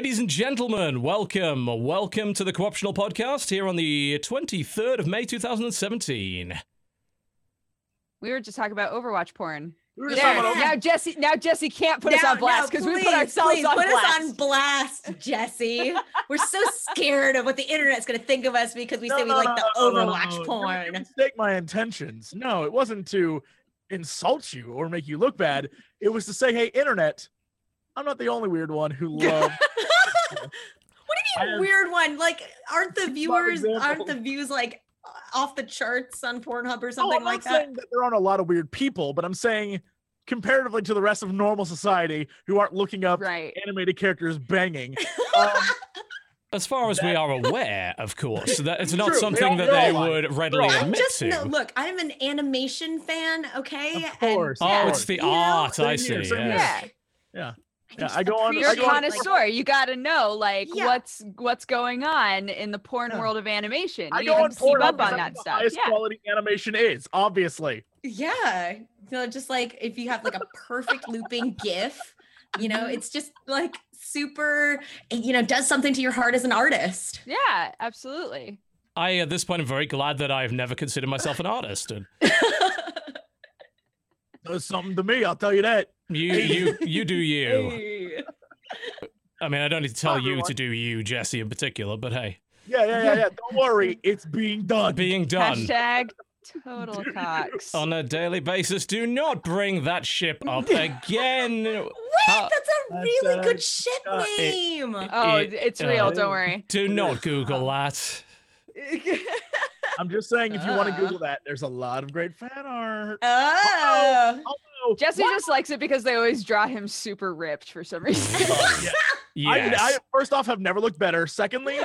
Ladies and gentlemen, welcome. Welcome to the Co-optional Podcast here on the 23rd of May 2017. We were just talking about Overwatch porn. We were There. talking about- Now Jesse, now Jesse can't put us on blast now, because we put ourselves please on put blast. us on blast, Jesse. We're so scared of what the internet's going to think of us because we No, say we no, like no, the no, no, no, Overwatch no. You- porn. You mistake my intentions. No, it wasn't to insult you or make you look bad. It was to say, hey, internet, I'm not the only weird one who loves. what do you mean weird one? Like, aren't the viewers, aren't the views like off the charts on Pornhub or oh, something I'm like not that? saying that there aren't a lot of weird people, but I'm saying comparatively to the rest of normal society who aren't looking up right. animated characters banging. Um, As far as we are aware, of course, that it's not True, something all- that they're like- would readily I'm admit just to. no, look. I'm an animation fan, okay? Of course, oh, of it's the You know, art, I same here, see. same here. yes. Yeah, Yeah, just I go on- you're I a go on- connoisseur. You got to know like Yeah. what's what's going on in the porn Yeah. world of animation. I you go on to keep up on that's that the stuff. highest Yeah. quality animation is obviously. Yeah. You know, just like if you have like a perfect looping GIF, you know, it's just like super, you know, does something to your heart as an artist. Yeah, absolutely. I, at this point, am very glad that I've never considered myself an artist. And Does something to me, I'll tell you that. You, you, you do you. I mean, I don't need to tell Hi, you to do you, Jesse, in particular, but hey, Yeah, yeah, yeah, yeah. Don't worry, it's being done. being done. Hashtag total cocks. on a daily basis. Do not bring that ship up again. Wait, How- that's a That's, really uh, good ship uh, it- name. Oh, It- it's real. uh, don't worry. Do not Google that. I'm just saying, if you want to Uh. Google that, there's a lot of great fan art. oh. Oh, Jesse what? just likes it because they always draw him super ripped for some reason. Yeah. Yes. I, I first off have never looked better. Secondly,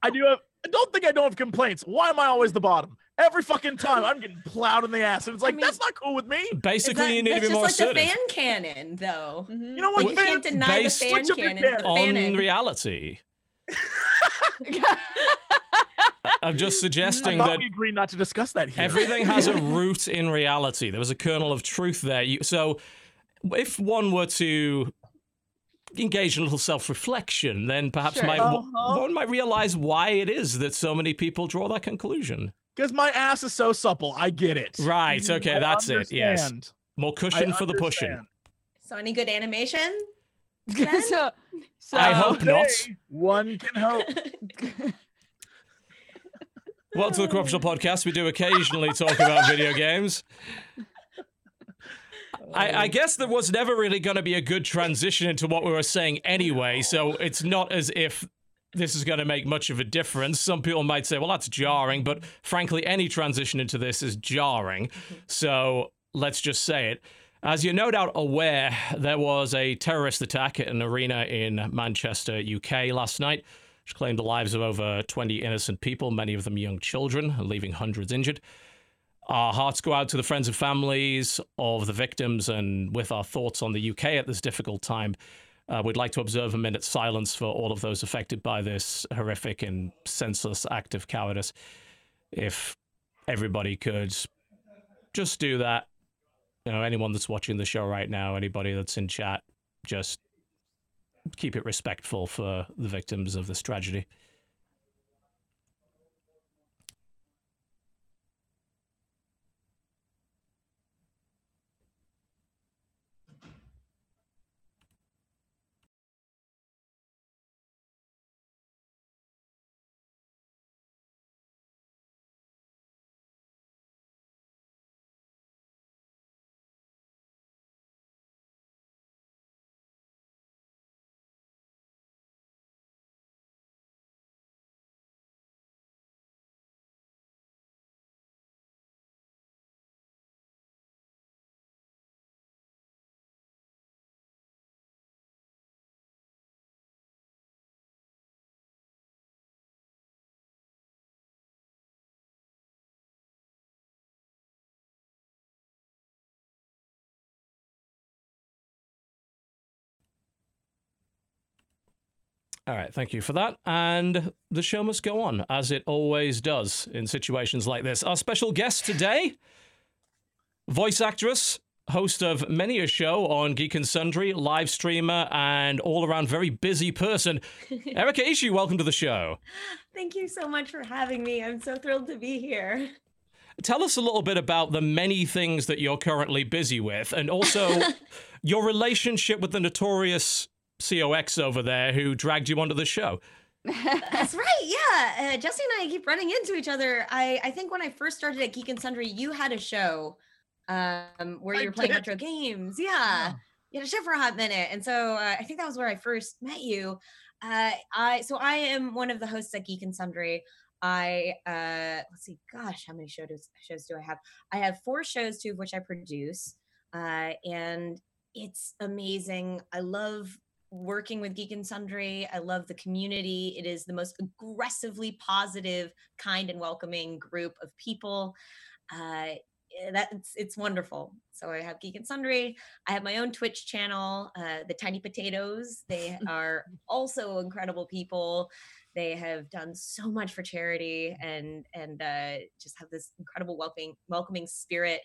I do have. I don't think I don't have complaints. Why am I always the bottom? Every fucking time I'm getting plowed in the ass, and it's like mean- that's not cool with me. Is Basically, that- you need to that's be just more like assertive. the fan canon, though. Mhm. You know what? You fan- can't deny the fan Switch up canon. canon. On reality. I'm just suggesting thought that we agreed not to discuss that here. everything has a root in reality. There was a kernel of truth there. You, so, if one were to engage in a little self-reflection, then perhaps Sure. might, Uh-huh. one might realize why it is that so many people draw that conclusion. Because my ass is so supple, I get it. Right. Okay. I that's it. Yes. More cushion for the pushing. So, any good animation? so, so I hope not. One can hope. Well, to the Corruptional Podcast, we do occasionally talk about video games. I, I oh. guess there was never really going to be a good transition into what we were saying anyway, so it's not as if this is going to make much of a difference. Some people might say, well, that's jarring, but frankly, any transition into this is jarring. Mm-hmm. So let's just say it. As you're no doubt aware, there was a terrorist attack at an arena in Manchester, UK last night, which claimed the lives of over 20 innocent people, many of them young children, leaving hundreds injured. Our hearts go out to the friends and families of the victims, and with our thoughts on the UK at this difficult time, uh, we'd like to observe a minute's silence for all of those affected by this horrific and senseless act of cowardice. If everybody could just do that, you know, anyone that's watching the show right now, anybody that's in chat, just keep it respectful for the victims of this tragedy. All right, thank you for that. And the show must go on, as it always does in situations like this. Our special guest today, voice actress, host of many a show on Geek and Sundry, live streamer, and all around very busy person. Erika Ishii, welcome to the show. Thank you so much for having me. I'm so thrilled to be here. Tell us a little bit about the many things that you're currently busy with, and also your relationship with the notorious COX over there who dragged you onto the show. That's right. Yeah. Uh, Jesse and I keep running into each other. I, I think when I first started at Geek and Sundry, you had a show um, where I you were playing retro games. Yeah. You had a show for a hot minute. And so uh, I think that was where I first met you. Uh, I So I am one of the hosts at Geek and Sundry. I uh let's see, gosh, how many shows shows do I have? I have four shows, two of which I produce. Uh, and it's amazing. I love working with Geek and Sundry. I love the community. It is the most aggressively positive, kind, and welcoming group of people. Uh, that it's, it's wonderful. So I have Geek and Sundry. I have my own Twitch channel, uh, the Tiny Potatoes. They are also incredible people. They have done so much for charity and and uh, just have this incredible welcoming welcoming spirit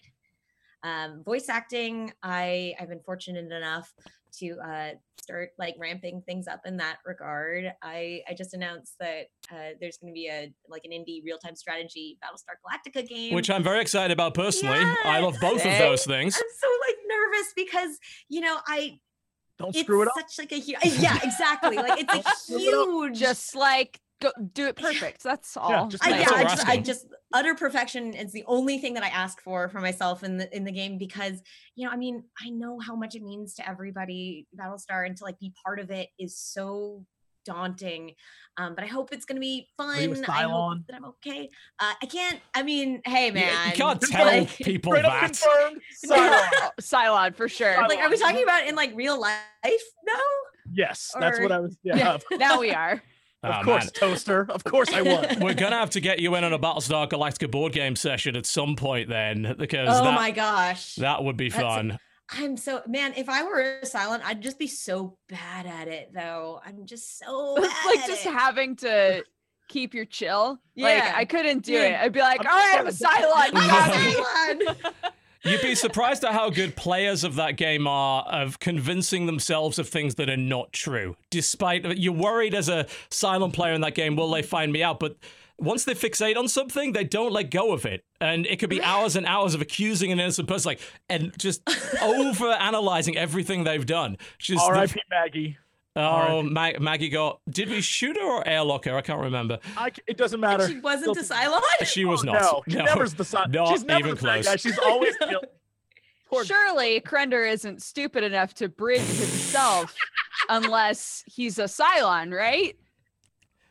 um, voice acting i i've been fortunate enough to uh, start like ramping things up in that regard i i just announced that uh, there's going to be a like an indie real-time strategy battlestar galactica game Which I'm very excited about personally. I love both of those things. i'm so like nervous because you know i Don't it's screw it up. such like a huge yeah exactly like it's a Screw it huge Just like go, do it perfect. That's all. just I, yeah, I just, I just utter perfection is the only thing that I ask for for myself in the in the game because you know I mean I know how much it means to everybody Battlestar and to like be part of it is so daunting um but I hope it's gonna be Are you a fun I hope that I'm okay uh I can't I mean hey You- man you can't tell like- people Straight that. confirmed. Cylon. Cylon for sure. Cylon. like are we talking about in like real life no yes, that's what I was. Yeah, Yeah, now we are. Of Oh, course, man. toaster. Of course, I was. We're gonna have to get you in on a Battlestar Galactica board game session at some point then, because oh that, my gosh that would be That's- fun. I'm so man. If I were a Cylon, I'd just be so bad at it, though. I'm just so bad like at just it. having to keep your chill. Like Yeah. I couldn't do Yeah. it. I'd be like, I'm all right, I'm a sorry. Cylon. You got me." You'd be surprised at how good players of that game are of convincing themselves of things that are not true. Despite you're worried as a Cylon player in that game, will they find me out? But once they fixate on something, they don't let go of it. And it could be hours and hours of accusing an innocent person, like and just over analyzing everything they've done. Just the- R.I.P. Maggie. Oh, Mag- Maggie got. Did we shoot her or airlock her? I can't remember. I c it doesn't matter. she wasn't a Still- Cylon. She was Oh, not. No, she never's the son. not She's never even the close. guy. She's always killed. Poor Surely Crendor isn't stupid enough to bridge himself unless he's a Cylon, right?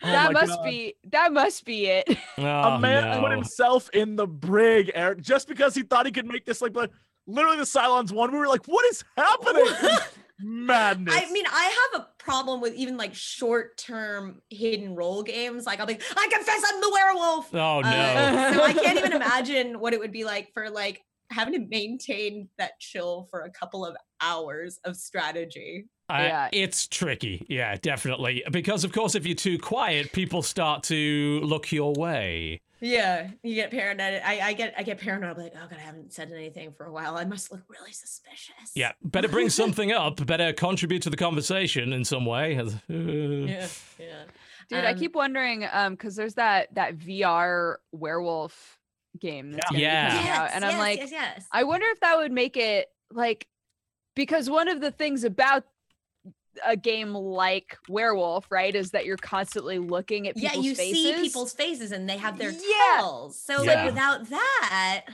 Oh that must God. be that must be it. Oh, a man put himself in the brig, Eric, just because he thought he could make this like, like literally the Cylons one. We were like, what is happening? Madness. I mean, I have a problem with even like short-term hidden role games. Like, I'll be, I confess I'm the werewolf. Oh no. Uh, so I can't even imagine what it would be like for like having to maintain that chill for a couple of hours of strategy. I- Yeah. it's tricky. Yeah, definitely. Because of course, if you're too quiet, people start to look your way. Yeah, you get paranoid. I, I get I get paranoid. I'm like, oh god, I haven't said anything for a while. I must look really suspicious. Yeah, better bring something up. Better contribute to the conversation in some way. Uh, yeah, yeah. Dude, I Um, keep wondering, um, because there's that that VR werewolf game that's gonna Yeah. be coming out, Yes, and I'm like, yes, yes. I wonder if that would make it like because one of the things about a game like werewolf, right, is that you're constantly looking at yeah, you faces. see people's faces and they have their Yeah. tails. So Yeah. like without that,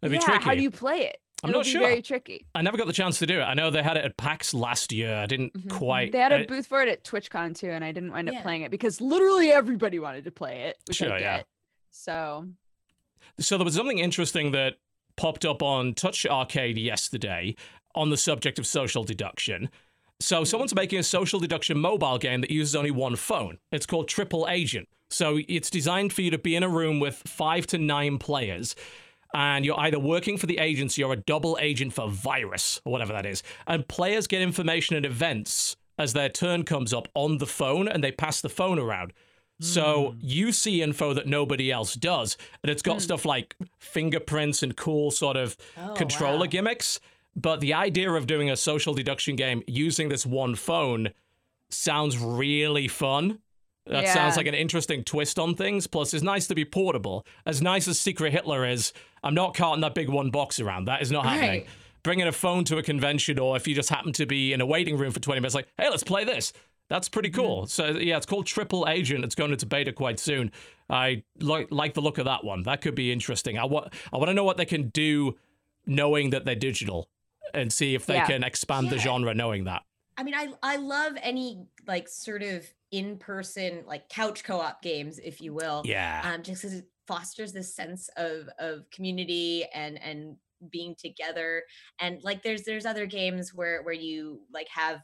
That'd be yeah, tricky. how do you play it? I'm It'll not be sure. Very tricky. I never got the chance to do it. I know they had it at PAX last year. I didn't Mhm. quite. They had a booth for it at TwitchCon too, and I didn't wind up playing it because literally everybody wanted to play it. Which Sure, I yeah. So So there was something interesting that popped up on Touch Arcade yesterday on the subject of social deduction. So someone's making a social deduction mobile game that uses only one phone. It's called Triple Agent. So it's designed for you to be in a room with five to nine players. And you're either working for the agency or a double agent for virus or whatever that is. And players get information and events as their turn comes up on the phone and they pass the phone around. So hmm. you see info that nobody else does. And it's got hmm. stuff like fingerprints and cool sort of Oh, controller wow. gimmicks. But the idea of doing a social deduction game using this one phone sounds really fun. That sounds like an interesting twist on things. Plus, it's nice to be portable. As nice as Secret Hitler is, I'm not carting that big one box around. That is not happening. Right. Bringing a phone to a convention, or if you just happen to be in a waiting room for 20 minutes, like, hey, let's play this. That's pretty mm-hmm. cool. So yeah, it's called Triple Agent. It's going into beta quite soon. I like like the look of that one. That could be interesting. I want I want to know what they can do, knowing that they're digital, and see if they Yeah. can expand the genre knowing that. I mean, I I love any like sort of in person like couch co op games, if you will. Yeah. Um, just because it fosters this sense of of community and and being together. And like, there's there's other games where where you like have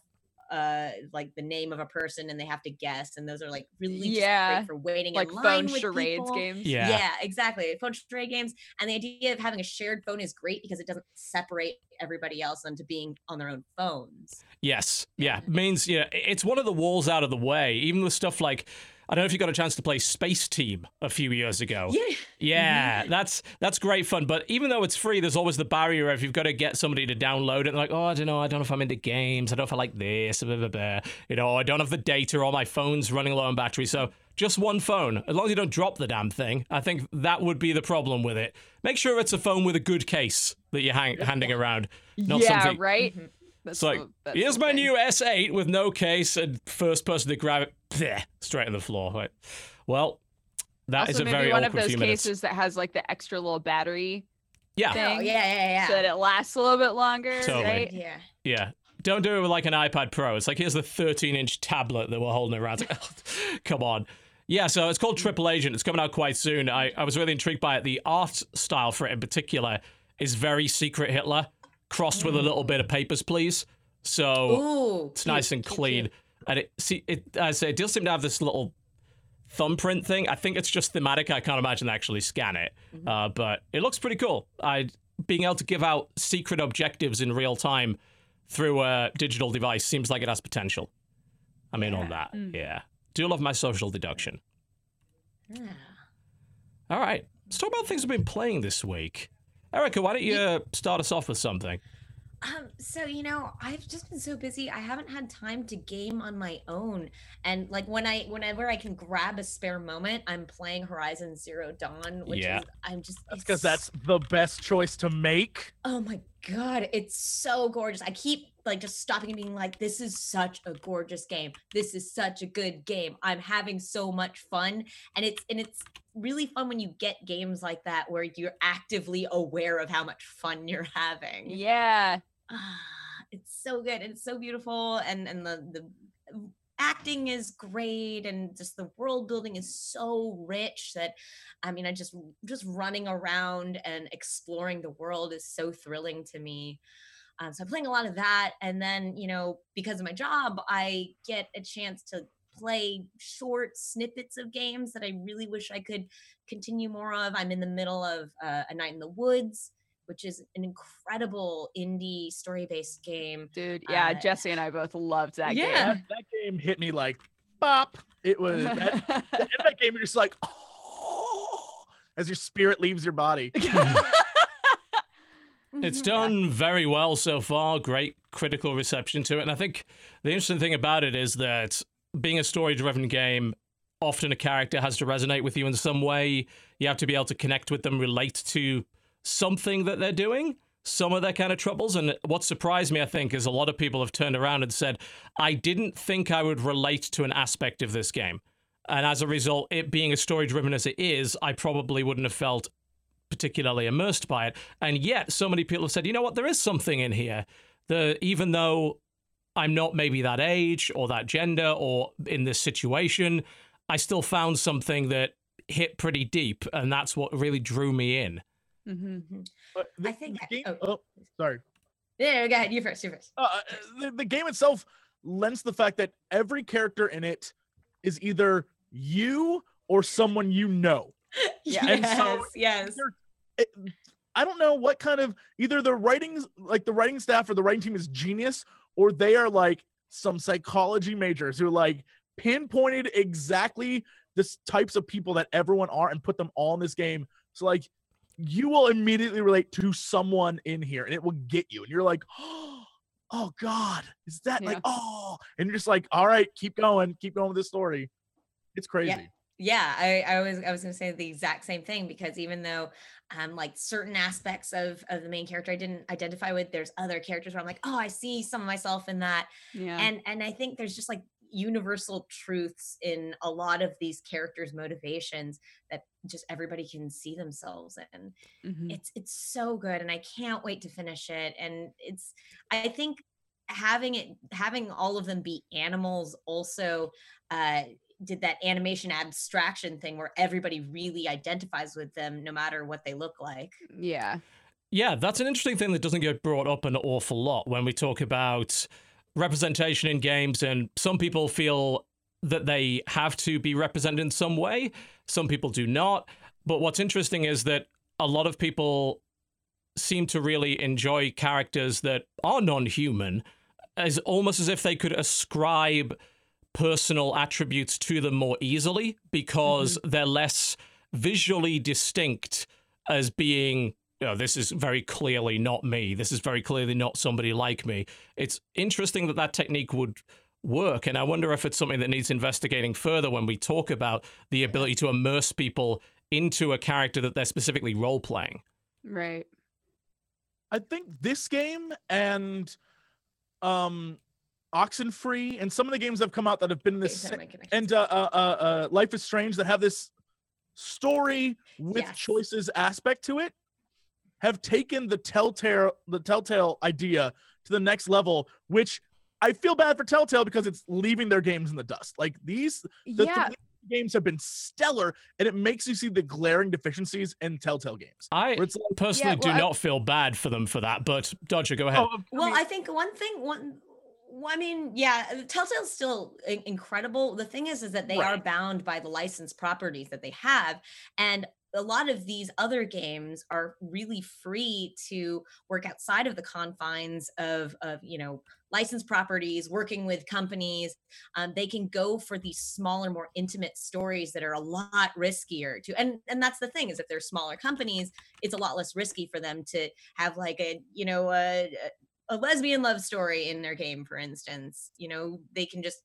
uh like the name of a person and they have to guess and those are like really just Yeah, great for waiting like in line phone with charades people. games. Yeah. Yeah, exactly. Phone charade games. And the idea of having a shared phone is great because it doesn't separate everybody else into being on their own phones. Yes. Yeah. Means yeah, it's one of the walls out of the way. Even with stuff like I don't know if you got a chance to play Space Team a few years ago. Yeah. Yeah, mm-hmm. that's that's great fun. But even though it's free, there's always the barrier of you've got to get somebody to download it. Like, oh, I don't know, I don't know if I'm into games. I don't know if I like this. Blah, blah, blah. You know, I don't have the data, or my phone's running low on battery. So just one phone. As long as you don't drop the damn thing, I think that would be the problem with it. Make sure it's a phone with a good case that you're hang- handing around. Not yeah, something. right. Mm-hmm. That's It's like, the- that's here's my thing. new S8 with no case, and first person to grab it, bleh, straight on the floor. Like, well, that is also, a maybe very one of those few minutes. cases that has like the extra little battery Yeah, oh, thing. Oh, yeah, yeah, yeah. so that it lasts a little bit longer, Totally. right? yeah. Yeah. Don't do it with like an iPad Pro. It's like here's the 13 inch tablet that we're holding around. It's like, come on. Yeah, so it's called Triple Agent. It's coming out quite soon. I, I was really intrigued by it. The art style for it in particular is very Secret Hitler, crossed with a little bit of Papers, Please. So Ooh. it's nice and clean. And it see it I say it does seem to have this little thumbprint thing. I think it's just thematic. I can't imagine they actually scan it. Uh, but it looks pretty cool. I being able to give out secret objectives in real time through a digital device seems like it has potential. I'm in on that. Yeah. Do you love my social deduction. Yeah. All right. Let's talk about things we've been playing this week. Erika, why don't you uh, start us off with something? Um, so you know, I've just been so busy. I haven't had time to game on my own. And like when I whenever I can grab a spare moment, I'm playing Horizon Zero Dawn, which Yeah. is I'm just because that's the best choice to make. oh my god, it's so gorgeous. I keep like just stopping and being like, this is such a gorgeous game. This is such a good game. I'm having so much fun. And it's and it's really fun when you get games like that where you're actively aware of how much fun you're having. Yeah. Ah, it's so good and it's so beautiful and and the the acting is great and just the world building is so rich that i mean i just just running around and exploring the world is so thrilling to me. Um, so i'm playing a lot of that and then you know because of my job i get a chance to play short snippets of games that i really wish i could continue more of. I'm in the middle of uh, a night in the woods which is an incredible indie story-based game. Dude, yeah, Uh, Jesse and I both loved that game. Yeah. That, that game hit me like bop. It was that, game. the end of that game. You're just like, oh, as your spirit leaves your body. It's Mhm. done very well so far. Great critical reception to it. And I think the interesting thing about it is that being a story driven game, often a character has to resonate with you in some way. You have to be able to connect with them, relate to something that they're doing, some of their kind of troubles. And what surprised me, I think, is a lot of people have turned around and said, I didn't think I would relate to an aspect of this game. And as a result, it being as story driven as it is, I probably wouldn't have felt particularly immersed by it. And yet, so many people have said, you know what, there is something in here. The even though I'm not maybe that age or that gender or in this situation, I still found something that hit pretty deep, and that's what really drew me in. Mhm. Mhm. But the, I think the I- game, oh. oh, sorry. Yeah, go ahead. You first. You first. uh, the, the game itself lends the fact that every character in it is either you or someone you know. Yeah. And Yes. so yes. It- I don't know what kind of either the writing like the writing staff or the writing team is genius or they are like some psychology majors who like pinpointed exactly the types of people that everyone are and put them all in this game. So like you will immediately relate to someone in here and it will get you and you're like oh god is that like oh and you're just like all right keep going keep going with this story. It's crazy. Yeah i i was i was going to say the exact same thing because even though um like certain aspects of of the main character i didn't identify with there's other characters where i'm like oh i see some of myself in that. Yeah. and and i think there's just like universal truths in a lot of these characters motivations that just everybody can see themselves in Mhm. it's it's so good and i can't wait to finish it and it's i think having it having all of them be animals also uh did that animation abstraction thing where everybody really identifies with them no matter what they look like yeah. Yeah, that's an interesting thing that doesn't get brought up an awful lot when we talk about representation in games. And some people feel that they have to be represented in some way, some people do not. But what's interesting is that a lot of people seem to really enjoy characters that are non human, as almost as if they could ascribe personal attributes to them more easily because mm-hmm. they're less visually distinct as being you know, this is very clearly not me. This is very clearly not somebody like me. It's interesting that that technique would work. And I wonder if it's something that needs investigating further when we talk about the ability to immerse people into a character that they're specifically role playing. Right. i think this game and um oxenfree and some of the games that have come out that have been this Based on my connections. and uh, uh, uh, uh, Life is Strange that have this story with Yes. choices aspect to it have taken the telltale the telltale idea to the next level which i feel bad for telltale because it's leaving their games in the dust like these the yeah. three games have been stellar and it makes you see the glaring deficiencies in telltale games I it's like personally well, do I- not feel bad for them for that, but Dodger, go ahead. oh, I Well, mean, I think one thing, one, well, I mean, yeah, Telltale's still incredible. The thing is, is that they are bound by the licensed properties that they have, and a lot of these other games are really free to work outside of the confines of, of you know, licensed properties, working with companies. Um, they can go for these smaller, more intimate stories that are a lot riskier to, and and that's the thing is if they're smaller companies, it's a lot less risky for them to have like a you know a, a lesbian love story in their game, for instance. You know, they can just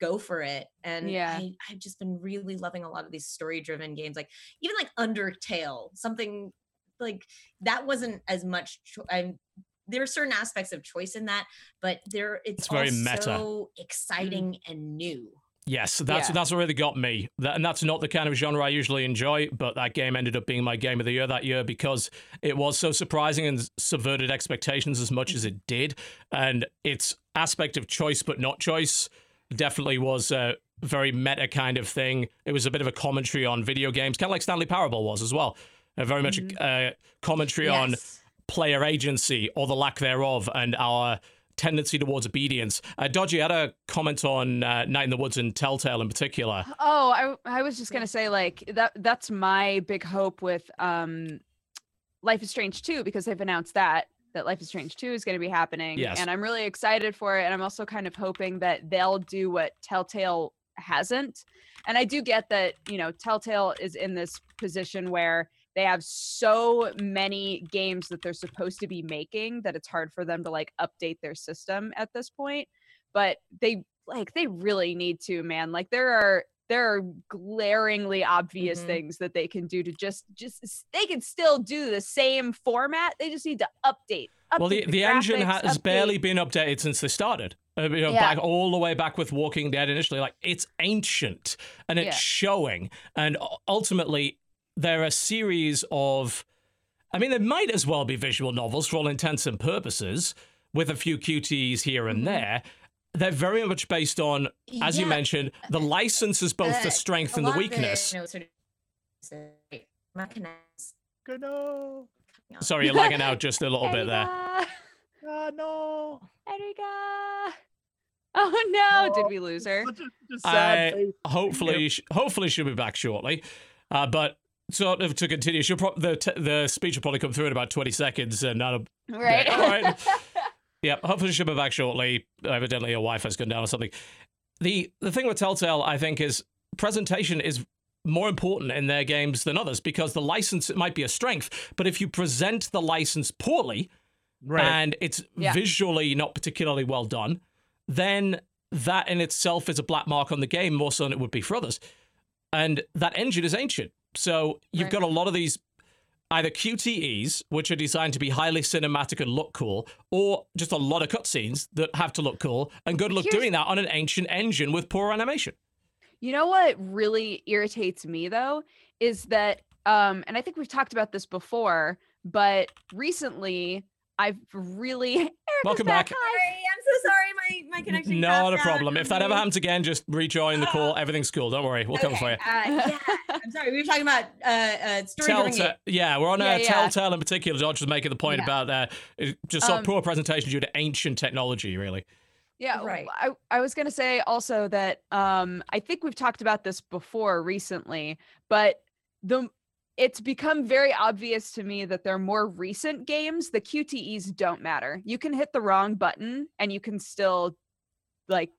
go for it. And Yeah. I, I've just been really loving a lot of these story driven games, like even like Undertale, something like that wasn't as much. Cho- I'm, there are certain aspects of choice in that, but there it's, It's very meta. so exciting and new. Yes, that's Yeah. that's what really got me. That, and that's not the kind of genre I usually enjoy, but that game ended up being my game of the year that year because it was so surprising and subverted expectations as much as it did. And its aspect of choice but not choice definitely was a very meta kind of thing. It was a bit of a commentary on video games, kind of like Stanley Parable was as well. Uh, very much a uh, commentary on Yes. Player agency or the lack thereof and our tendency towards obedience. Uh, Dodgy had a comment on uh, Night in the Woods and Telltale in particular. Oh, I I was just gonna say like that that's my big hope with um Life is Strange 2 because they've announced that that Life is Strange 2 is going to be happening Yes. and I'm really excited for it and I'm also kind of hoping that they'll do what Telltale hasn't. And I do get that, you know, Telltale is in this position where they have so many games that they're supposed to be making that it's hard for them to like update their system at this point. But they like they really need to, man. Like there are there are glaringly obvious Mhm. things that they can do to just just they can still do the same format. They just need to update. Well, the, update the engine graphics, has update- barely been updated since they started. Uh, you know, Yeah. back all the way back with Walking Dead initially. Like it's ancient and it's Yeah. showing. And ultimately, they're a series of. I mean, they might as well be visual novels for all intents and purposes, with a few QTEs here and Mhm. there. They're very much based on, as you mentioned, the license is both the uh, strength and the lot it, weakness. you know, sort of- Sorry, my connects Good, no coming on. Sorry, you're lagging out just a little bit there. Erika, Ah, no Erika. Oh no, did Oh, we lose her? Such a, such a I- hopefully, sh- hopefully she'll be back shortly. Uh, but sort of to continue, she'll pro- the t- the speech will probably come through in about twenty seconds, and that'll Right. all right. yeah. Hopefully she'll be back shortly. Evidently, her Wi-Fi's gone down or something. The the thing with Telltale, I think, is presentation is more important in their games than others because the license might be a strength, but if you present the license poorly Right. and it's Yeah. visually not particularly well done, then that in itself is a black mark on the game more so than it would be for others. And that engine is ancient. So you've Right. got a lot of these either QTEs, which are designed to be highly cinematic and look cool, or just a lot of cutscenes that have to look cool, and good luck Here's- doing that on an ancient engine with poor animation. You know what really irritates me though is that um and I think we've talked about this before, but recently I've really Erika's Welcome back. Hi. Sorry, I'm so sorry. My my connection. Not a out problem. If that ever happens again, just rejoin the call. Everything's cool. Don't worry. We'll cover for you. Uh, yeah, I'm sorry. We were talking about uh, uh, story-driven Telltale, games. yeah, we're on Yeah, uh, yeah. Telltale in particular. George was making the point Yeah. about uh, it just saw Um, poor presentation due to ancient technology, really. Yeah, Right. I, I was gonna say also that um I think we've talked about this before recently, but the it's become very obvious to me that they're more recent games. The QTEs don't matter. You can hit the wrong button and you can still like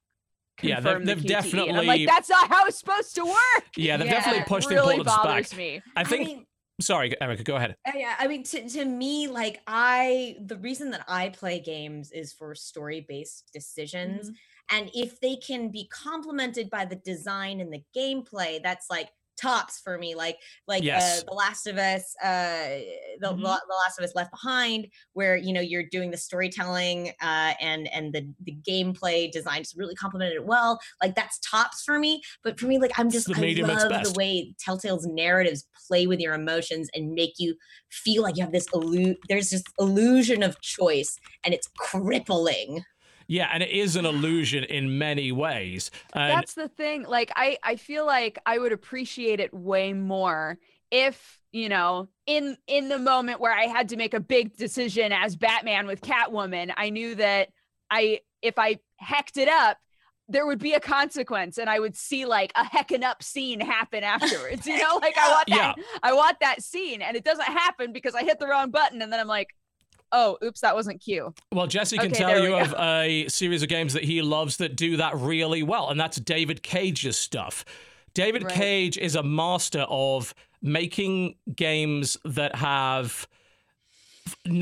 Yeah, they've- confirm the they've QTE. And I'm definitely- like, that's not how it's supposed to work. Yeah, they've Yeah, definitely it pushed really importance bothers back. me. I think. mean, sorry, Erika, go ahead. Uh, yeah, I mean, to, to me, like I, the reason that I play games is for story-based decisions, Mm-hmm. and if they can be complemented by the design and the gameplay, that's like tops for me. Like, like Yes. uh, The Last of Us, uh, the, Mhm. The Last of Us Left Behind, where you know you're doing the storytelling uh, and and the the gameplay design just really complemented it well. Like that's tops for me. But for me, like I'm just I love the way Telltale's narratives play with your emotions and make you feel like you have this illu- there's this illusion of choice and it's crippling. Yeah, and it is an illusion in many ways. And That's the thing. Like I I feel like I would appreciate it way more if, you know, in in the moment where I had to make a big decision as Batman with Catwoman, I knew that I if I hecked it up there would be a consequence and I would see like a hecking up scene happen afterwards. You know, like I want that I want that scene and it doesn't happen because I hit the wrong button and then I'm like, "Oh, oops, that wasn't Q." Well, Jesse can Okay, tell you of a series of games that he loves that do that really well, and that's David Cage's stuff. David Right. Cage is a master of making games that have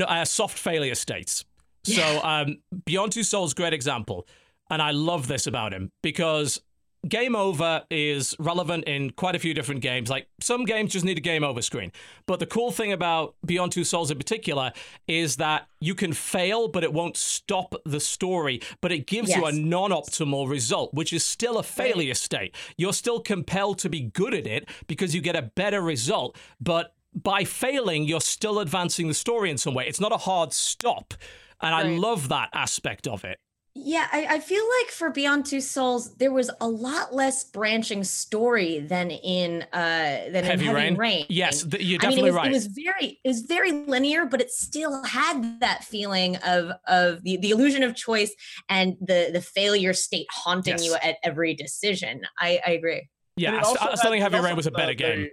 uh, soft failure states. So, um, Beyond Two Souls, great example, and I love this about him because game over is relevant in quite a few different games. Like some games just need a game over screen. But the cool thing about Beyond Two Souls in particular is that you can fail, but it won't stop the story, but it gives you a non optimal result, which is still a failure state. You're still compelled to be good at it because you get a better result. But by failing, you're still advancing the story in some way. It's not a hard stop. And I love that aspect of it. Yeah, I, I feel like for Beyond Two Souls, there was a lot less branching story than in uh than Heavy in Heavy Rain. Rain. Yes, th- you're I mean, definitely it was, right. it was very it was very linear, but it still had that feeling of of the, the illusion of choice and the the failure state haunting Yes. you at every decision. I, I agree. yeah, And I, it I still think Heavy Rain was a had better the- game.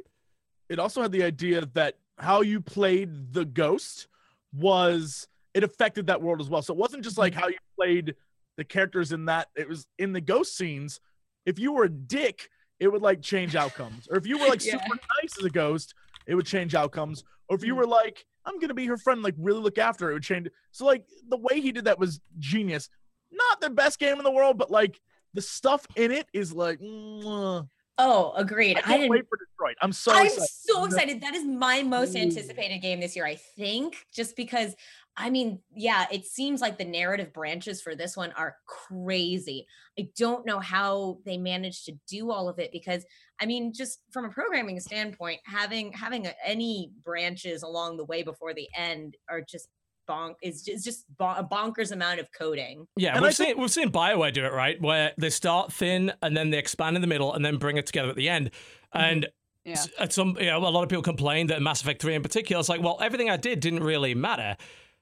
It also had the idea that how you played the ghost was it affected that world as well. So it wasn't just Mm-hmm. like how you played the characters in that. It was in the ghost scenes. If you were a dick, it would like change outcomes. Or if you were like Yeah. super nice as a ghost, it would change outcomes. Or if you Mm. were like, I'm gonna be her friend, like really look after her, it would change. So like the way he did that was genius. Not the best game in the world, but like the stuff in it is like. mwah. Oh, agreed. I I, can't didn't wait for Detroit. I'm so I'm excited. so excited. That is my most anticipated game this year, I think, just because I mean, yeah, it seems like the narrative branches for this one are crazy. I don't know how they managed to do all of it because I mean, just from a programming standpoint, having having a, any branches along the way before the end are just bonk is just, just bon- a bonkers amount of coding. Yeah, And we've I think- seen we've seen Bioware do it right, where they start thin and then they expand in the middle and then bring it together at the end. Mm-hmm. And Yeah. at some, you know, a lot of people complained that Mass Effect Three in particular, it's like, well, everything I did didn't really matter,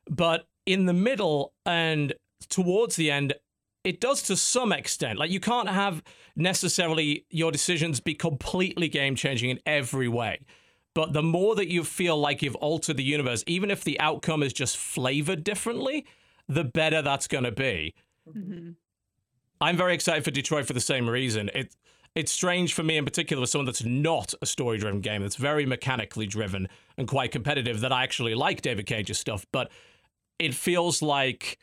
but in the middle and towards the end, it does to some extent. Like you can't have necessarily your decisions be completely game changing in every way. But the more that you feel like you've altered the universe, even if the outcome is just flavored differently, the better that's going to be. Mhm. I'm very excited for Detroit for the same reason. It it's strange for me in particular, with someone that's not a story driven game, that's very mechanically driven and quite competitive, that I actually like David Cage's stuff, but it feels like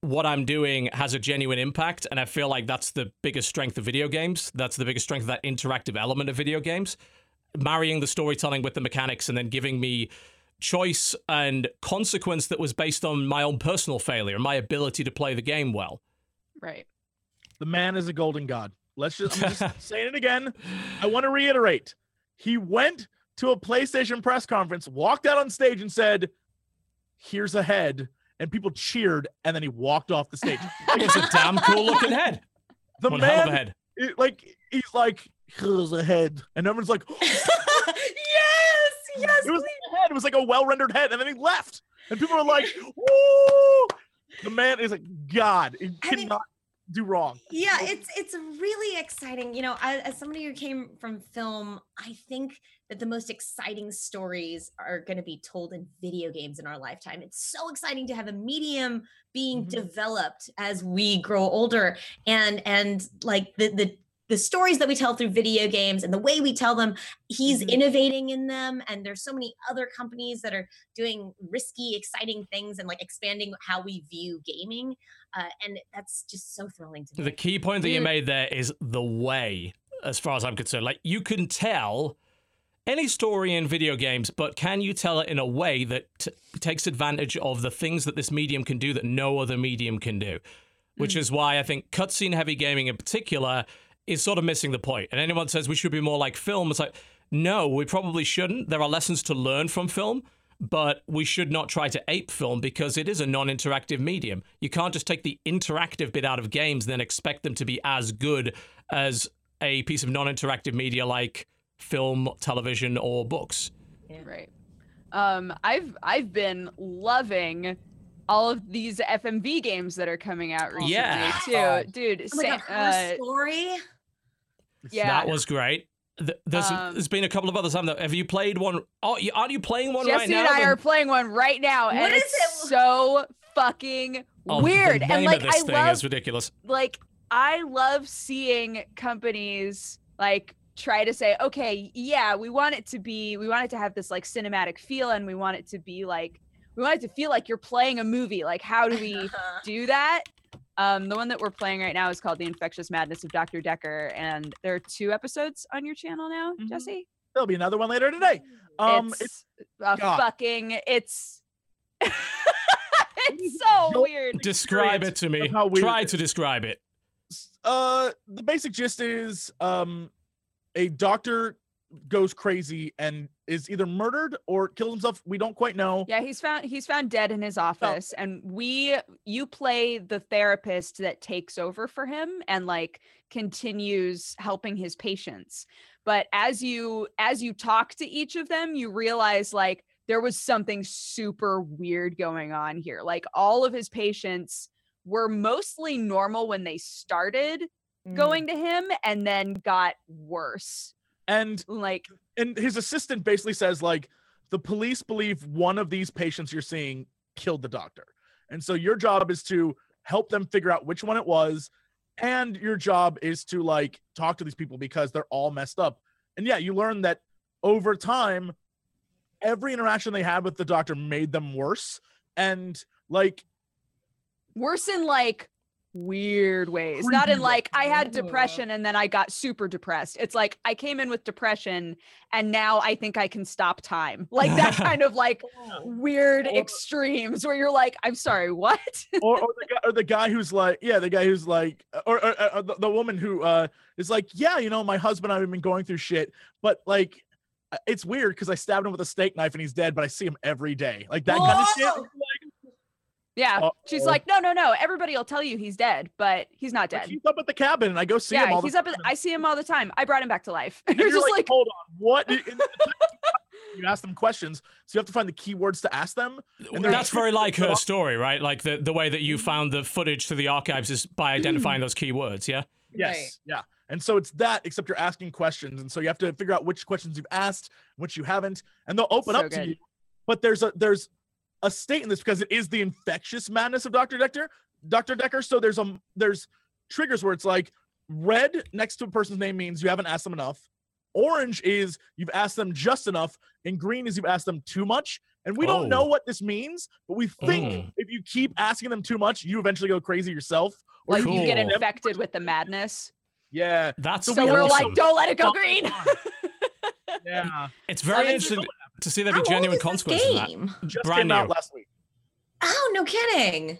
what I'm doing has a genuine impact. And I feel like that's the biggest strength of video games. That's the biggest strength of that interactive element of video games. Marrying the storytelling with the mechanics and then giving me choice and consequence that was based on my own personal failure my ability to play the game well. Right. The man is a golden god. Let's just, I'm just saying it again. I want to reiterate. He went to a PlayStation press conference, walked out on stage, and said, "Here's a head," and people cheered, and then he walked off the stage. It's a damn cool looking head. The One of a man, head. it- like, he's like, "Here's a head," and everyone's like, yes, yes. It was a head. It was like a well rendered head, and then he left, and people were like, "Woo!" The man is like God. He I mean- cannot do wrong. yeah it's it's really exciting you know as, as somebody who came from film i think that the most exciting stories are going to be told in video games in our lifetime it's so exciting to have a medium being Mhm. developed as we grow older and and like the the the stories that we tell through video games and the way we tell them he's Mhm. innovating in them and there's so many other companies that are doing risky exciting things and like expanding how we view gaming uh, and that's just so thrilling to me The key point that you made there is the way, as far as I'm concerned. Like, you can tell any story in video games, but can you tell it in a way that t- takes advantage of the things that this medium can do that no other medium can do? Which is why I think cutscene heavy gaming in particular is sort of missing the point. And anyone says we should be more like film, it's like, no, we probably shouldn't. There are lessons to learn from film, but we should not try to ape film because it is a non interactive medium. You can't just take the interactive bit out of games and then expect them to be as good as a piece of non interactive media like film, television, or books. Right. Um, I've I've been loving all of these FMV games that are coming out recently Yeah. too, dude. Oh my God, her uh, story. yeah. That was great. Th- There's, Um, there's been a couple of others. haven't there? Have you played one? Oh, you- aren't you playing one right now? Jesse now? and I then? are playing one right now, What and is it's it? so fucking Oh, weird. The And like of this I thing love is ridiculous. like I love seeing companies like try to say, okay, yeah, we want it to be, we want it to have this like cinematic feel, and we want it to be like, we want it to feel like you're playing a movie. Like, how do we do that? Um, the one that we're playing right now is called The Infectious Madness of Dr. Dekker, and there are two episodes on your channel now, Mhm. Jesse. There'll be another one later today. Um, it's, it's a God. fucking, it's, it's so Go- weird. Describe it to me. how weird Try to describe it. uh, the basic gist is um, a doctor goes crazy and is either murdered or kills himself. We don't quite know. Yeah, he's found he's found dead in his office and we you play the therapist that takes over for him and like continues helping his patients. But as you as you talk to each of them, you realize like there was something super weird going on here. Like all of his patients were mostly normal when they started Mm. going to him and then got worse. And Like and his assistant basically says like the police believe one of these patients you're seeing killed the doctor. And so your job is to help them figure out which one it was and your job is to like talk to these people because they're all messed up. And yeah you learn that over time every interaction they had with the doctor made them worse. And like worse in like weird ways. Not in like i had depression and then i got super depressed. It's like i came in with depression and now i think i can stop time. Like that kind of like weird Or- extremes where you're like i'm sorry what? Or, or the guy or the guy who's like yeah the guy who's like or, or, or the, the woman who uh is like yeah you know my husband i've been going through shit but like uh, it's weird because i stabbed him with a steak knife and he's dead but i see him every day. Like that kind of shit Whoa! yeah she's Uh-oh. like no no no everybody will tell you he's dead but he's not Like, dead he's up at the cabin and i go see him yeah all he's the up at, i see him all the time i brought him back to life And you're you're just like, like hold on what you ask them questions so you have to find the keywords to ask them and they're- That's very like her story, right? Like the, the way that you found the footage to the archives is by Mm. identifying those keywords, yeah? Yes. Right. Yeah. And so it's that, except you're asking questions. And so you have to figure out which questions you've asked, which you haven't, and they'll open So up to you. But there's a there's a state in this because it is the infectious madness of Dr. Dekker, Dr. Dekker. So there's a there's triggers where it's like, red next to a person's name means you haven't asked them enough. Orange is you've asked them just enough, and green is you've asked them too much. And we don't know Oh. what this means, but we think Mm. if you keep asking them too much, you eventually go crazy yourself. Or Like you get infected with the madness. Yeah, That's So we we're awesome. like, don't let it go green. Yeah. It's very Seven interesting to see there How be old genuine is consequences. in that. Just Brand came out new. last week. Oh, no kidding.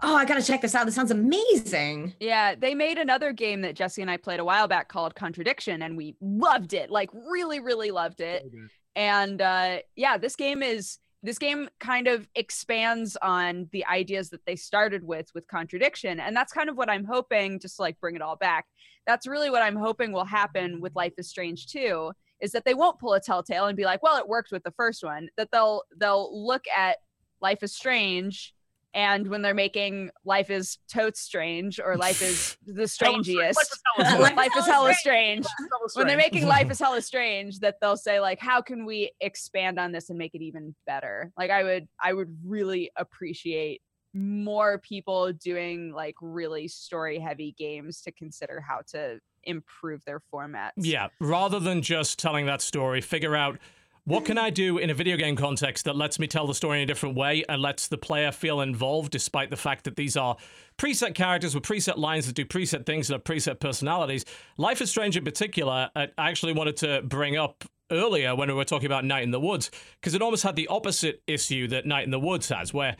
Oh, I gotta check this out. This sounds amazing. Yeah, they made another game that Jesse and I played a while back called Contradiction, and we loved it. Like, really, really loved it. And uh, yeah, this game is this game kind of expands on the ideas that they started with with Contradiction, and that's kind of what I'm hoping. Just to, like bring it all back. That's really what I'm hoping will happen with Life is Strange too. Is that they won't pull a Telltale and be like, well, it worked with the first one. That they'll they'll look at Life is Strange. And when they're making Life is Totes Strange or Life is the Strangiest, Life Life is hella strange. When they're making Life is hella strange, that they'll say like, how can we expand on this and make it even better? Like I would, I would really appreciate more people doing like really story heavy games to consider how to improve their formats. Yeah, rather than just telling that story, figure out what can I do in a video game context that lets me tell the story in a different way and lets the player feel involved, despite the fact that these are preset characters with preset lines that do preset things and have preset personalities. Life is Strange in particular, uh, I actually wanted to bring up earlier when we were talking about Night in the Woods, because it almost had the opposite issue that Night in the Woods has, where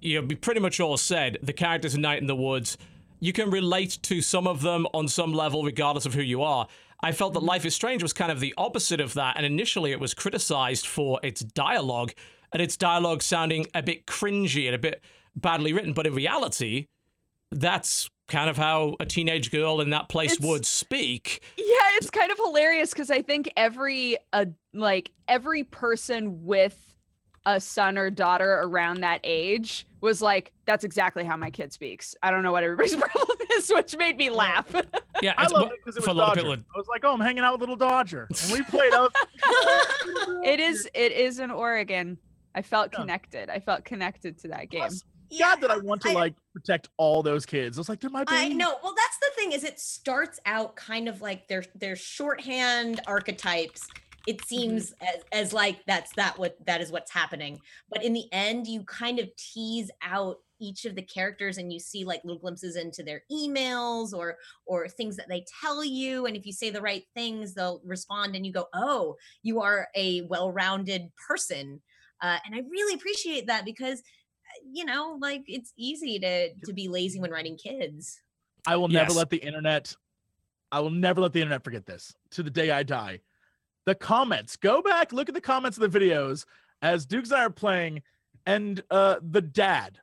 you know, pretty much all said the characters in Night in the Woods you can relate to some of them on some level, regardless of who you are. I felt that Life is Strange was kind of the opposite of that, and initially it was criticized for its dialogue and its dialogue sounding a bit cringy and a bit badly written. But in reality, that's kind of how a teenage girl in that place It's- would speak. Yeah, it's kind of hilarious because I think every uh, like every person with a son or daughter around that age was like, "That's exactly how my kid speaks." I don't know what everybody's problem is, which made me laugh. Yeah, I it's, love it because it was a lot of Dodger. people. I was like, oh, I'm hanging out with little Dodger, and we played out. it is it is in Oregon. I felt Yeah. connected. I felt connected to that game. Plus, Yeah, God, that I want to I- like protect all those kids. I was like, they're my I know. Well, that's the thing is it starts out kind of like their their shorthand archetypes. It seems as, as like that's that what that is what's happening. But in the end, you kind of tease out each of the characters and you see like little glimpses into their emails or or things that they tell you. And if you say the right things, they'll respond and you go, Oh, you are a well-rounded person. Uh, and I really appreciate that because uh, you know, like it's easy to to be lazy when writing kids. I will never Yes. let the internet. I will never let the internet forget this to the day I die. The comments. Go back, look at the comments of the videos as Dukes and I are playing, and uh the dad.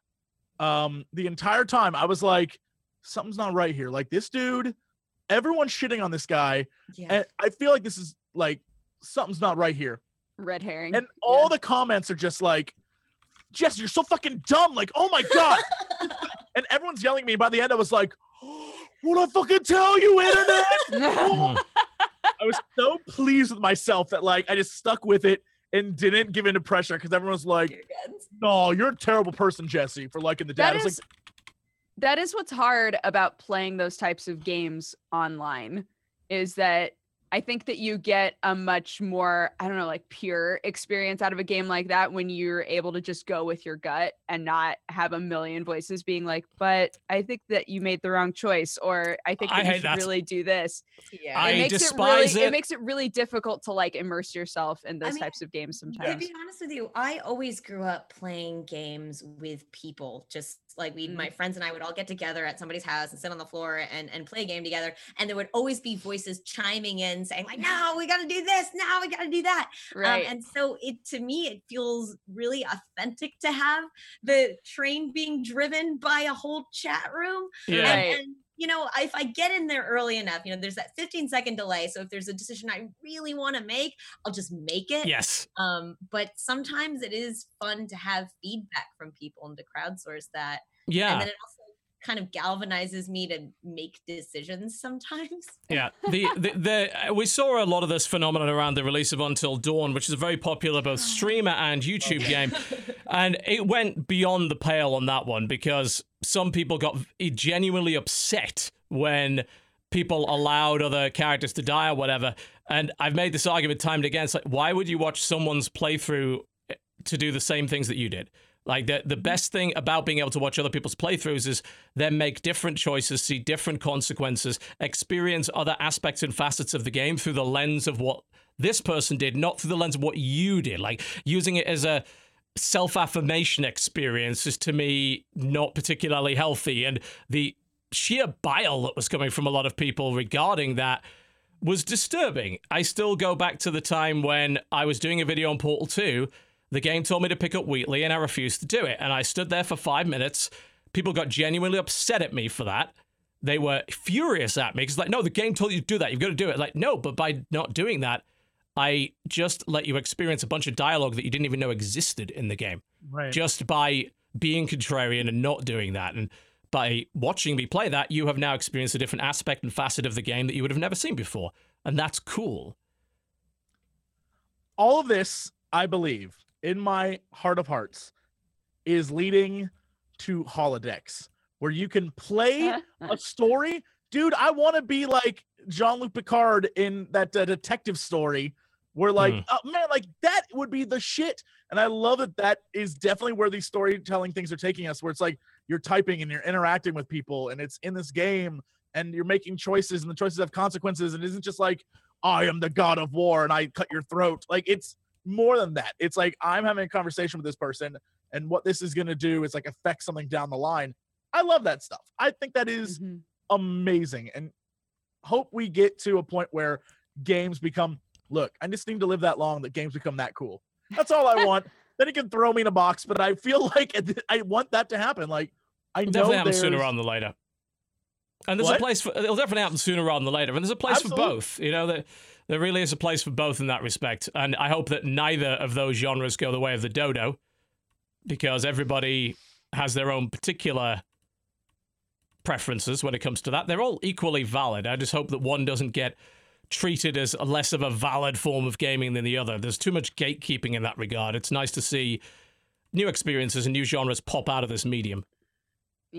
Um, the entire time I was like, something's not right here. Like this dude, everyone's shitting on this guy, Yeah. and I feel like this is like something's not right here. Red herring. And all the comments are just like, Jess, you're so fucking dumb. Like, oh my god. and everyone's yelling at me. By the end, I was like, what I fucking tell you, internet? I was so pleased with myself that like I just stuck with it and didn't give into pressure because everyone's like, no, you're a terrible person, Jesse, for liking the dad. that I was is like, that is what's hard about playing those types of games online is that I think that you get a much more, I don't know, like pure experience out of a game like that when you're able to just go with your gut and not have a million voices being like, but I think that you made the wrong choice, or I think I you should that. really do this. Yeah. I it makes despise it really it. it makes it really difficult to like immerse yourself in those mean, types of games sometimes. To be honest with you, I always grew up playing games with people. Just like we, Mm. my friends and I would all get together at somebody's house and sit on the floor and and play a game together. And there would always be voices chiming in, saying like, "No, we got to do this. Now we got to do that." Right. Um, and so it to me, it feels really authentic to have the train being driven by a whole chat room. Yeah. And- Right. And, you know, if I get in there early enough, you know, there's that 15 second delay. So if there's a decision I really want to make, I'll just make it. Yes. Um, but sometimes it is fun to have feedback from people and to crowdsource that. Yeah. And then it also kind of galvanizes me to make decisions sometimes. Yeah, the, the the uh, we saw a lot of this phenomenon around the release of Until Dawn, which is a very popular both streamer and YouTube game, and it went beyond the pale on that one because some people got genuinely upset when people allowed other characters to die or whatever. And I've made this argument time and again. It's like, why would you watch someone's playthrough eh, to do the same things that you did? Like the the best thing about being able to watch other people's playthroughs is then make different choices, see different consequences, experience other aspects and facets of the game through the lens of what this person did, not through the lens of what you did. Like using it as a self affirmation experience is to me not particularly healthy. And the sheer bile that was coming from a lot of people regarding that was disturbing. I still go back to the time when I was doing a video on Portal 2. The game told me to pick up Wheatley, and I refused to do it. And I stood there for five minutes. People got genuinely upset at me for that. They were furious at me because, like, no, the game told you to do that. You've got to do it. Like, no, but by not doing that, I just let you experience a bunch of dialogue that you didn't even know existed in the game. Right. Just by being contrarian and not doing that. And by watching me play that, you have now experienced a different aspect and facet of the game that you would have never seen before. And that's cool. All of this, I believe, in my heart of hearts, is leading to holodecks where you can play a story. Dude, I want to be like Jean Luc Picard in that uh, detective story where, like, Hmm. oh, man, like that would be the shit. And I love that that is definitely where these storytelling things are taking us, where it's like you're typing and you're interacting with people and it's in this game and you're making choices and the choices have consequences and it isn't just like, I am the god of war and I cut your throat. Like, it's more than that. It's like I'm having a conversation with this person and what this is going to do is like affect something down the line. I love that stuff. I think that is Mhm. amazing and hope we get to a point where games become look, I just need to live that long that games become that cool. That's all I want. then he can throw me in a box, but I feel like it- I want that to happen. Like I It'll know definitely happen sooner there's- rather than later. And there's What? a place for it'll definitely happen sooner rather than later. And there's a place Absolutely. for both. You know, there, there really is a place for both in that respect. And I hope that neither of those genres go the way of the dodo, because everybody has their own particular preferences when it comes to that. They're all equally valid. I just hope that one doesn't get treated as less of a valid form of gaming than the other. There's too much gatekeeping in that regard. It's nice to see new experiences and new genres pop out of this medium.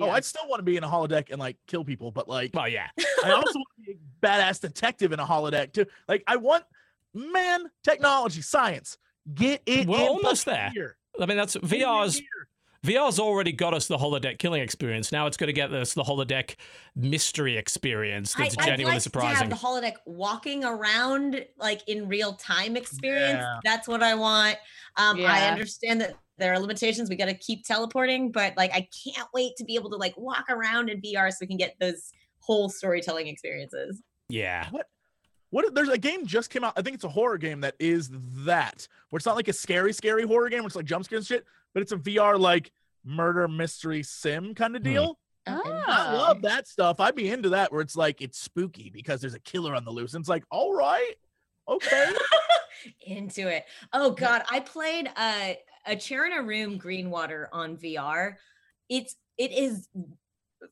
Oh, I'd still want to be in a holodeck and like kill people, but like oh yeah. I also want to be a badass detective in a holodeck too. Like I want man, technology, science. Get it We're in almost fucking there. here. I mean, that's Get it in VR's here. VR's already got us the holodeck killing experience. Now it's going to get us the holodeck mystery experience. That's I, I'd genuinely like surprising. to have the holodeck walking around like in real time experience. Yeah. That's what I want. Um, I understand that there are limitations. We got to keep teleporting, but like I can't wait to be able to like walk around in VR so we can get those whole storytelling experiences. yeah, What What? there's a game just came out. I think it's a horror game that is that, where it's not like a scary, scary horror game, where it's like jump scares and shit, but it's a VR like murder mystery sim kind of Hmm. deal. Oh, I love that stuff. I'd be into that where it's like it's spooky because there's a killer on the loose. And it's like, all right, okay. into it. Oh god, I played uh, a chair in a room Greenwater on VR. It's it is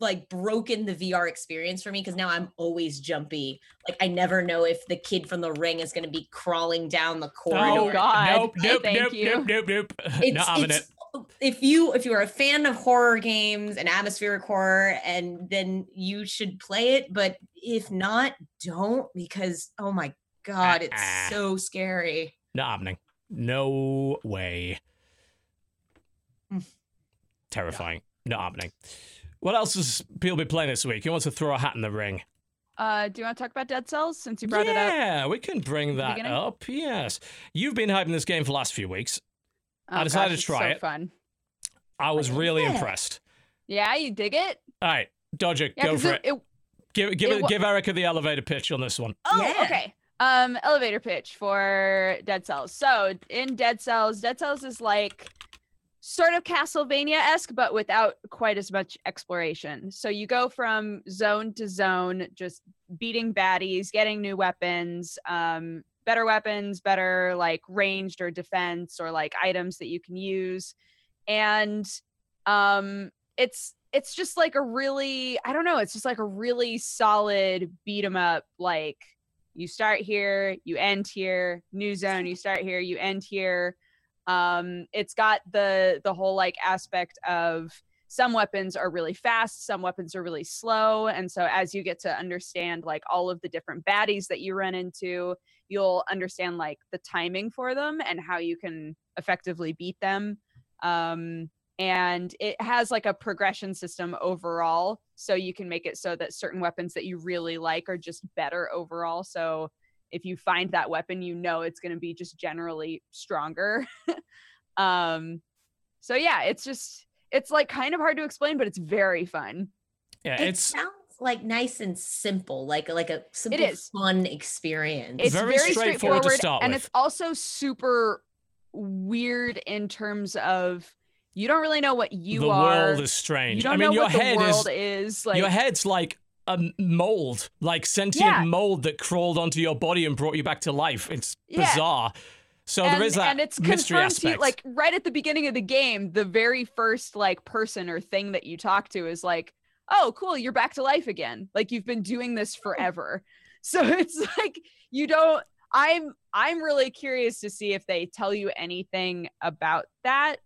like broken the VR experience for me because now I'm always jumpy. Like I never know if the kid from the ring is going to be crawling down the corridor. Oh, God. Nope, nope, Thank nope, you. nope, nope, nope. It's, Not having it. it's if you if you're a fan of horror games and atmospheric horror and then you should play it but if not don't because oh my god it's Uh-uh. so scary Not happening. No way. Mm. Terrifying. Not happening. What else has people been playing this week? Who wants to throw a hat in the ring? Uh, do you want to talk about Dead Cells since you brought it up? yeah, we can bring that beginning? up. Yes. You've been hyping this game for the last few weeks. I Oh, decided gosh, to it's try so it. Fun. I was love really it. impressed. Yeah, you dig it? All right, Dodger, Yeah, go 'cause for it. it, it Give give it it, give Erika the elevator pitch on this one. Oh, Yeah. okay. Um, elevator pitch for Dead Cells. So in Dead Cells, Dead Cells is like sort of Castlevania-esque, but without quite as much exploration. So you go from zone to zone, just beating baddies, getting new weapons, um, better weapons, better like ranged or defense or like items that you can use. And um it's it's just like a really I don't know, it's just like a really solid beat 'em up like you start here, you end here, new zone, you start here, you end here. Um it's got the the whole like aspect of some weapons are really fast, some weapons are really slow. And so as you get to understand like all of the different baddies that you run into, you'll understand like the timing for them and how you can effectively beat them. Um, and it has like a progression system overall so you can make it so that certain weapons that you really like are just better overall so if you find that weapon you know it's going to be just generally stronger um so yeah it's just it's like kind of hard to explain but it's very fun Yeah, It it's sounds like nice and simple, like like a simple, is. fun experience. it's Very very, straightforward straightforward, to start and with. it's also super weird in terms of you don't really know what you the are world is strange. you don't I mean, know your what the head world is is, like your head's like a mold, like sentient Yeah. mold that crawled onto your body and brought you back to life. It's Yeah. bizarre. So and, there is that and it's mystery to you aspect. like right at the beginning of the game the very first like person or thing that you talk to is like oh cool you're back to life again like you've been doing this forever so it's like you don't i'm i'm really curious to see if they tell you anything about that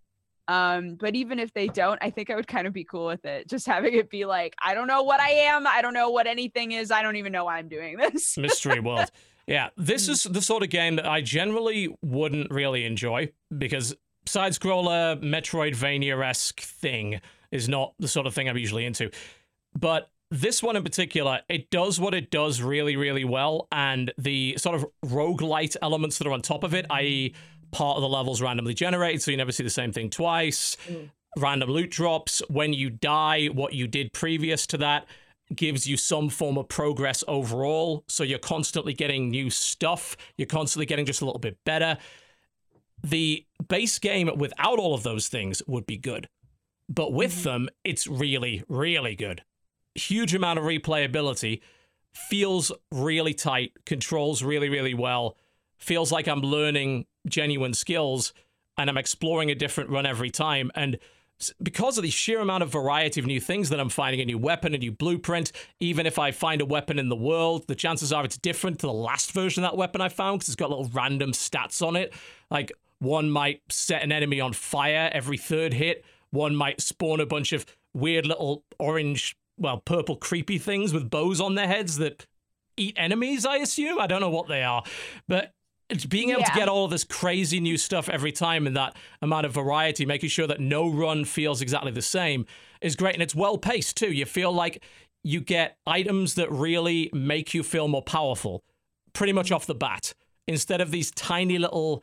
um but even if they don't i think i would kind of be cool with it just having it be like i don't know what i am i don't know what anything is i don't even know why i'm doing this mystery world. Yeah, this Mm. is the sort of game that I generally wouldn't really enjoy because side scroller, Metroidvania esque thing is not the sort of thing I'm usually into. But this one in particular, it does what it does really, really well. And the sort of roguelite elements that are on top of it, i.e., part of the levels randomly generated, so you never see the same thing twice. Mm. Random loot drops. When you die, what you did previous to that gives you some form of progress overall. So you're constantly getting new stuff. You're constantly getting just a little bit better. The base game without all of those things would be good. But with Mhm. them, it's really, really good. Huge amount of replayability. Feels really tight. Controls really, really well. Feels like I'm learning genuine skills and I'm exploring a different run every time. And because of the sheer amount of variety of new things that I'm finding a new weapon, a new blueprint, even if I find a weapon in the world, the chances are it's different to the last version of that weapon I found because it's got little random stats on it. Like one might set an enemy on fire every third hit, one might spawn a bunch of weird little orange, well, purple creepy things with bows on their heads that eat enemies, I assume. I don't know what they are. But being able to get all of this crazy new stuff every time and that amount of variety, making sure that no run feels exactly the same is great. And it's well paced too. You feel like you get items that really make you feel more powerful pretty much off the bat instead of these tiny little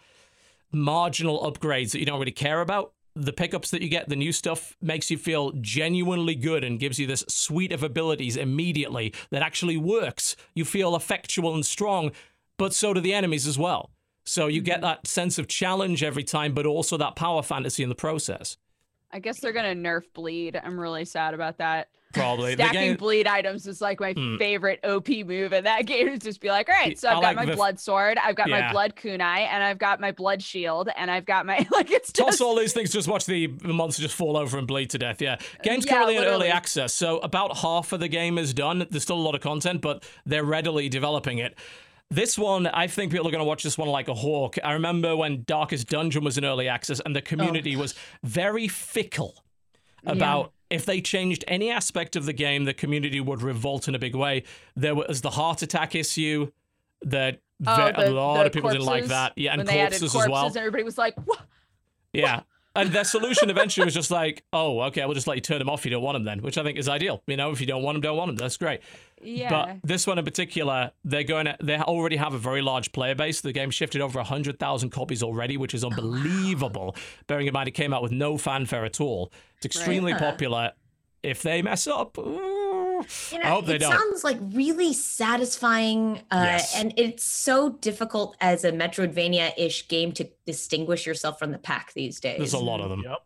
marginal upgrades that you don't really care about. The pickups that you get, the new stuff makes you feel genuinely good and gives you this suite of abilities immediately that actually works. You feel effectual and strong, but so do the enemies as well. So you get that sense of challenge every time, but also that power fantasy in the process. i guess they're gonna nerf bleed i'm really sad about that Probably. Stacking game- bleed items is like my Mm. favorite OP move in that game. Is just be like, all right, so I I've got like my the- blood sword, I've got Yeah. my blood kunai, and I've got my blood shield, and I've got my like it's Toss all these things, just watch the the monster just fall over and bleed to death. Yeah. Game's yeah, currently in early access, so about half of the game is done. There's still a lot of content, but they're readily developing it. This one, I think people are going to watch this one like a hawk. I remember when Darkest Dungeon was in early access and the community was very fickle about if they changed any aspect of the game, the community would revolt in a big way. There was the heart attack issue that Oh, ve- a lot of people didn't like that. Yeah, and when they added corpses corpses, as well. and everybody was like, what? Yeah. And their solution eventually was just like, oh, okay, we'll just let you turn them off if you don't want them then, which I think is ideal. You know, if you don't want them, don't want them. That's great. Yeah, But this one in particular, they're going to, they already have a very large player base. The game shifted over 100,000 copies already, which is unbelievable. Bearing in mind it came out with no fanfare at all. It's extremely Huh. popular. If they mess up, ooh, You I hope they it don't. sounds like really satisfying, uh, Yes. and it's so difficult as a Metroidvania-ish game to distinguish yourself from the pack these days. there's a lot of them. Yep.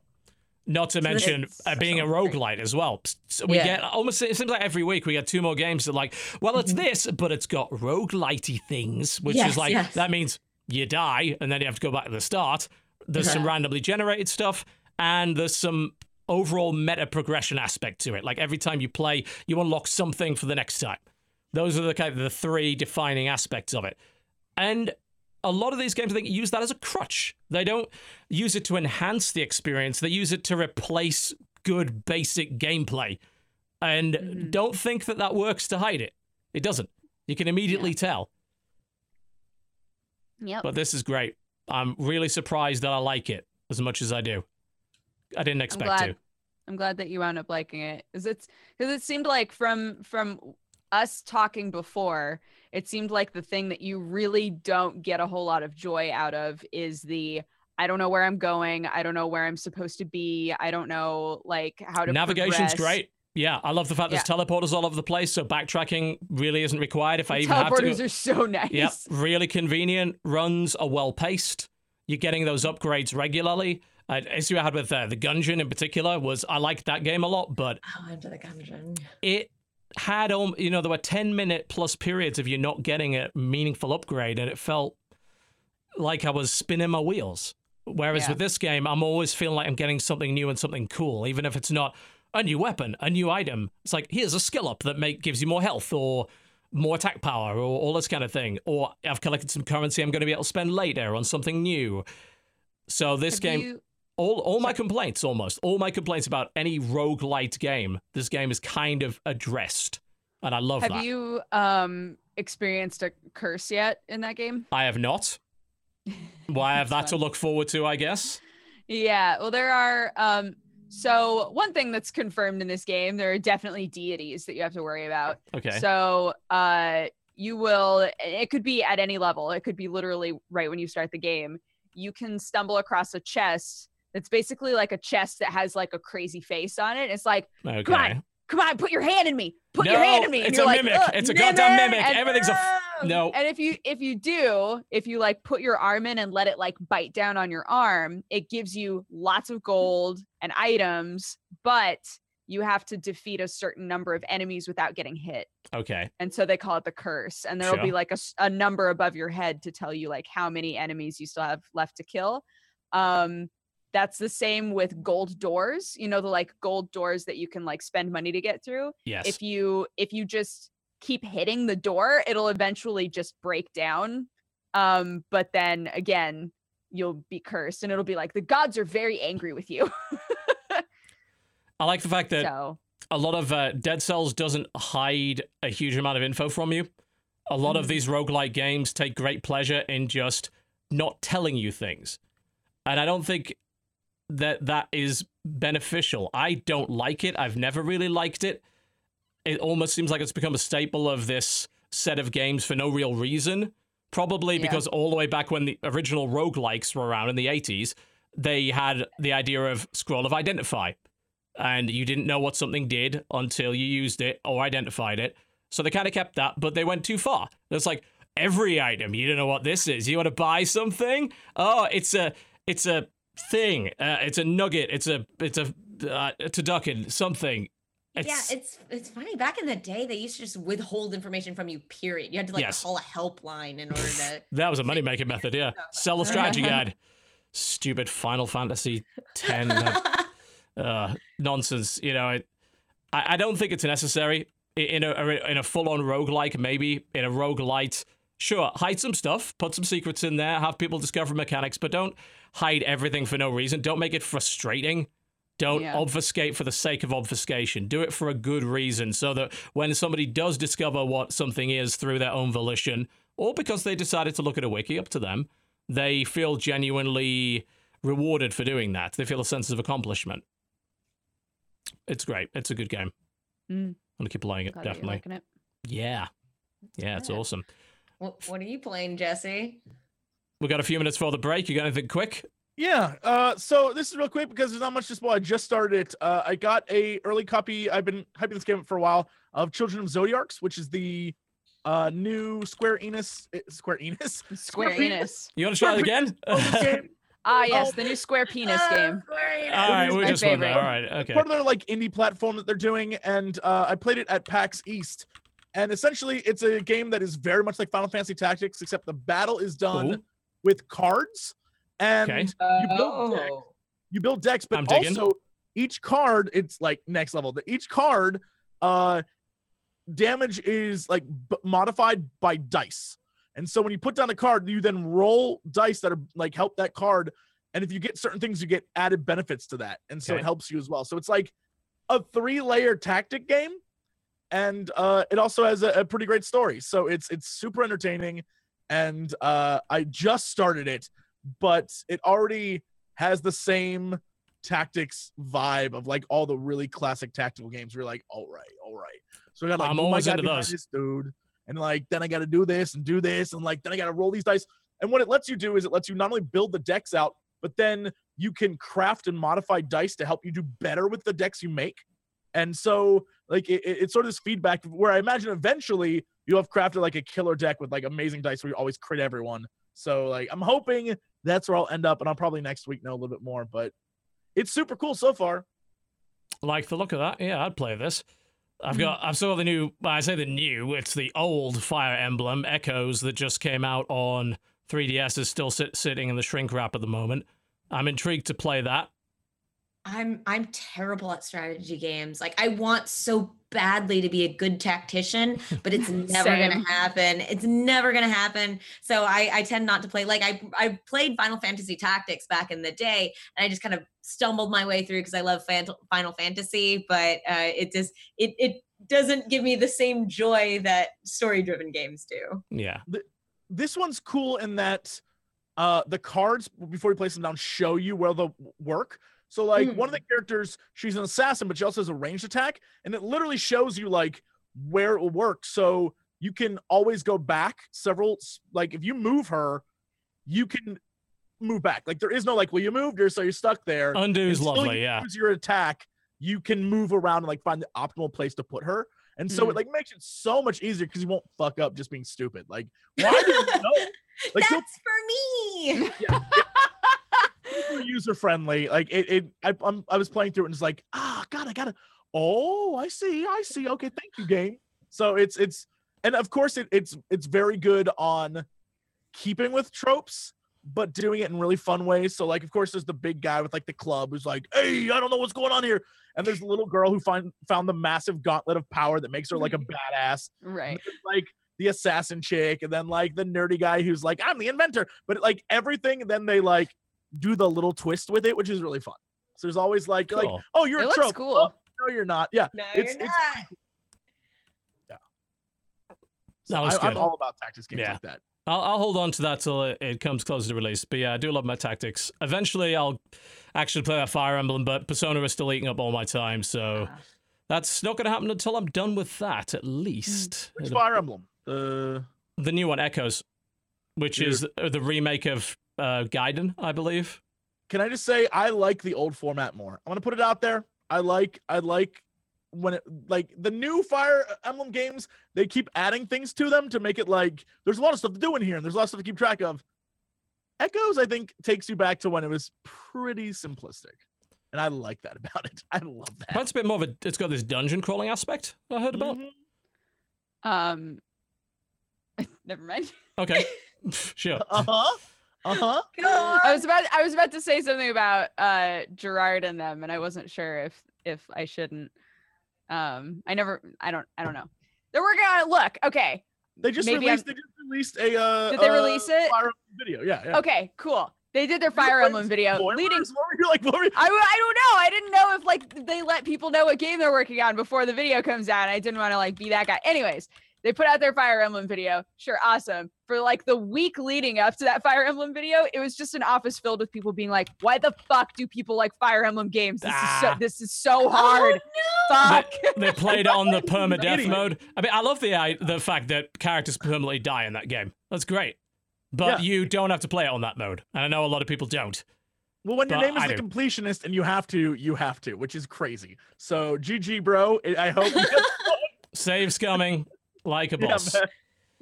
Not to mention uh, being a roguelite as well. So we Yeah. get almost, it seems like every week we get two more games that like, well, it's Mhm. this, but it's got roguelitey things, which Yes, is like, yes. that means you die and then you have to go back to the start. There's some Uh-huh. randomly generated stuff and there's some overall meta progression aspect to it. Like every time you play, you unlock something for the next time. Those are the kind of the three defining aspects of it. And a lot of these games, I think, use that as a crutch. They don't use it to enhance the experience. They use it to replace good basic gameplay. And Mhm. don't think that that works to hide it. It doesn't. You can immediately tell. Yep. But this is great. I'm really surprised that I like it as much as I do. I didn't expect glad. to. I'm glad that you wound up liking it. Is it's because it seemed like from from us talking before, it seemed like the thing that you really don't get a whole lot of joy out of is the I don't know where I'm going. I don't know where I'm supposed to be. I don't know like how to Navigation's progress. great. Yeah, I love the fact there's teleporters all over the place, so backtracking really isn't required if I The even have to. teleporters are so nice. Yep, really convenient. Runs are well paced. You're getting those upgrades regularly. Uh, issue I had with uh, the Gungeon in particular was I liked that game a lot, but Oh, into the dungeon. it had you know there were 10 minute plus periods of you not getting a meaningful upgrade and it felt like i was spinning my wheels. Whereas Yeah. with this game i'm always feeling like i'm getting something new and something cool even if it's not a new weapon a new item. It's like here's a skill up that make gives you more health or more attack power or all this kind of thing or i've collected some currency i'm going to be able to spend later on something new. So this Have game you- all all my complaints almost all my complaints about any roguelite game this game is kind of addressed and i love have that you um experienced a curse yet in that game? i have not well i have that That's to look forward to i guess Yeah, well, there are. Um, so one thing that's confirmed in this game, there are definitely deities that you have to worry about. okay So, uh, you will. It could be at any level. It could be literally right when you start the game. You can stumble across a chest that's basically like a chest that has like a crazy face on it. It's like, okay come on, come on, put your hand in me. Put your hand in me. And it's a like, mimic. It's a goddamn mimic. And- Everything's a f- no and if you if you do, if you like put your arm in and let it like bite down on your arm, it gives you lots of gold and items, but you have to defeat a certain number of enemies without getting hit. okay And so they call it the curse. And there'll be Sure. like a number above your head to tell you like how many enemies you still have left to kill. Um that's the same with gold doors, you know, the like gold doors that you can like spend money to get through yes if you if you just keep hitting the door it'll eventually just break down um but then again you'll be cursed and it'll be like the gods are very angry with you i like the fact that so a lot of uh, Dead Cells doesn't hide a huge amount of info from you. A lot of Mhm. these roguelike games take great pleasure in just not telling you things. And I don't think that that is beneficial. I don't like it. I've never really liked it. It almost seems like it's become a staple of this set of games for no real reason. Probably Yeah. because all the way back when the original roguelikes were around in the 80s, they had the idea of scroll of identify and you didn't know what something did until you used it or identified it. So they kind of kept that, but they went too far. It's like every item, you don't know what this is. You want to buy something? Oh, it's a it's a thing. Uh, it's a nugget. It's a it's a uh, it's a duckin something. yeah, It's, it's it's funny. Back in the day, they used to just withhold information from you. Period. You had to like Yes. call a helpline in order to. that was a money making method. Yeah, sell the strategy guide. Stupid Final Fantasy ten. uh, uh, nonsense. You know, it, I, I don't think it's necessary in a in a full on roguelike. Maybe in a roguelite, sure, hide some stuff, put some secrets in there, have people discover mechanics, but don't hide everything for no reason. Don't make it frustrating. Don't Yeah. obfuscate for the sake of obfuscation. Do it for a good reason, so that when somebody does discover what something is through their own volition, or because they decided to look at a wiki, up to them, they feel genuinely rewarded for doing that. They feel a sense of accomplishment. It's great. It's a good game. Mm. I'm gonna keep playing it. Glad definitely. it. Yeah. Yeah, it's awesome. What, what are you playing, Jesse? We got a few minutes for the break. You got anything quick? Yeah. Uh, so this is real quick because there's not much to spoil. I just started it. Uh, I got a early copy. I've been hyping this game up for a while of Children of Zodiarcs, which is the uh new Square Enix eh, Square Enix Square Penis- penis. You want to try it again? This game. Ah, yes, Oh. the new square penis Ah, game. great. All right, we my just went there. favorite. All right, okay. part of their like indie platform that they're doing, and uh, I played it at PAX East. And essentially, it's a game that is very much like Final Fantasy Tactics, except the battle is done Ooh. with cards, and Okay. you build decks. You build decks, but I'm digging. also each card, it's like next level. The- Each card, uh, damage is like b- modified by dice. And so when you put down a card, you then roll dice that are like help that card and if you get certain things, you get added benefits to that, and so Okay. it helps you as well. So it's like a three-layer tactic game, and uh, it also has a, a pretty great story. So it's it's super entertaining, and uh, I just started it, but it already has the same tactics vibe of like all the really classic tactical games. We're like, all right, all right. So I got like, I'm my always guy into those. this dude, and like then I got to do this and do this, and like then I got to roll these dice. And what it lets you do is it lets you not only build the decks out, but then you can craft and modify dice to help you do better with the decks you make. And so, like, it, it- it's sort of this feedback where I imagine eventually you'll have crafted like a killer deck with like amazing dice where you always crit everyone. So, like, I'm hoping that's where I'll end up, and I'll probably next week know a little bit more. But it's super cool so far. Like the look of that. Yeah, I'd play this. I've Mm-hmm. got. I've saw the new. well, I say the new. It's the old Fire Emblem Echoes that just came out on 3DS. Is still sit, sitting in the shrink wrap at the moment. I'm intrigued to play that. I'm I'm terrible at strategy games. Like I want so badly to be a good tactician, but it's never Same. gonna happen. It's never gonna happen. So I I tend not to play. Like I I played Final Fantasy Tactics back in the day, and I just kind of stumbled my way through because I love Fan- Final Fantasy, but uh, it just it it doesn't give me the same joy that story driven games do. Yeah. this one's cool in that uh the cards before you place them down show you where they'll work so like one of hmm. the characters she's an assassin but she also has a ranged attack and it literally shows you like where it will work. So you can always go back several like if you move her you can move back. Like there is no like well you moved her so you're stuck there. Undo's lovely. you Yeah. use your attack you can move around and like find the optimal place to put her. And so it hmm. like makes it so much easier because you won't fuck up just being stupid. Like why do you know? Like That's for me. Super user friendly. Like it, it I, I'm, I was playing through it and it's like, ah, God, I gotta. Oh, I see, I see. Okay, thank you, game. So it's it's and of course it, it's it's very good on keeping with tropes, but doing it in really fun ways. So like, of course, there's the big guy with like the club who's like, hey, I don't know what's going on here. And there's the little girl who find found the massive gauntlet of power that makes her like a badass Right. like the assassin chick and then like the nerdy guy who's like i'm the inventor but like everything then they like do the little twist with it which is really fun so there's always like you're like oh you're It a looks trope cool. Oh, no you're not yeah No, It's- you're it's- not. so That was I, am all about tactics games Yeah. like that I'll, I'll hold on to that till it, it comes closer to release. But yeah, I do love my tactics. Eventually, I'll actually play that Fire Emblem, but Persona is still eating up all my time, so that's not going to happen until I'm done with that, at least. which The, fire emblem uh the new one, Echoes, which Dude. is the remake of uh, Gaiden, I believe. can i just say i like the old format more i'm gonna put it out there i like i like when it like the new fire emblem games they keep adding things to them to make it like there's a lot of stuff to do in here and there's a lot of stuff to keep track of echoes i think takes you back to when it was pretty simplistic and i like that about it i love that But it's a bit more of a. It's got this dungeon crawling aspect I heard about. Mhm. Um. Never mind. Okay, sure. uh-huh uh-huh I was about I was about to say something about uh Jirard and them, and I wasn't sure if if I shouldn't. Um, I never. I don't. I don't know. They're working on it. Look. Okay. they just Maybe released I'm- they just released a uh Did they uh, release it? Fire Emblem video yeah yeah Okay. Cool. They did their Fire Emblem video Spoilers? leading. what were you like what were you- I, w- I don't know. I didn't know if like they let people know what game they're working on before the video comes out. I didn't want to like be that guy. Anyways, they put out their Fire Emblem video. Sure, awesome. For like the week leading up to that Fire Emblem video, it was just an office filled with people being like, "Why the fuck do people like Fire Emblem games? This is so Ah. this is so hard. Fuck." they played it on the permadeath Idiot. mode. I mean, I love the i- the fact that characters permanently die in that game. That's great. But Yeah. you don't have to play it on that mode. And I know a lot of people don't. Well, when your name is I the do. completionist and you have to, you have to, which is crazy. So GG, bro. I I hope. Saves coming like a boss. man.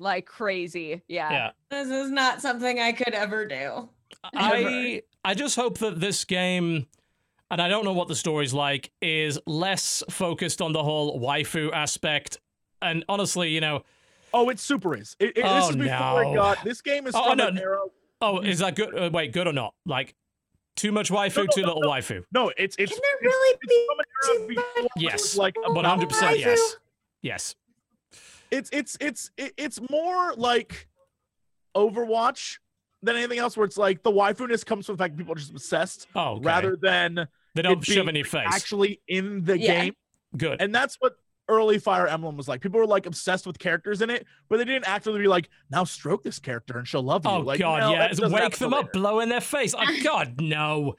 Like crazy. Yeah. yeah. This is not something I could ever do. I I just hope that this game, and I don't know what the story's like, is less focused on the whole waifu aspect. And honestly, you know, oh, it super is. It, it- Oh, this is before no. it got. This game is Oh, from no, an era. oh, is that good? Uh, wait, good or not? Like, too much waifu, too little waifu. No, it's it's. Can there really it's be from an era too before it Yes, was like One hundred percent, yes, yes. It's it's it's it's more like Overwatch than anything else. Where it's like the waifuness comes from the fact people are just obsessed Oh, okay. rather than they don't shove being in your face. actually in the Yeah. game. Good. And that's what early Fire Emblem was like. People were like obsessed with characters in it, but they didn't actively be like, now stroke this character and she'll love you. Oh like, God, no, yeah, that wake them till up, blow in their face. Oh God, no.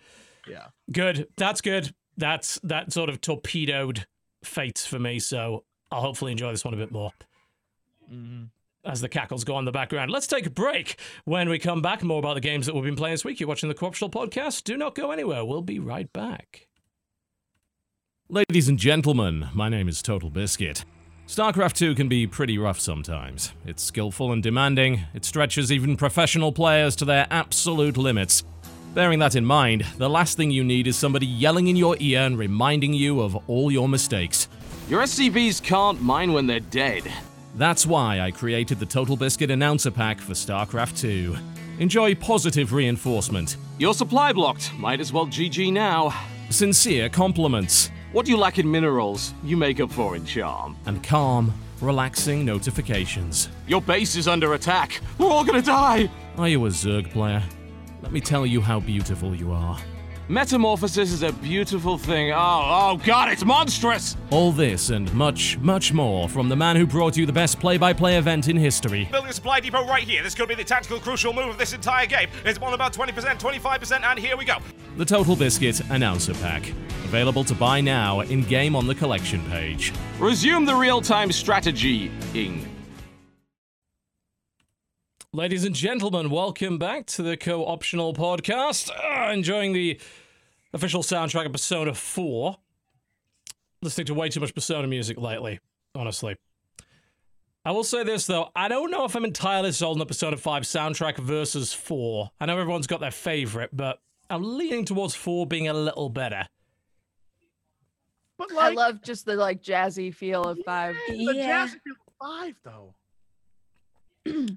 Yeah. Good. That's good. That's that sort of torpedoed fates for me. So I'll hopefully enjoy this one a bit more Mhm. as the cackles go on in the background. Let's take a break. When we come back, more about the games that we've been playing this week. You're watching the Corruptional Podcast. Do not go anywhere. We'll be right back. Ladies and gentlemen, my name is Total Biscuit. StarCraft 2 can be pretty rough sometimes. It's skillful and demanding, it stretches even professional players to their absolute limits. Bearing that in mind, the last thing you need is somebody yelling in your ear and reminding you of all your mistakes. Your SCVs can't mine when they're dead. That's why I created the Total Biscuit Announcer Pack for StarCraft 2. Enjoy positive reinforcement, Your supply blocked. Might as well GG now. sincere compliments, What do you lack in minerals, you make up for in charm. and calm, relaxing notifications. Your base is under attack. We're all gonna die. Are you a Zerg player? Let me tell you how beautiful you are. Metamorphosis is a beautiful thing. Oh, oh god, it's monstrous! All this and much, much more from the man who brought you the best play by play event in history. Building a supply depot right here. This could be the tactical crucial move of this entire game. It's on about 20%, 25%, and here we go. The Total Biscuit Announcer Pack. Available to buy now in game on the collection page. Resume the real-time strategy ing. Ladies and gentlemen, welcome back to the co optional podcast. Ah, enjoying the official soundtrack of Persona 4. Listening to way too much Persona music lately, honestly. I will say this though, I don't know if I'm entirely sold on the Persona 5 soundtrack versus 4. I know everyone's got their favorite, but I'm leaning towards 4 being a little better. But I love just the like jazzy feel of five. the Yeah. jazz feel five though.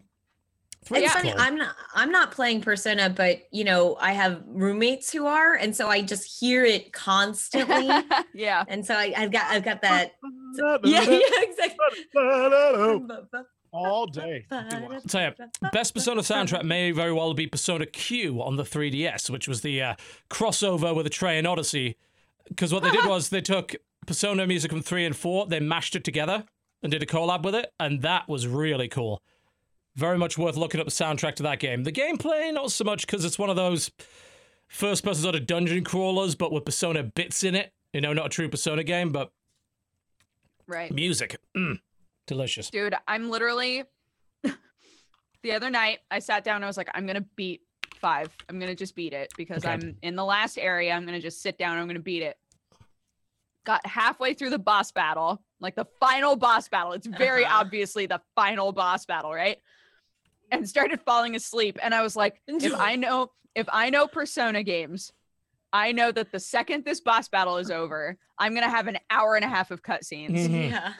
Three It's funny. cool. I'm not. I'm not playing Persona, but you know, I have roommates who are, and so I just hear it constantly. yeah. and so I, I've got. I've got that. Yeah, yeah, exactly. All day. tell you, best Persona soundtrack may very well be Persona Q on the 3DS, which was the uh, crossover with Etrian Odyssey. Because what they did was they took Persona music from 3 and 4, they mashed it together and did a collab with it, and that was really cool. Very much worth looking up the soundtrack to that game. The gameplay, not so much because it's one of those first person sort of dungeon crawlers, but with Persona bits in it. You know, not a true Persona game, but Right. music. Mm, delicious. Dude, I'm literally the other night I sat down and I was like, I'm gonna beat five. I'm gonna just beat it because Okay. I'm in the last area. I'm gonna just sit down and I'm gonna beat it. Got halfway through the boss battle, like the final boss battle. It's very Uh-huh. obviously the final boss battle, right? And started falling asleep. And I was like, if I know if I know Persona games, I know that the second this boss battle is over, I'm gonna have an hour and a half of cutscenes Mhm. Yeah.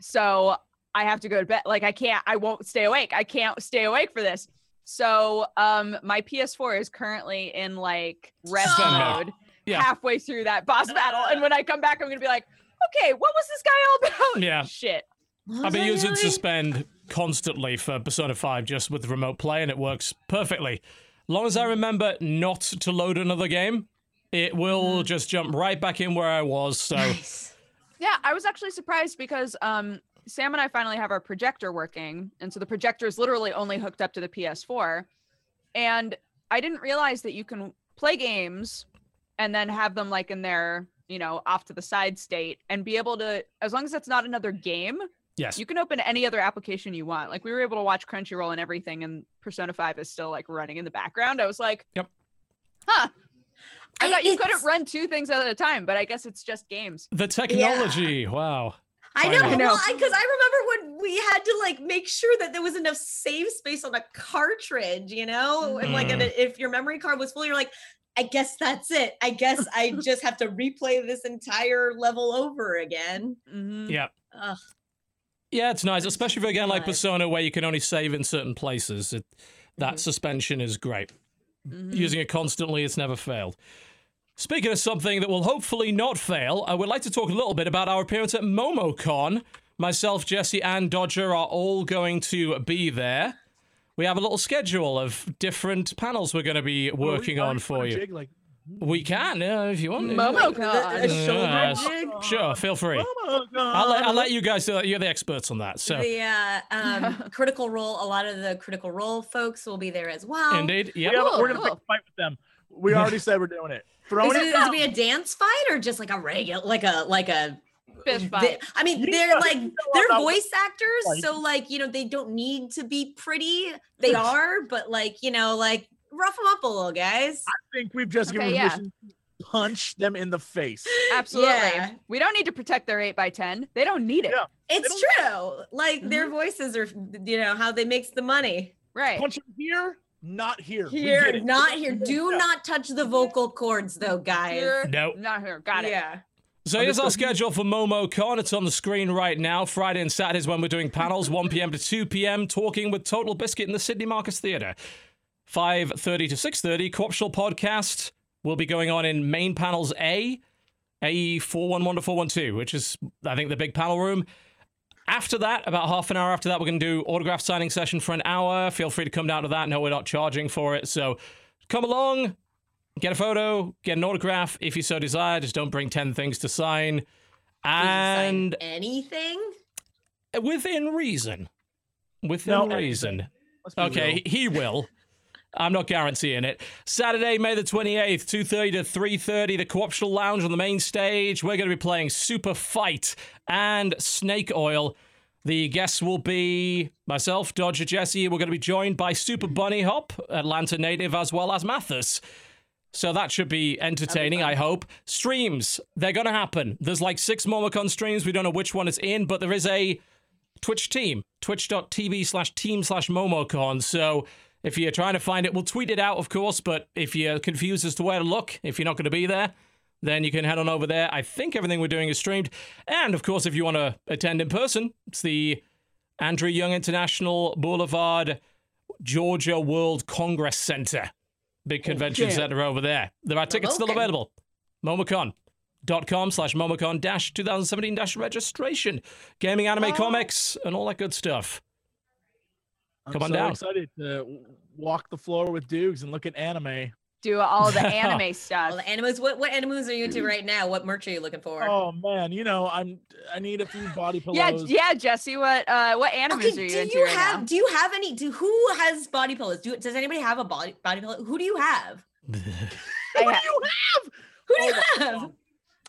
so I have to go to bed. Like I can't, I won't stay awake. I can't stay awake for this. So um my PS4 is currently in like rest Suspend mode. mode Yeah. halfway through that boss battle. And when I come back, I'm gonna be like, okay, what was this guy all about? Yeah. Shit. I've been using suspend constantly for Persona 5 just with remote play, and it works perfectly. Long as I remember not to load another game, it will just jump right back in where I was. So Nice. Yeah, I was actually surprised because um Sam and I finally have our projector working. And so the projector is literally only hooked up to the PS4. And I didn't realize that you can play games and then have them like in their, you know, off to the side state and be able to, as long as it's not another game, yes, you can open any other application you want. Like we were able to watch Crunchyroll and everything, and Persona 5 is still like running in the background. I was like, Yep. Huh. I I- thought you couldn't run two things at a time, but I guess it's just games. the technology. Wow. I know, I know. because I remember when we had to like make sure that there was enough save space on a cartridge, you know, and like Mhm. if your memory card was full, you're like, I guess that's it. I guess I just have to replay this entire level over again. Mhm. Yeah. Ugh. Yeah, it's nice, especially for a game like Persona where you can only save in certain places. It, that Mhm. suspension is great. Mhm. Using it constantly, it's never failed. Speaking of something that will hopefully not fail, I would like to talk a little bit about our appearance at MomoCon. Myself, Jesse, and Dodger are all going to be there. we have a little schedule of different panels we're going to be we working already on for you. jig, like, We can, yeah, if you want. to. Momo A- a shoulder Yes. Sure, feel free. Oh, I'll let, I'll let you guys do that. You're the experts on that. So, The uh, um, Critical Role, a lot of the Critical Role folks will be there as well. indeed. We Cool, we're gonna cool. pick a fight with them. We already said we're doing it. Throwing Is it, it is down. it be a dance fight or just like a regular, like a like a Fist they- fight. I mean, they're know- like they're voice actors, so like you know they don't need to be pretty. They are, but like you know, like rough them up a little, guys. I think we've just given yeah. permission to punch them in the face. Absolutely. Yeah. We don't need to protect their 8 by 10 They don't need it. Yeah. It's don't- true. Like their Mm-hmm. voices are, you know, how they makes the money. Right. Punch them here, not here. Here, not here. Do Yeah. not touch the vocal cords, though, guys. Here, No. Not here. Got it. Yeah. So here's our schedule for MomoCon. It's on the screen right now. Friday and Saturdays when we're doing panels, 1 p.m. to 2 p.m. Talking with Total Biscuit in the Sidney Marcus Theatre. 5.30 to 6.30, Co-optional Podcast will be going on in main panels A, A411 to 412, which is, I think, the big panel room. After that, about half an hour after that, we're going to do autograph signing session for an hour. Feel free to come down to that. No, we're not charging for it. So come along, get a photo, get an autograph if you so desire. Just don't bring 10 things to sign. Will you sign And anything. within reason. Within No, reason. Okay, real. he will. I'm not guaranteeing it. Saturday, May the 28th, 2.30 to 3.30, the Co-optional Lounge on the main stage. We're going to be playing Super Fight and Snake Oil. The guests will be myself, Dodger Jesse. We're going to be joined by Super Bunny Hop, Atlanta native, as well as Mathis. So that should be entertaining, I hope. Streams, they're going to happen. There's like six Momocon streams. We don't know which one it's in, but there is a Twitch team, twitch.tv slash team slash Momocon. So if you're trying to find it, we'll tweet it out, of course. But if you're confused as to where to look, if you're not going to be there, then you can head on over there. I think everything we're doing is streamed. And of course, if you want to attend in person, it's the Andrew Young International Boulevard, Georgia World Congress Center. Big convention yeah. center over there. There are tickets still available. Momocon.com slash Momocon dash 2017 dash registration. Gaming, anime, Oh. comics, and all that good stuff. I'm Come on so down. excited to walk the floor with Dukes and look at anime. Do all the anime stuff. Well, the animals. What what animals are you into right now? What merch are you looking for? Oh man, you know I'm I need a few body pillows. yeah, yeah, Jesse. What uh, what animes Okay, are you do into you right have now? do you have any do who has body pillows? Do does anybody have a body body pillow? Who do you have? I, What ha- do you have? Who do you have?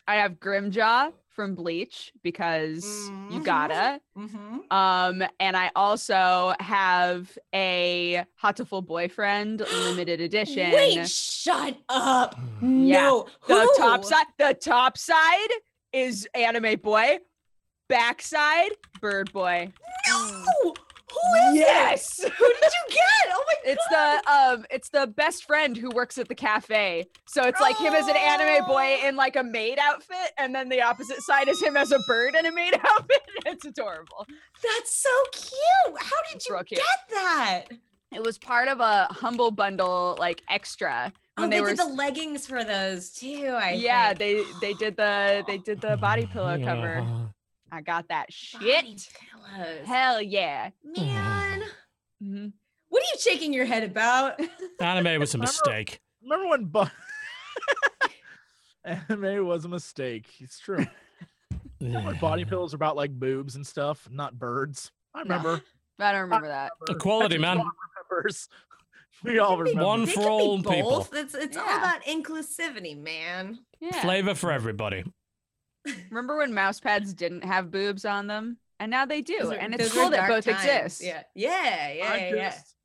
I have Grimmjow from Bleach because you Mhm. gotta. Mm-hmm. Um, and I also have a Hatoful Boyfriend limited edition. Wait, shut up. Yeah. No. the Who? top side, the top side is Anime Boy. Backside, Bird Boy. No. Who is Yes. it? Who did you get? Oh my It's god. the um it's the best friend who works at the cafe. So it's like him as an anime boy Oh. in like a maid outfit, and then the opposite side is him as a bird in a maid outfit. It's adorable. That's so cute. How did It's you real get cute. that? It was part of a humble bundle like extra Oh, when they, they, were did the leggings for those too. I yeah think. they they did the they did the body pillow cover. I got that Body shit. Hell yeah. Man, Mhm. what are you shaking your head about? Anime was a mistake. Remember when bu- anime was a mistake? It's true. Remember when body pillows are about like boobs and stuff, not birds. I remember. I don't remember that. Equality, That's man. John. We all remember. One for can be all people. both. It's it's all about inclusivity, man. Yeah. Flavor for everybody. Remember when mouse pads didn't have boobs on them? And now they do. Those are- and it's cool that both times. exist. Yeah, yeah, yeah, I yeah. yeah. just-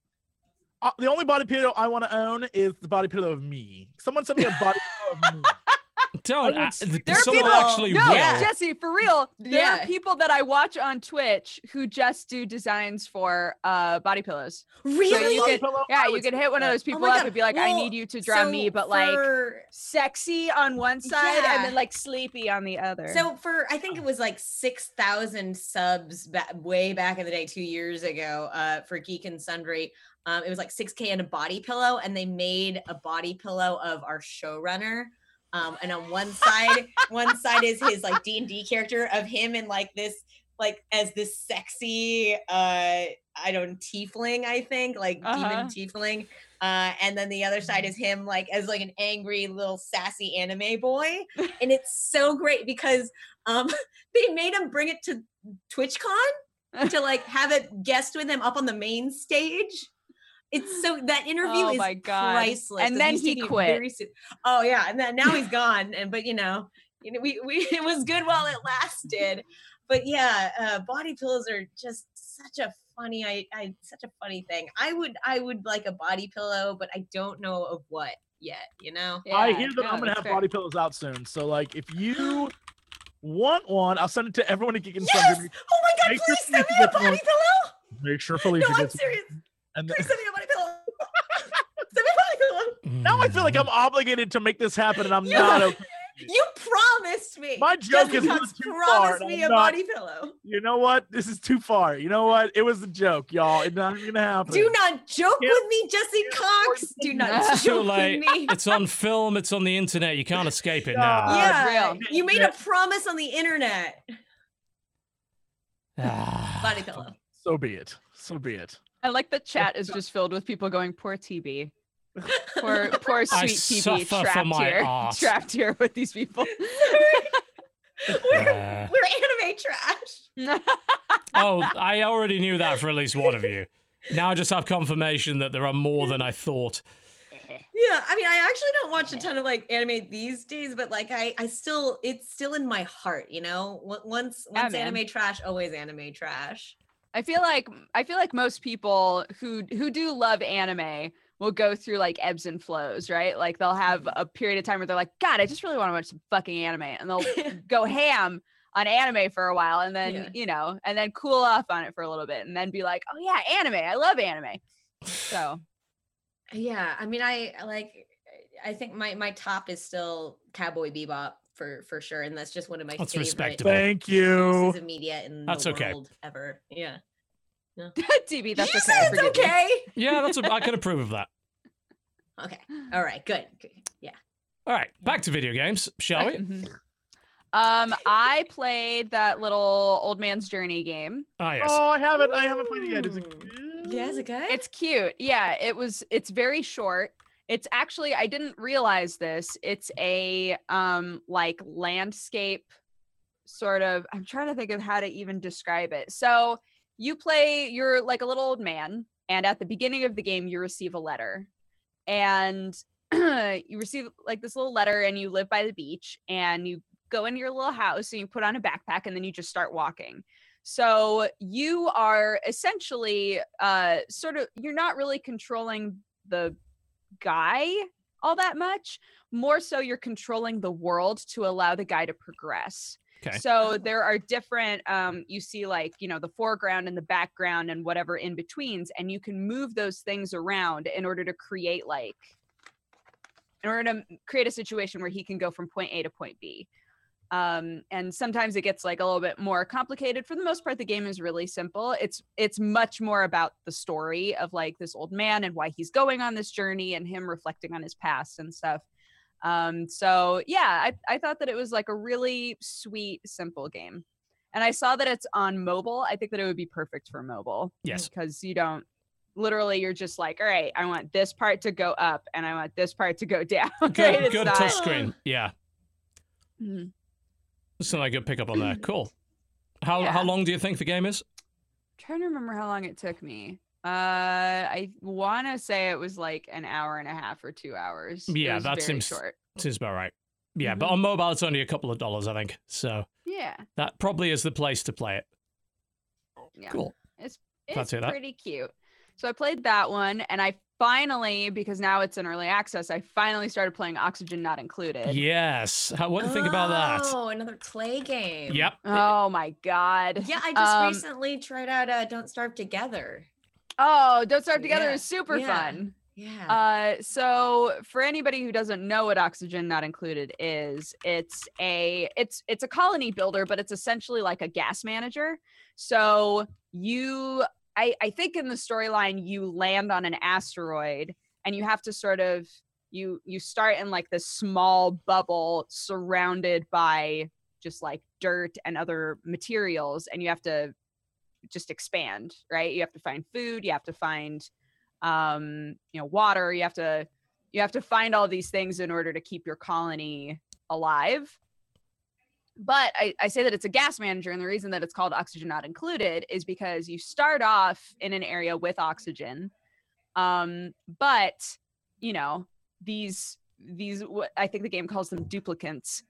Uh, the only body pillow I want to own is the body pillow of me. Someone sent me a body pillow of me. Don't. I would- th- There are people- actually No, will. Yeah. Jesse, for real. There Yeah. are people that I watch on Twitch who just do designs for uh body pillows. Really? you could- pillow? Yeah, you would could hit one of those people my up and be like, I need you to draw me, but like for- sexy on one side Yeah. and then like sleepy on the other. So for I think it was like six thousand subs ba- way back in the day, two years ago, uh, for Geek and Sundry. Um, it was like six k and a body pillow, and they made a body pillow of our showrunner. Um, and on one side, one side is his like D and D character of him in like this like as this sexy uh I don't tiefling, I think, like Uh-huh. demon tiefling. Uh and then the other side is him like as like an angry little sassy anime boy. and it's so great because um they made him bring it to TwitchCon to like have it guest with him up on the main stage. It's so that interview Oh is my God. priceless. And 'cause then he quit. very se- oh yeah, and then now he's gone. And but you know, you know, we we it was good while it lasted. But yeah, uh, body pillows are just such a funny, I, I such a funny thing. I would I would like a body pillow, but I don't know of what yet. You know. I hear that no, I'm gonna have fair. body pillows out soon. So like, if you want one, I'll send it to everyone at Geek and Yes! Sundry. Oh my god! Make sure Please send me a gets one. body pillow. Make sure Felicia No, I'm gets one. Serious. And then, send me a pillow. send me a body pillow. now I feel like I'm obligated to make this happen, and I'm You- not. Okay. You promised me. My joke is not Cox too promised far, me a not- body pillow. You know what? This is too far. You know what? It was a joke, y'all. It's not gonna happen. Do not joke Yeah. with me, Jesse Cox. Do not It's too joke with me. It's on film. It's on the internet. You can't escape it now. God. Yeah, you made a promise on the internet. Body pillow. So be it. So be it. I like the chat is just filled with people going, poor TB. Poor poor I sweet suffer TB for trapped my here. art. Trapped here with these people. we're, Uh. we're anime trash. Oh, I already knew that for at least one of you. Now I just have confirmation that there are more than I thought. Yeah, I mean, I actually don't watch a ton of like anime these days, but like I, I still, it's still in my heart, you know. Once, once Yeah, man. anime trash, always anime trash. I feel like I feel like most people who who do love anime will go through like ebbs and flows, right? Like they'll have mm-hmm. a period of time where they're like, God, I just really want to watch some fucking anime, and they'll go ham on anime for a while, and then Yeah. you know, and then cool off on it for a little bit, and then be like, Oh yeah, anime, I love anime. So Yeah, I mean, I I like. I think my my top is still Cowboy Bebop for for sure, and that's just one of my That's favorite respectable. Thank you. pieces of media in That's the okay. world ever. Yeah, TB, that's you okay. said I it's okay. Yeah, that's a, I can approve of that. Okay, all right, good. good. Yeah. All right, back to video games, shall we? Mhm. Um, I played that little old man's journey game. Ah, yes. Oh, I haven't. I haven't played it yet. Is it good? Yeah, is it good? It's cute. Yeah, it was it's very short. It's actually I didn't realize this. It's a um like landscape sort of I'm trying to think of how to even describe it. So, you play you're like a little old man and at the beginning of the game you receive a letter. And you receive like this little letter and you live by the beach and you go into your little house and you put on a backpack and then you just start walking. So you are essentially uh sort of you're not really controlling the guy all that much. More so you're controlling the world to allow the guy to progress. Okay. So there are different um you see like, you know, the foreground and the background and whatever in betweens and you can move those things around in order to create like in order to create a situation where he can go from point A to point B um and sometimes it gets like a little bit more complicated for the most part the game is really simple it's it's much more about the story of like this old man and why he's going on this journey and him reflecting on his past and stuff um so yeah i, I thought that it was like a really sweet simple game and i saw that it's on mobile i think that it would be perfect for mobile Yes. because you don't literally you're just like all right i want this part to go up and i want this part to go down Good, right? It's good not- touch screen. Yeah, Mhm. Something I could pick up on there. Cool. How Yeah. how long do you think the game is? trying to remember how long it took me. Uh, I want to say it was like an hour and a half or two hours. Yeah, that seems- short. Seems about right. Yeah, Mm-hmm. but on mobile it's only a couple of dollars, I think. So Yeah, that probably is the place to play it. yeah. Cool. It's to hear that. pretty cute. So I played that one, and I finally, because now it's in early access, I finally started playing Oxygen Not Included. Yes. How, what do you think about that? Oh, another Klei game. Yep. Oh my god. Yeah, I just Um, recently tried out uh, Don't Starve Together. Oh, Don't Starve Together Yeah, is super yeah. fun. Yeah. Uh, so for anybody who doesn't know what oxygen not included is, it's a it's it's a colony builder, but it's essentially like a gas manager. So you, I I think in the storyline you land on an asteroid and you have to sort of you you start in like this small bubble surrounded by just like dirt and other materials and you have to just expand right? You have to find food you have to find um you know water you have to you have to find all these things in order to keep your colony alive but I, I say that it's a gas manager and the reason that it's called oxygen not included is because you start off in an area with oxygen um but you know these these i think the game calls them duplicants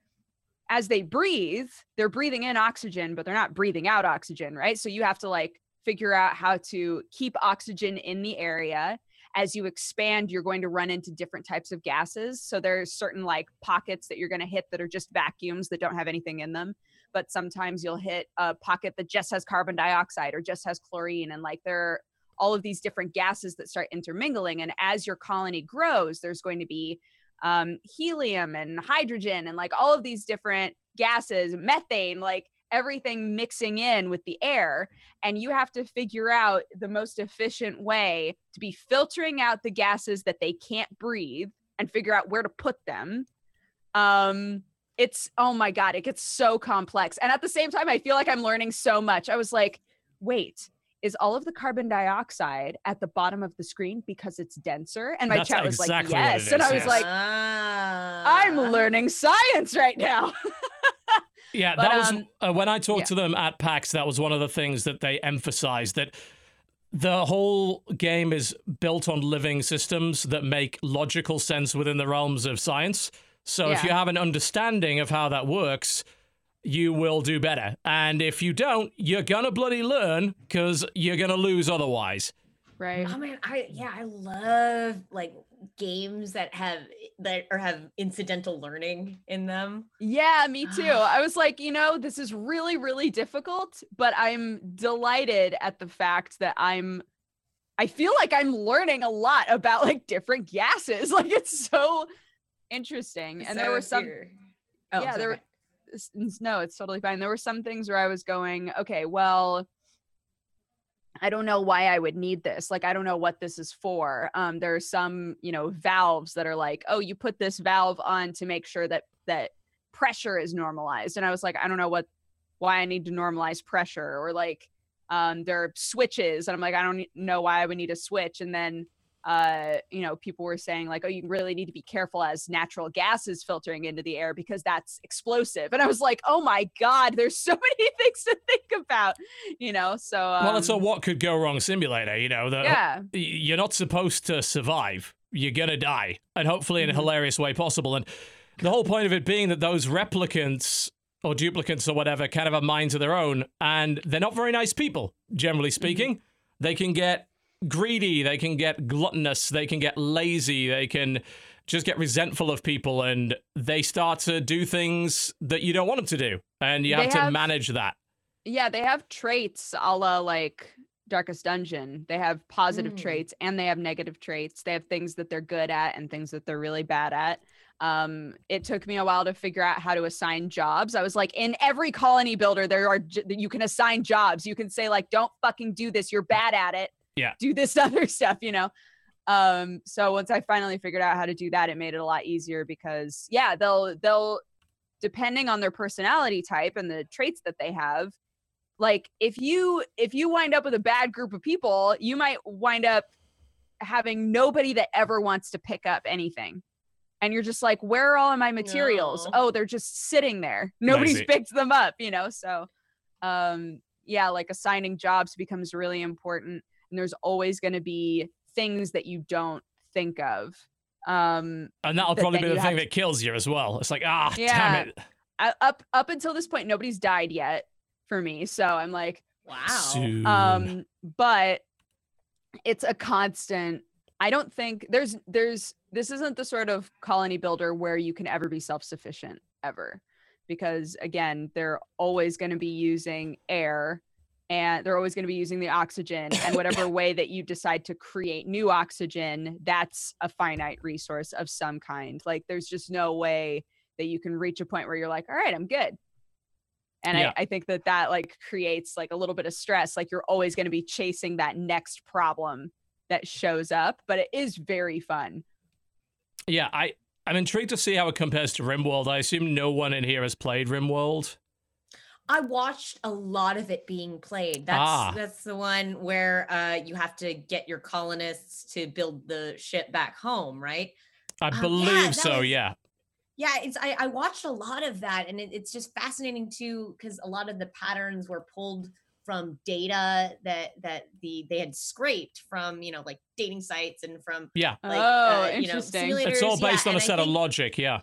as they breathe they're breathing in oxygen but they're not breathing out oxygen right? So you have to like figure out how to keep oxygen in the area as you expand you're going to run into different types of gases. So there's certain like pockets that you're going to hit that are just vacuums that don't have anything in them. But sometimes you'll hit a pocket that just has carbon dioxide or just has chlorine and like there are all of these different gases that start intermingling. And as your colony grows there's going to be um, helium and hydrogen and like all of these different gases methane like everything mixing in with the air and you have to figure out the most efficient way to be filtering out the gases that they can't breathe and figure out where to put them. Um it's oh my god it gets so complex. And at the same time i feel like i'm learning so much. I was like wait is all of the carbon dioxide at the bottom of the screen because it's denser? And my That's chat was exactly like yes. It and i was yes. like i'm Ah. learning science right now Yeah, But, that was um, uh, when I talked yeah. to them at PAX. That was one of the things that they emphasized that the whole game is built on living systems that make logical sense within the realms of science. So if you have an understanding of how that works, you will do better. And if you don't, you're gonna bloody learn because you're gonna lose otherwise. right Oh man, I yeah, I love like games that have that or have incidental learning in them. Yeah, me too. I was like, you know, this is really, really difficult, but I'm delighted at the fact that I'm, I feel like I'm learning a lot about like different gases. Like it's so interesting. And there were some, Oh, yeah, sorry, there were, no, it's totally fine. There were some things where I was going, okay, well, I don't know why I would need this. Like, I don't know what this is for. Um, there are some, you know, valves that are like, oh, you put this valve on to make sure that that pressure is normalized. And I was like, I don't know what why I need to normalize pressure or like um there are switches and I'm like, I don't know why I would need a switch. And then uh, you know, people were saying like, oh, you really need to be careful as natural gas is filtering into the air because that's explosive. And I was like, oh my God, there's so many things to think about, you know. So um, well, it's a what could go wrong simulator. You know, the, yeah. you're not supposed to survive. You're gonna die, and hopefully in a Mhm. hilarious way possible. And the whole point of it being that those replicants or duplicates or whatever kind of have minds of their own, and they're not very nice people, generally speaking. They can get greedy, they can get gluttonous, they can get lazy, they can just get resentful of people, and they start to do things that you don't want them to do, and you They have to have- manage that. Yeah, they have traits a la like Darkest Dungeon. They have positive Mm. traits and they have negative traits. They have things that they're good at and things that they're really bad at. Um, it took me a while to figure out how to assign jobs. I was like, in every colony builder, there are j- you can assign jobs. You can say like, don't fucking do this. You're bad at it. Yeah. Do this other stuff. You know. Um, so once I finally figured out how to do that, it made it a lot easier because yeah, they'll they'll depending on their personality type and the traits that they have like if you if you wind up with a bad group of people you might wind up having nobody that ever wants to pick up anything and you're just like where are all of my materials No. oh they're just sitting there nobody's picked them up you know so um yeah like assigning jobs becomes really important and there's always going to be things that you don't think of um And that'll that probably be the thing to- that kills you as well. It's like, ah, Yeah. damn it. I, up up until this point nobody's died yet for me so i'm like Wow. Soon. um but it's a constant i don't think there's there's this isn't the sort of colony builder where you can ever be self-sufficient ever because again they're always going to be using air and they're always going to be using the oxygen and whatever way that you decide to create new oxygen that's a finite resource of some kind like there's just no way that you can reach a point where you're like all right i'm good and Yeah. I, I think that that like creates like a little bit of stress like you're always going to be chasing that next problem that shows up but it is very fun Yeah, I, I'm intrigued to see how it compares to RimWorld. I assume no one in here has played RimWorld. I watched a lot of it being played. That's Ah. that's the one where uh, you have to get your colonists to build the ship back home, right? I Um, believe that so. was- yeah. Yeah, it's I, I watched a lot of that, and it, it's just fascinating too because a lot of the patterns were pulled from data that that the they had scraped from you know like dating sites and from Yeah. like Oh, uh, you know interesting. It's all simulators. Yeah, based on a and I set of logic. Yeah.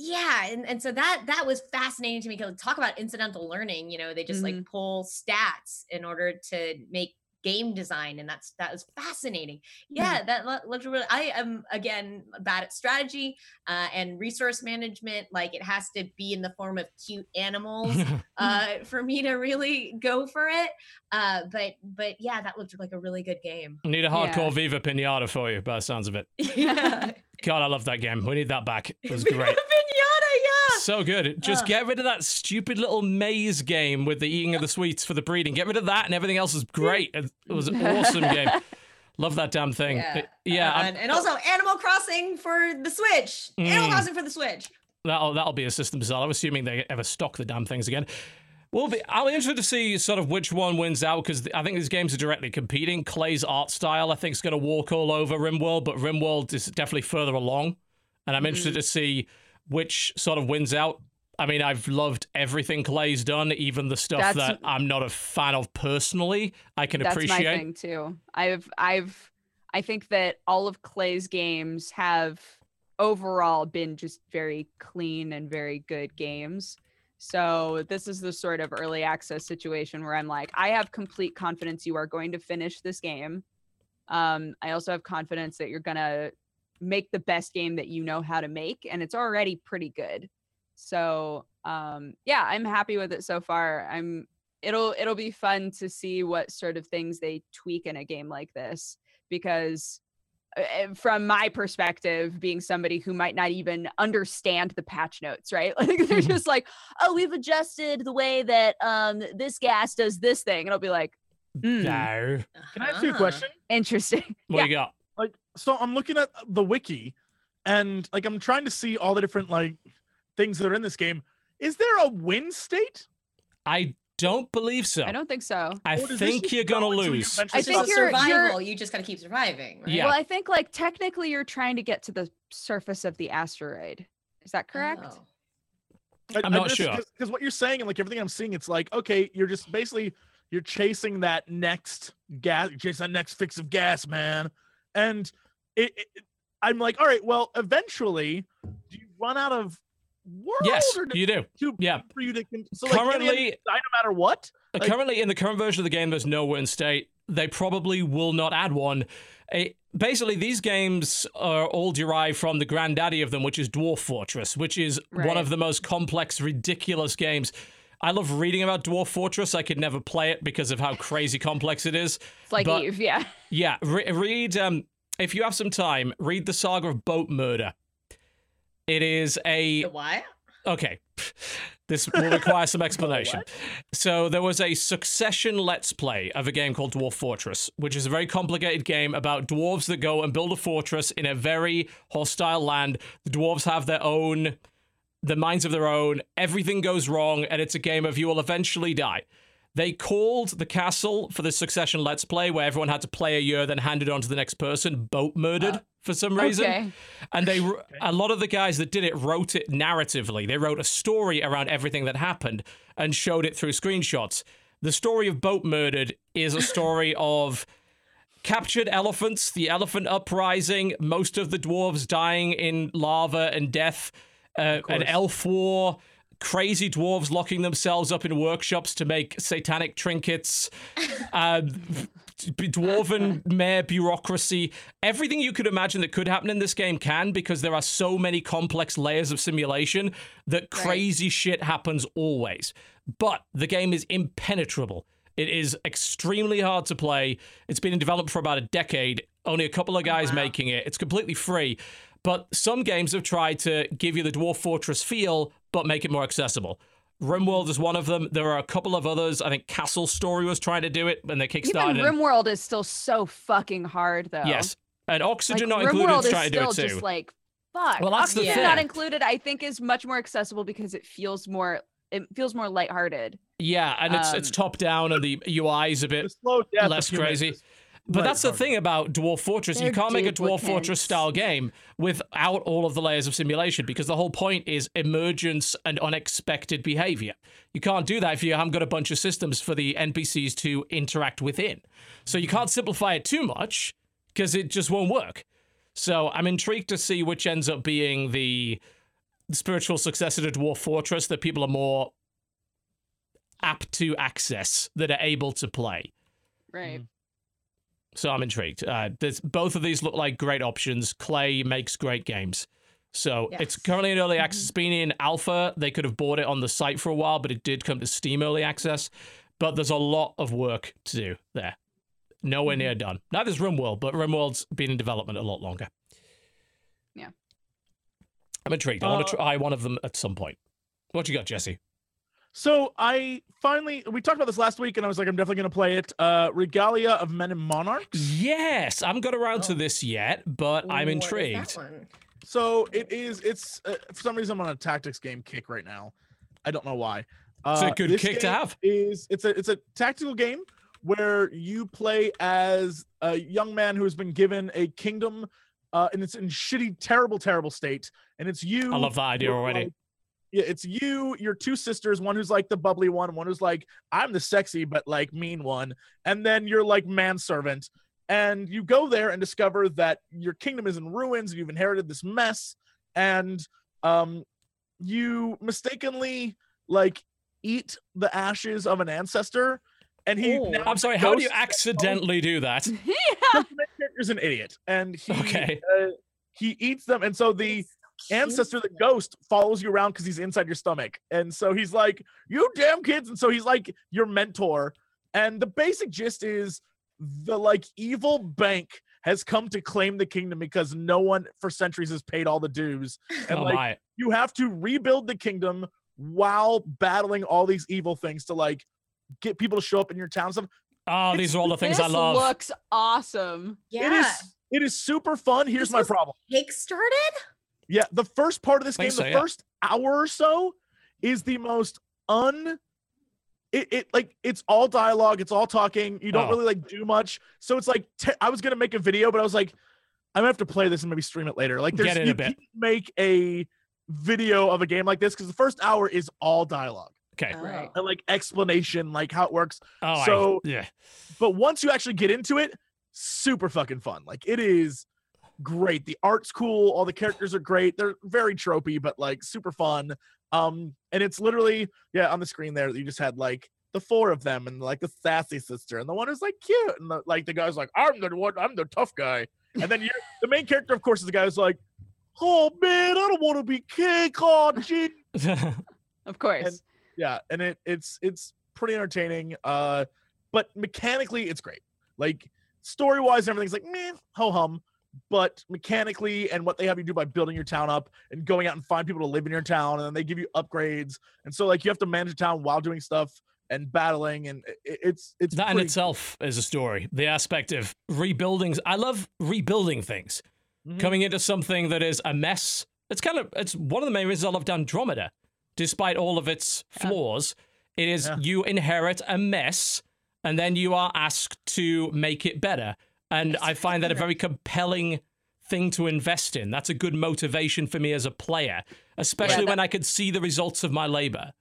Yeah and, and so that that was fascinating to me because talk about incidental learning you know they just like pull stats in order to make game design and that's that was fascinating yeah that looked really i am again bad at strategy uh, and resource management like it has to be in the form of cute animals uh, for me to really go for it uh, but but yeah that looked like a really good game Need a hardcore Yeah. Viva Pinata for you, by the sounds of it. yeah God, I love that game. We need that back. It was great. So good. Just get rid of that stupid little maze game with the eating of the sweets for the breeding. Get rid of that, and everything else is great. It was an awesome game. Love that damn thing. Yeah, It- yeah. Uh, and, and also Animal Crossing for the Switch. Animal Mm. Crossing for the Switch. That'll that'll be a system sell. I'm assuming they ever stock the damn things again. We'll be. I'm interested to see sort of which one wins out because I think these games are directly competing. Klei's art style, I think, is going to walk all over RimWorld, but RimWorld is definitely further along, and I'm interested to see which sort of wins out. I mean, I've loved everything Klei's done, even the stuff That's- that I'm not a fan of personally. I can That's appreciate. my thing too. I've I've I think that all of Klei's games have overall been just very clean and very good games. So this is the sort of early access situation where I'm like, I have complete confidence you are going to finish this game. Um, I also have confidence that you're gonna make the best game that you know how to make, and it's already pretty good. So um, yeah, I'm happy with it so far. I'm it'll it'll be fun to see what sort of things they tweak in a game like this because uh, uh, from my perspective being somebody who might not even understand the patch notes right like they're just like oh we've adjusted the way that um this gas does this thing and i'll be like hmm, No. Can I ask you a Uh-huh. question? interesting What Yeah. you got? Like, so I'm looking at the wiki, and like I'm trying to see all the different like things that are in this game. Is there a win state? I don't believe so. i don't think so I Or does this think you're gonna until you lose. eventually I think you're- you're- survival. You just got to keep surviving, right? Yeah. well i think like technically you're trying to get to the surface of the asteroid is that correct Oh. I- I'm I not just- sure. because what you're saying and like everything I'm seeing, it's like okay, you're just basically you're chasing that next gas, you're chasing that next fix of gas, man. And it, it- I'm like, all right, well, eventually, do you run out of world? Yes, or do you do. you Yeah. for you to con- so like, in the end, Currently- you die no matter what. Like- Currently, in the current version of the game, there's no win state. They probably will not add one. Eh, basically, these games are all derived from the granddaddy of them, which is Dwarf Fortress, which is one of the most complex, ridiculous games. I love reading about Dwarf Fortress. I could never play it because of how crazy complex it is. it's like But- eve yeah Yeah, re- read. Um, if you have some time, read the saga of Boat Murder. It is a The what? Okay. This will require some explanation. So there was a succession let's play of a game called Dwarf Fortress, which is a very complicated game about dwarves that go and build a fortress in a very hostile land. The dwarves have their own the minds of their own. Everything goes wrong and it's a game of you will eventually die. They called the castle for the succession let's play where everyone had to play a year then hand it on to the next person Boatmurdered ah, for some reason okay and they a lot of the guys that did it wrote it narratively they wrote a story around everything that happened and showed it through screenshots the story of Boatmurdered is a story of captured elephants the elephant uprising most of the dwarves dying in lava and death uh, an elf war crazy dwarves locking themselves up in workshops to make satanic trinkets uh, dwarven mayor bureaucracy. Everything you could imagine that could happen in this game can because there are so many complex layers of simulation that crazy shit happens always. But the game is impenetrable. It is extremely hard to play. It's been in development for about a decade. Only a couple of guys making it. It's completely free but some games have tried to give you the dwarf fortress feel but make it more accessible RimWorld is one of them. There are a couple of others. I think Castle Story was trying to do it, and they even kickstarted. it. rimworld is still so fucking hard though Yes, and like Oxygen not included rimworld is is trying to do it too. just like fuck Well, that's the Oxygen thing. not included i think is much more accessible because it feels more it feels more lighthearted. Yeah, and it's it's Um, top down and the UI is a bit slow less humans crazy. Is But that's the thing about Dwarf Fortress. you They're can't make a Dwarf Fortress style game without all of the layers of simulation because the whole point is emergence and unexpected behavior. You can't do that if you haven't got a bunch of systems for the NPCs to interact within. So you can't simplify it too much because it just won't work. So I'm intrigued to see which ends up being the spiritual successor to Dwarf Fortress that people are more apt to access, that are able to play. Right. Mm. So I'm intrigued. Uh, there's, both of these look like great options. Klei makes great games. So it's currently in early access. It's been in alpha. They could have bought it on the site for a while, but it did come to Steam early access. But there's a lot of work to do there. Nowhere near done. Neither's RimWorld, but RimWorld's been in development a lot longer. Yeah. I'm intrigued. I want to try one of them at some point. What you got, Jesse? So I finally we talked about this last week, and I was like, I'm definitely gonna play it. Uh, Regalia of Men and Monarchs. Yes, I haven't got around to Oh. this yet, but I'm What is that intrigued. So it is. It's uh, for some reason I'm on a tactics game kick right now. I don't know why. Uh, It's a good kick to have. Is it's a it's a tactical game where you play as a young man who has been given a kingdom, uh, and it's in shitty, terrible, terrible state, and it's you. I love that idea already. like- yeah, it's you, your two sisters, one who's like the bubbly one, one who's like, I'm the sexy but like mean one, and then you're like manservant. And you go there and discover that your kingdom is in ruins, and you've inherited this mess, and um you mistakenly like eat the ashes of an ancestor, and he Oh. now I'm sorry, how do you accidentally do that? yeah. character's an idiot, and he Okay. uh, he eats them, and so the It's so cute. Ancestor, the ghost, follows you around because he's inside your stomach, and so he's like, "You damn kids!" And so he's like your mentor. And the basic gist is the like evil bank has come to claim the kingdom because no one for centuries has paid all the dues, and oh like my. you have to rebuild the kingdom while battling all these evil things to like get people to show up in your town. and Stuff. Oh, these are all the things this I love. looks awesome. Yeah. It is it is super fun. Here's This my was- problem. Kickstarted? Yeah, the first part of this game, so, the yeah. first hour or so, is the most un. It, it like it's all dialogue, it's all talking. You don't Oh. really like do much, so it's like te- I was gonna make a video, but I was like, I'm gonna have to play this and maybe stream it later. Like, there's Get in a you bit. can't make a video of a game like this because the first hour is all dialogue Okay. Right. and like explanation, like how it works. Oh, So- I, yeah. But once you actually get into it, super fucking fun. Like it is great. The art's cool. All the characters are great. They're very tropey, but like super fun. Um, and it's literally yeah on the screen there. You just had like the four of them and like the sassy sister and the one who's like cute and the, like the guy's like I'm the one. I'm the tough guy. And then you're the main character, of course, is the guy who's like, oh man, I don't want to be cake. Oh gee. Of course. yeah and it it's it's pretty entertaining uh but mechanically it's great like story wise everything's like meh ho hum but mechanically and what they have you do by building your town up and going out and find people to live in your town and then they give you upgrades and so like you have to manage a town while doing stuff and battling and it's it's that in itself is a story. The aspect of rebuilding. I love rebuilding things. Mhm. Coming into something that is a mess. It's kind of it's one of the main reasons I love Andromeda. Despite all of its flaws, it is Yeah. you inherit a mess and then you are asked to make it better. And I find that a very compelling thing to invest in. That's a good motivation for me as a player, especially that- when I could see the results of my labor.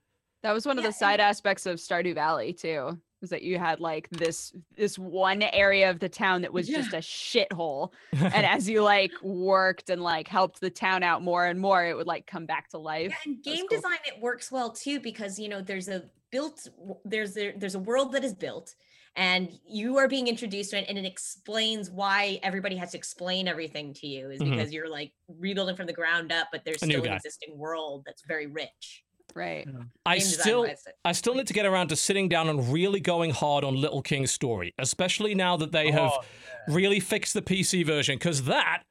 That was one of Yeah, the side aspects of Stardew Valley too. Is that you had like this this one area of the town that was just a shithole, and as you like worked and like helped the town out more and more, it would like come back to life. Yeah, and game cool. design it works well too because you know there's a built there's a, there's a world that is built and you are being introduced to it and it explains why everybody has to explain everything to you is Mhm. because you're like rebuilding from the ground up but there's A still an existing world that's very rich Right. I still. I still need to get around to sitting down and really going hard on Little King's story, especially now that they have Oh, really fixed the PC version, because that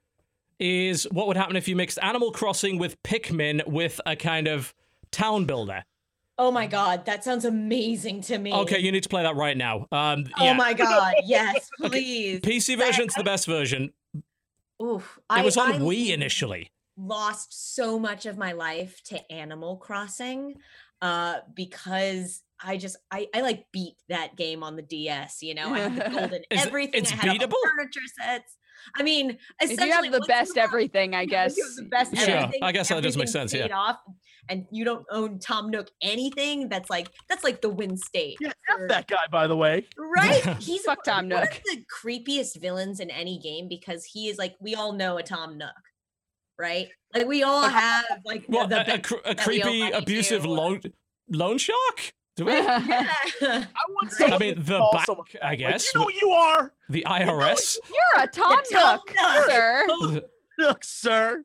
is what would happen if you mixed Animal Crossing with Pikmin with a kind of town builder. Oh my god that sounds amazing to me Okay, you need to play that right now. Um, oh my god yes Okay, please PC version's the best version. Oof, It was on I Wii initially. lost so much of my life to Animal Crossing. uh, because I just I I like beat that game on the DS. You know, I have the golden Is it- everything. it's I had all beatable? furniture sets. I mean, If essentially, you have the best have- everything, I guess. you have the best Sure, everything, I guess that does make sense, yeah. Off, and you don't own Tom Nook anything. That's like that's like the win state. Yeah, for- that guy, by the way. Right? He's Fuck Tom one Nook. of the creepiest villains in any game because he is like we all know a Tom Nook, right? Like we all have like the- the a, a, cr- a that we owe creepy, abusive loan loan shark? Do we? Yeah. I would say I mean, the call bank, someone I like, guess. you know who you are, The IRS. You're a Tom Tom Nook, Nook. sir. look, sir.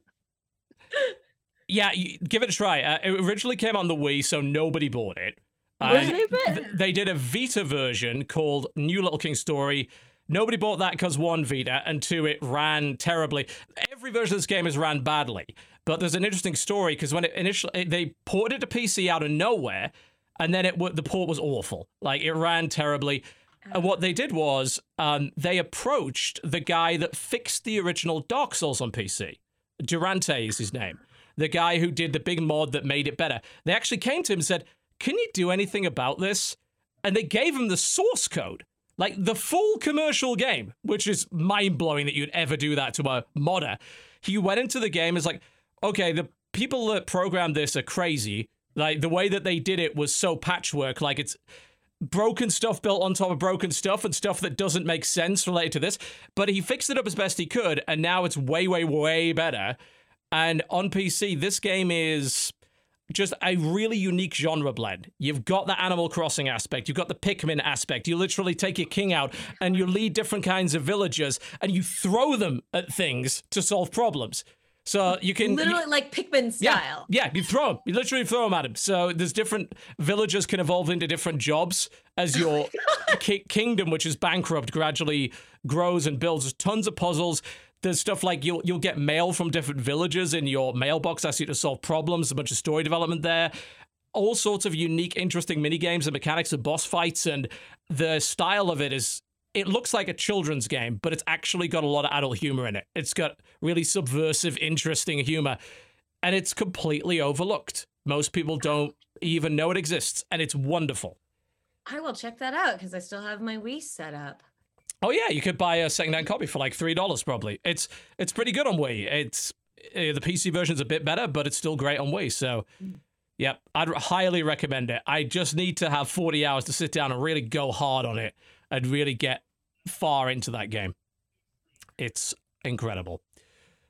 Yeah, you, give it a try. Uh, it originally came on the Wii, so nobody bought it. What And they th- they did a Vita version called New Little King Story. Nobody bought that because one, Vita, and two, it ran terribly. Every version of this game has ran badly, but there's an interesting story because when it initially they ported it to PC out of nowhere, and then it the port was awful. Like it ran terribly. And what they did was um, they approached the guy that fixed the original Dark Souls on PC. Durante is his name. The guy who did the big mod that made it better. They actually came to him and said, Can you do anything about this? And they gave him the source code, like the full commercial game, which is mind blowing that you'd ever do that to a modder. He went into the game, is like, okay, the people that programmed this are crazy. Like the way that they did it was so patchwork, like it's broken stuff built on top of broken stuff and stuff that doesn't make sense related to this. But he fixed it up as best he could, and now it's way, way, way better. And on PC, this game is just a really unique genre blend. You've got the Animal Crossing aspect, you've got the Pikmin aspect. You literally take your king out and you lead different kinds of villagers and you throw them at things to solve problems. So you can you- Literally like Pikmin style. yeah, you throw them. You literally throw them at him. So there's different villagers can evolve into different jobs as your ki- kingdom, which is bankrupt, gradually grows and builds. There's tons of puzzles. There's stuff like you'll you'll get mail from different villagers in your mailbox, asking you to solve problems. A bunch of story development there. All sorts of unique, interesting mini games and mechanics and boss fights, and the style of it is it looks like a children's game, but it's actually got a lot of adult humor in it. It's got really subversive, interesting humor, and it's completely overlooked. Most people don't even know it exists, and it's wonderful. I will check that out because I still have my Wii set up. Oh yeah, you could buy a secondhand copy for like three dollars probably. It's it's pretty good on Wii. It's uh, the PC version's a bit better, but it's still great on Wii. So, yep, I'd highly recommend it. I just need to have forty hours to sit down and really go hard on it and really get far into that game. It's incredible.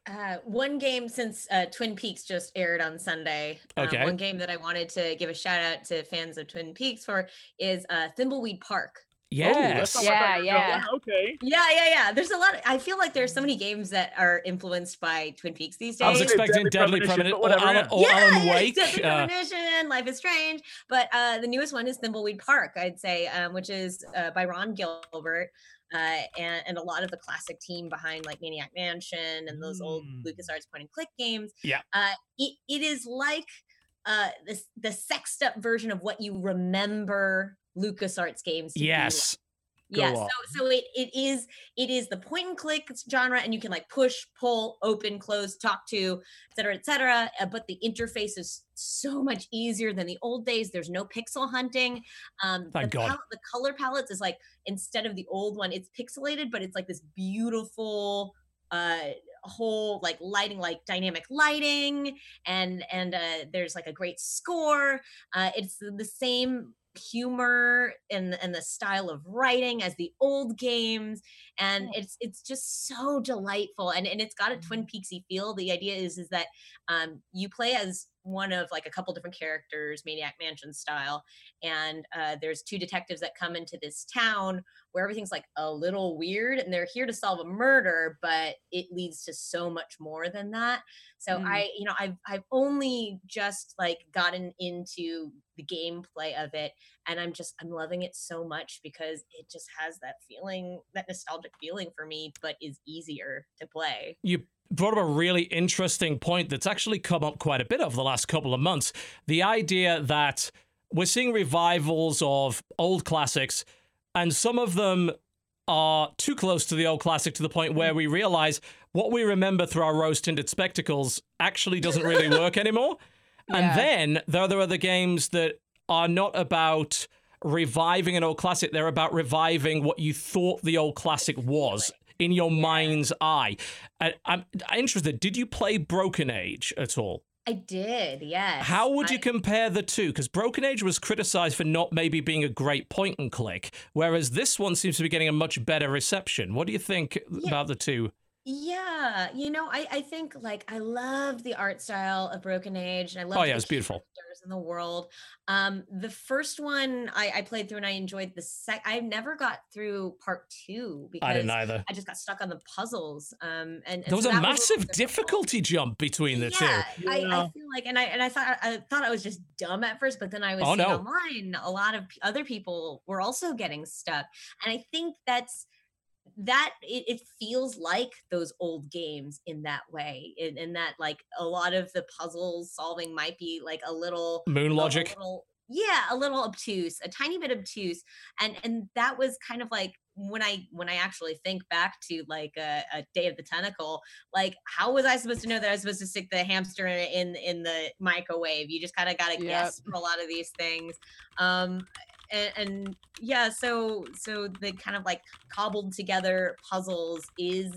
Uh, one game since uh, Twin Peaks just aired on Sunday. um, Okay. one game that I wanted to give a shout out to fans of Twin Peaks for is uh, Thimbleweed Park. Oh, Yes. that's not Yeah, thought you were yeah. Okay. Yeah, yeah, yeah. There's a lot. Of, I feel like there's so many games that are influenced by Twin Peaks these days. I was expecting Deadly Premonition, Premonition but or, whatever, Alan, yeah. or yeah, Alan yeah, Wake. Deadly uh, Premonition, Life is Strange, but uh, the newest one is Thimbleweed Park. I'd say, um, which is uh, by Ron Gilbert. Uh, and, and a lot of the classic team behind like Maniac Mansion and those old Mm. LucasArts point and click games. Yeah. Uh, it, it is like uh, this, the sexed up version of what you remember LucasArts games to be like yes. Go yeah on. so so it, it is it is the point and click genre and you can like push pull open close talk to et cetera et cetera uh, but the interface is so much easier than the old days there's no pixel hunting um Thank the, God. the color palettes is like instead of the old one it's pixelated but it's like this beautiful uh whole like lighting like dynamic lighting and and uh there's like a great score uh it's the same humor and and the style of writing as the old games and it's it's just so delightful and and it's got a twin peaksy feel. The idea is is that um you play as one of like a couple different characters maniac mansion style and uh there's two detectives that come into this town where everything's like a little weird and they're here to solve a murder but it leads to so much more than that so Mm. i you know i've i've only just like gotten into the gameplay of it and i'm just i'm loving it so much because it just has that feeling that nostalgic feeling for me but is easier to play you brought up a really interesting point that's actually come up quite a bit over the last couple of months. The idea that we're seeing revivals of old classics, and some of them are too close to the old classic to the point where we realize what we remember through our rose tinted spectacles actually doesn't really work anymore. And Yeah. then there are the other games that are not about reviving an old classic, they're about reviving what you thought the old classic was in your mind's eye. I, I'm interested, did you play Broken Age at all? I did, yes. How would you compare the two? Because Broken Age was criticized for not maybe being a great point and click, whereas this one seems to be getting a much better reception. What do you think about the two? Yeah, you know, I I think like I love the art style of Broken Age, and I love Oh, yeah, it's beautiful. in the world. Um, the first one I, I played through and I enjoyed the sec. I never got through part two because I didn't either. I just got stuck on the puzzles. Um, and, and There was so a massive difficult. difficulty jump between the two. yeah, I, I Yeah. feel like, and I and I thought I thought I was just dumb at first, but then I was Oh, no. online a lot of other people were also getting stuck, and I think that's that it, it feels like those old games in that way, in, in that like a lot of the puzzle solving might be like a little Moon a- a logic. little- yeah, a little obtuse, a tiny bit obtuse, and and that was kind of like when I when I actually think back to like a, a Day of the Tentacle, like how was I supposed to know that I was supposed to stick the hamster in in the microwave? You just kind of got to Yep. guess for a lot of these things. Um, and, and yeah, so so the kind of like cobbled together puzzles is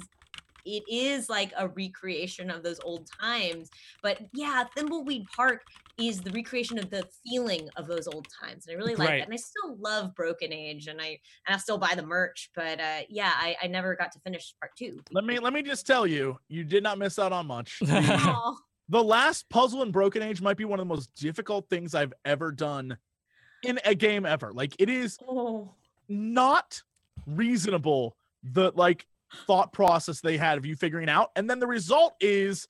it is like a recreation of those old times. But yeah, Thimbleweed Park is the recreation of the feeling of those old times, and I really like Right. that. And I still love Broken Age, and I and I'll still buy the merch. But uh, yeah, I, I never got to finish part two. Let me let me just tell you, you did not miss out on much. The last puzzle in Broken Age might be one of the most difficult things I've ever done in a game ever. Like it is oh. not reasonable the like thought process they had of you figuring out and then the result is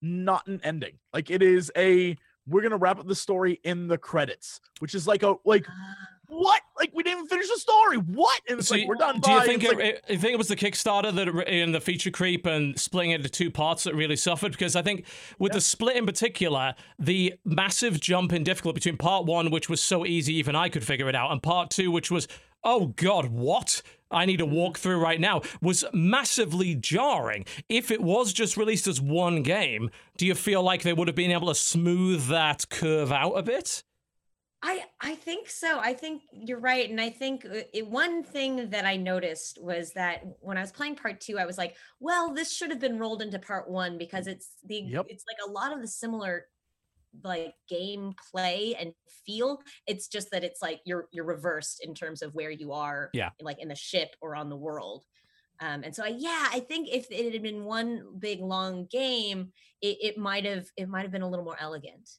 not an ending like it is a we're gonna wrap up the story in the credits which is like a like ah. What like we didn't even finish the story what and it's So like we're done Do you think it, like, you think it was the Kickstarter that in the feature creep and splitting it into two parts that really suffered? Because I think with the split in particular, the massive jump in difficulty between part one, which was so easy even I could figure it out, and part two, which was oh god, what? I need to mm-hmm. walk through right now was massively jarring. If it was just released as one game, do you feel like they would have been able to smooth that curve out a bit? I I think so. I think you're right, and I think uh, it, one thing that I noticed was that when I was playing part two, I was like, "Well, this should have been rolled into part one because it's the Yep. it's like a lot of the similar like gameplay and feel. It's just that it's like you're you're reversed in terms of where you are, Yeah. like in the ship or on the world." Um, and so, I, yeah, I think if it had been one big long game, it, it might have it might have been a little more elegant.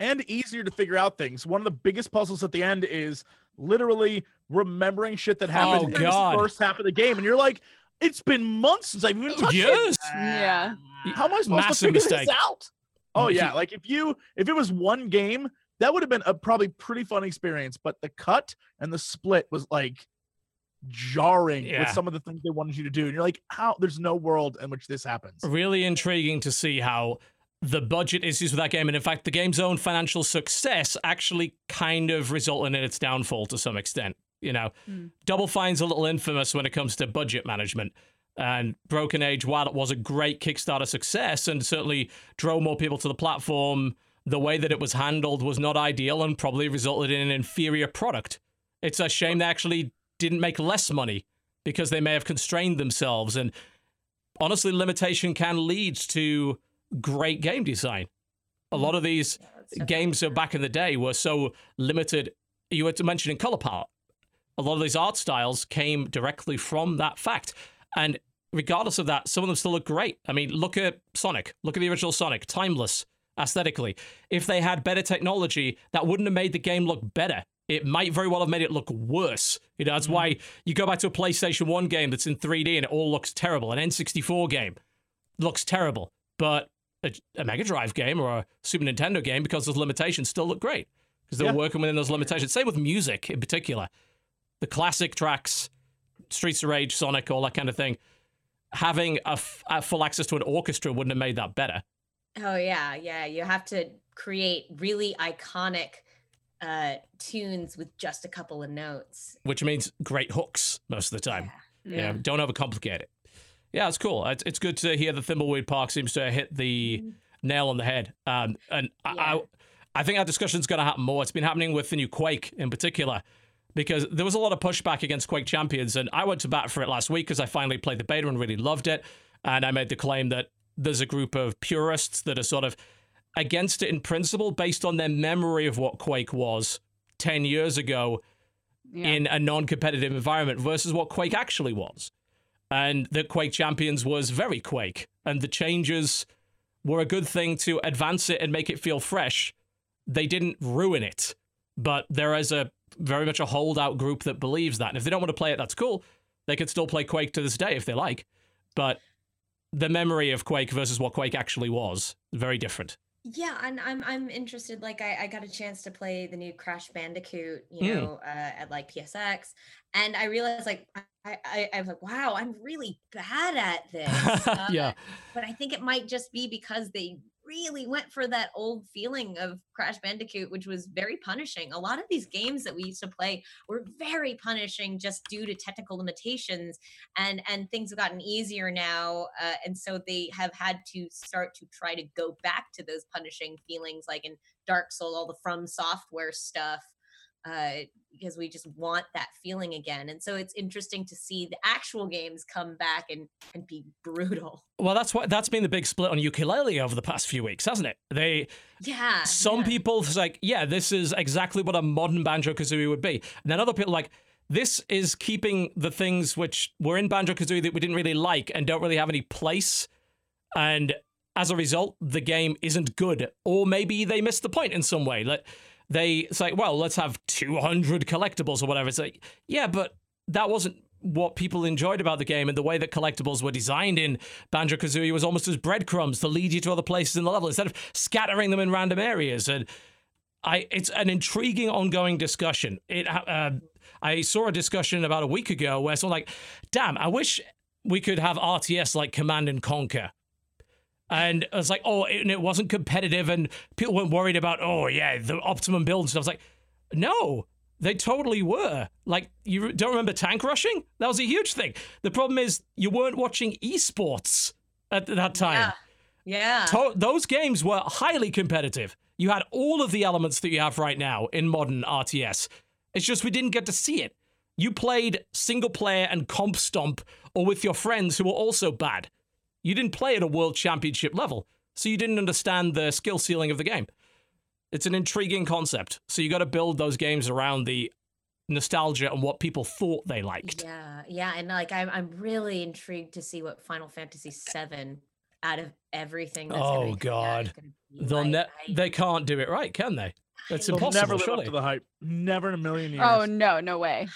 And easier to figure out things one of the biggest puzzles at the end is literally remembering shit that happened Oh, in the first half of the game and you're like it's been months since i've even oh, touched it Yes. Yeah. How am I supposed Massive to figure mistake. this out? Oh yeah, like if you if it was one game, that would have been a probably pretty fun experience. But the cut and the split was like jarring with some of the things they wanted you to do, and you're like, how? There's no world in which this happens. really intriguing to see how the budget issues with that game, and in fact, the game's own financial success actually kind of resulted in its downfall to some extent. You know, Mm. Double Fine's a little infamous when it comes to budget management. And Broken Age, while it was a great Kickstarter success and certainly drove more people to the platform, the way that it was handled was not ideal and probably resulted in an inferior product. It's a shame they actually didn't make less money because they may have constrained themselves. And honestly, limitation can lead to great game design. A lot of these games of back in the day were so limited. You were to mention in color palette. A lot of these art styles came directly from that fact. And regardless of that, some of them still look great. I mean, look at Sonic. Look at the original Sonic. Timeless aesthetically. If they had better technology, that wouldn't have made the game look better. It might very well have made it look worse. You know, that's why you go back to a PlayStation 1 game that's in 3D and it all looks terrible. An N64 game looks terrible. But a, a Mega Drive game or a Super Nintendo game, because those limitations still look great. Because they're Yeah. working within those limitations. Same with music in particular. The classic tracks, Streets of Rage, Sonic, all that kind of thing. Having a, f- a full access to an orchestra wouldn't have made that better. Oh yeah, yeah. You have to create really iconic uh tunes with just a couple of notes. which means great hooks most of the time. Yeah. You know, don't overcomplicate it. Yeah, it's cool. It's, it's good to hear the Thimbleweed Park seems to hit the nail on the head. Um, and I, Yeah. I, I think our discussion's going to happen more. It's been happening with the new Quake in particular, because there was a lot of pushback against Quake Champions, and I went to bat for it last week because I finally played the beta and really loved it. And I made the claim that there's a group of purists that are sort of against it in principle based on their memory of what Quake was 10 years ago Yeah. in a non-competitive environment versus what Quake actually was. And the Quake Champions was very Quake, and the changes were a good thing to advance it and make it feel fresh. They didn't ruin it, but there is a very much a holdout group that believes that. And if they don't want to play it, that's cool. They could still play Quake to this day if they like, but the memory of Quake versus what Quake actually was very different. Yeah, and I'm I'm interested. Like I, I got a chance to play the new Crash Bandicoot, you Mm. know, uh, at like PSX, and I realized like I, I I was like, wow, I'm really bad at this. Uh, yeah. but I think it might just be because they really went for that old feeling of Crash Bandicoot, which was very punishing. A lot of these games that we used to play were very punishing just due to technical limitations, and and things have gotten easier now, uh, and so they have had to start to try to go back to those punishing feelings, like in Dark Soul, all the From Software stuff. Uh, because we just want that feeling again, and so it's interesting to see the actual games come back and and be brutal. Well, that's what that's been the big split on Yooka-Laylee over the past few weeks, hasn't it? They Yeah. some yeah. people like, yeah, this is exactly what a modern Banjo Kazooie would be. And then other people like, this is keeping the things which were in Banjo Kazooie that we didn't really like and don't really have any place. And as a result, the game isn't good. Or maybe they missed the point in some way. Like they it's like, well, let's have 200 collectibles or whatever. It's like, yeah, but that wasn't what people enjoyed about the game and the way that collectibles were designed in Banjo Kazooie was almost as breadcrumbs to lead you to other places in the level instead of scattering them in random areas. And I, it's an intriguing ongoing discussion. It, uh, I saw a discussion about a week ago where someone like, damn, I wish we could have RTS like Command and Conquer. And I was like, oh, and it wasn't competitive, and people weren't worried about, oh, yeah, the optimum build and stuff. I was like, no, they totally were. Like, you don't remember tank rushing? That was a huge thing. The problem is, you weren't watching esports at that time. Yeah. Yeah. To- those games were highly competitive. You had all of the elements that you have right now in modern RTS. It's just we didn't get to see it. You played single player and comp stomp or with your friends who were also bad. You didn't play at a world championship level, so you didn't understand the skill ceiling of the game. It's an intriguing concept. So you got to build those games around the nostalgia and what people thought they liked. Yeah, yeah, and like I'm, I'm really intrigued to see what Final Fantasy VII out of everything. That's gonna Oh, out God. gonna be They'll like, ne- I- they can't do it right, can they? It's impossible, never live surely. up to the hype. Never in a million oh, years. Oh no, no way.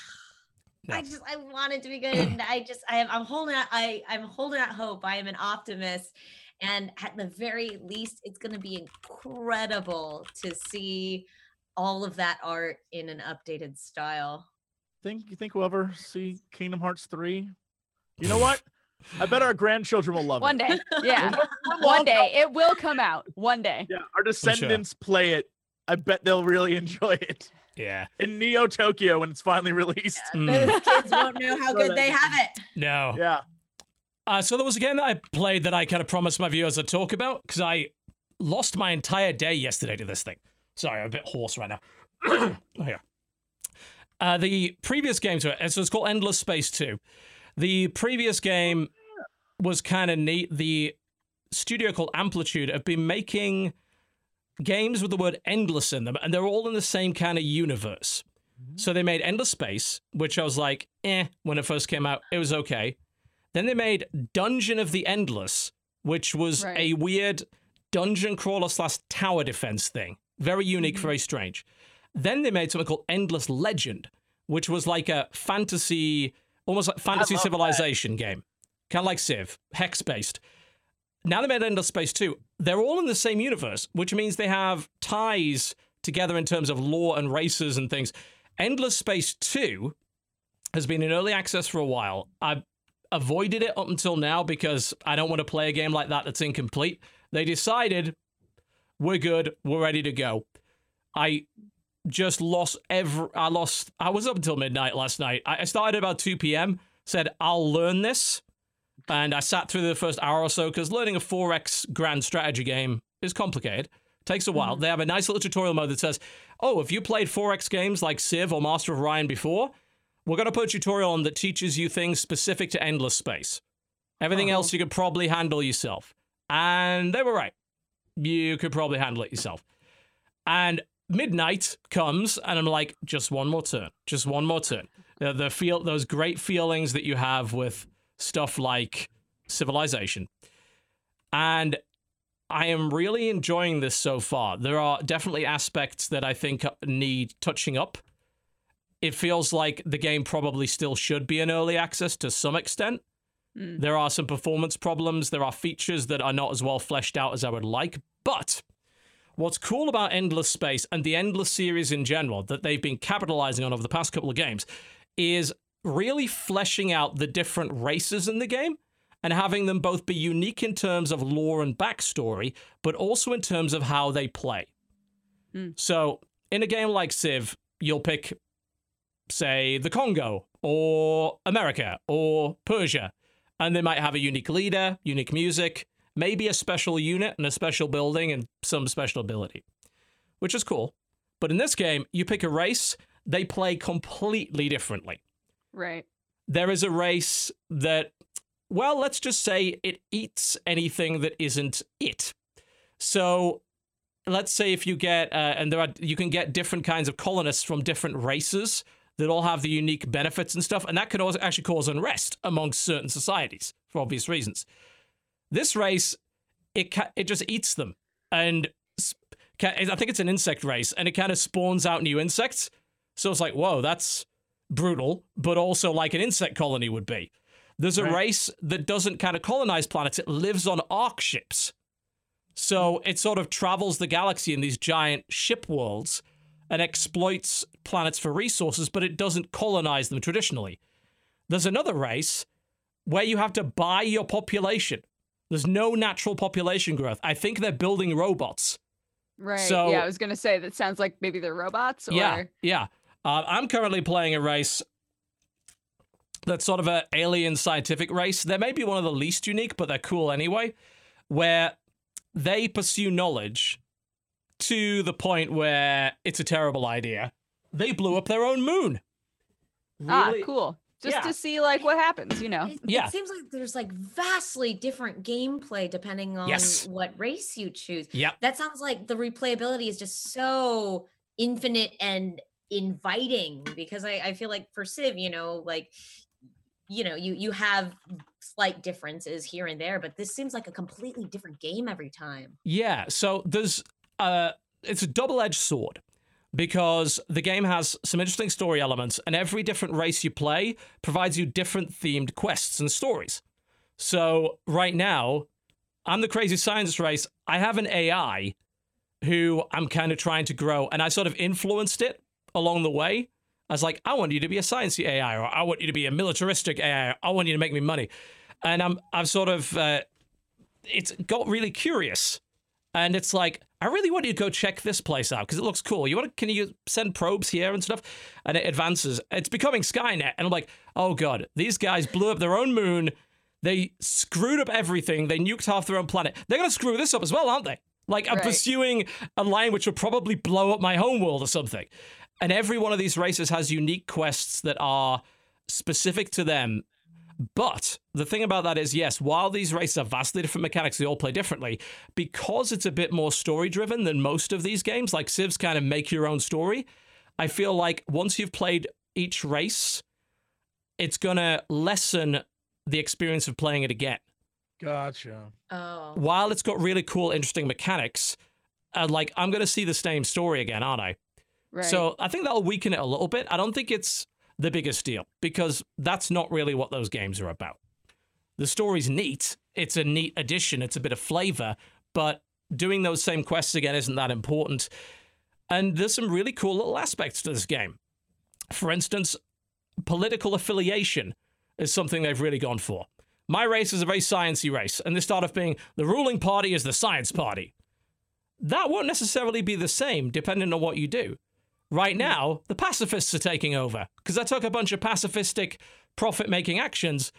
No. I just I want it to be good. and I just I am I'm holding out I I'm holding out hope. I am an optimist. And at the very least, it's gonna be incredible to see all of that art in an updated style. think you think we'll ever see Kingdom Hearts three? You know what? I bet our grandchildren will love One it. One day. Yeah. One day. It will come out. One day. Yeah, our descendants play it. I bet they'll really enjoy it Yeah. in Neo Tokyo when it's finally released. Mm. Those kids won't know how good they have it. No. Yeah, Uh, so there was a game that I played that I kind of promised my viewers I'd talk about because I lost my entire day yesterday to this thing. Sorry, I'm a bit hoarse right now. oh, yeah. Uh, the previous game to it, so it's called Endless Space 2. The previous game was kind of neat. The studio called Amplitude have been making games with the word endless in them, and they're all in the same kind of universe. So they made Endless Space, which I was like, eh, when it first came out, it was okay. Then they made Dungeon of the Endless, which was Right. a weird dungeon crawler slash tower defense thing. Very unique, Mhm. very strange. Then they made something called Endless Legend, which was like a fantasy, almost like fantasy love that. civilization game. Kind of like Civ, hex based. Now they made Endless Space 2. They're all in the same universe, which means they have ties together in terms of lore and races and things. Endless Space 2 has been in early access for a while. I've avoided it up until now because I don't want to play a game like that that's incomplete. They decided we're good, we're ready to go. I just lost every I lost I was up until midnight last night. I I started about 2 p.m., said I'll learn this. And I sat through the first hour or so because learning a 4x grand strategy game is complicated. Takes a while. Mm-hmm. They have a nice little tutorial mode that says, "Oh, if you played 4X games like Civ or Master of Orion before, we're going to put a tutorial on that teaches you things specific to endless space. Everything Oh. else you could probably handle yourself." And they were right. You could probably handle it yourself. And midnight comes, and I'm like, just one more turn, just one more turn. The, the feel, those great feelings that you have with stuff like Civilization, and I am really enjoying this so far. There are definitely aspects that I think need touching up. It feels like the game probably still should be in early access to some extent. Mm. There are some performance problems. There are features that are not as well fleshed out as I would like. But what's cool about Endless Space and the Endless series in general that they've been capitalizing on over the past couple of games is really fleshing out the different races in the game and having them both be unique in terms of lore and backstory, but also in terms of how they play. Mm. So, in a game like Civ, you'll pick, say, the Congo or America or Persia, and they might have a unique leader, unique music, maybe a special unit and a special building and some special ability, which is cool. But in this game, you pick a race, they play completely differently Right. there is a race that, well, let's just say it eats anything that isn't it. So let's say if you get, uh, and there are, you can get different kinds of colonists from different races that all have the unique benefits and stuff, and that can also actually cause unrest amongst certain societies for obvious reasons. This race, it ca- it just eats them, and I think it's an insect race, and it kind of spawns out new insects. So it's like, whoa, that's brutal, but also like an insect colony would be. There's a Right. race that doesn't kind of colonize planets, it lives on arc ships. So it sort of travels the galaxy in these giant ship worlds and exploits planets for resources, but it doesn't colonize them traditionally. There's another race where you have to buy your population. There's no natural population growth. I think they're building robots. Right. So- yeah, I was gonna say that sounds like maybe they're robots or Yeah, yeah. Uh, I'm currently playing a race that's sort of an alien scientific race. They may be one of the least unique, but they're cool anyway, where they pursue knowledge to the point where it's a terrible idea. They blew up their own moon. ah, cool. Just Yeah. to see like what happens, you know. It, Yeah. it seems like there's like vastly different gameplay depending on Yes. what race you choose. Yeah. That sounds like the replayability is just so infinite and inviting because I, I feel like for Civ, you know, like you know, you you have slight differences here and there, but this seems like a completely different game every time. Yeah, so there's uh it's a double-edged sword because the game has some interesting story elements and every different race you play provides you different themed quests and stories. So right now, I'm the crazy science race. I have an AI who I'm kind of trying to grow and I sort of influenced it along the way. I was like, I want you to be a sciencey AI, or I want you to be a militaristic AI. I want you to make me money, and I'm I've sort of uh, it's got really curious and it's like I really want you to go check this place out because it looks cool. You want to? Can you send probes here and stuff? And it advances. It's becoming Skynet, and I'm like, oh god, these guys blew up their own moon. They screwed up everything. They nuked half their own planet. They're gonna screw this up as well, aren't they? Like I'm Right. pursuing a line which will probably blow up my homeworld or something. And every one of these races has unique quests that are specific to them but the thing about that is, yes, while these races have vastly different mechanics, they all play differently. Because it's a bit more story driven than most of these games, like Civ's kind of make your own story. I feel like once you've played each race, it's gonna lessen the experience of playing it again. Gotcha. Oh. While it's got really cool, interesting mechanics, uh, like I'm gonna see the same story again, aren't I? Right. So I think that'll weaken it a little bit. I don't think it's the biggest deal because that's not really what those games are about. The story's neat. It's a neat addition. It's a bit of flavor, but doing those same quests again isn't that important. And there's some really cool little aspects to this game. For instance, political affiliation is something they've really gone for. My race is a very sciencey race, and this started off being the ruling party is the science party. That won't necessarily be the same depending on what you do. Right now, the pacifists are taking over because I took a bunch of pacifistic profit making actions,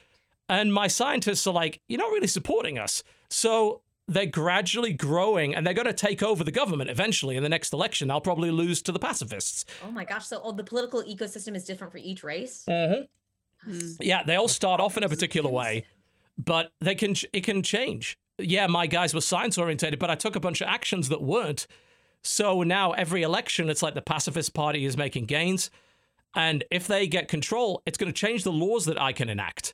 and my scientists are like, you're not really supporting us. So they're gradually growing and they're going to take over the government eventually in the next election. They'll probably lose to the pacifists. oh my gosh. So oh, the political ecosystem is different for each race. Mm-hmm. Mm. Yeah, they all start off in a particular way, but they can it can change. Yeah, my guys were science orientated, but I took a bunch of actions that weren't. So now every election, it's like the pacifist party is making gains, and if they get control, it's going to change the laws that I can enact.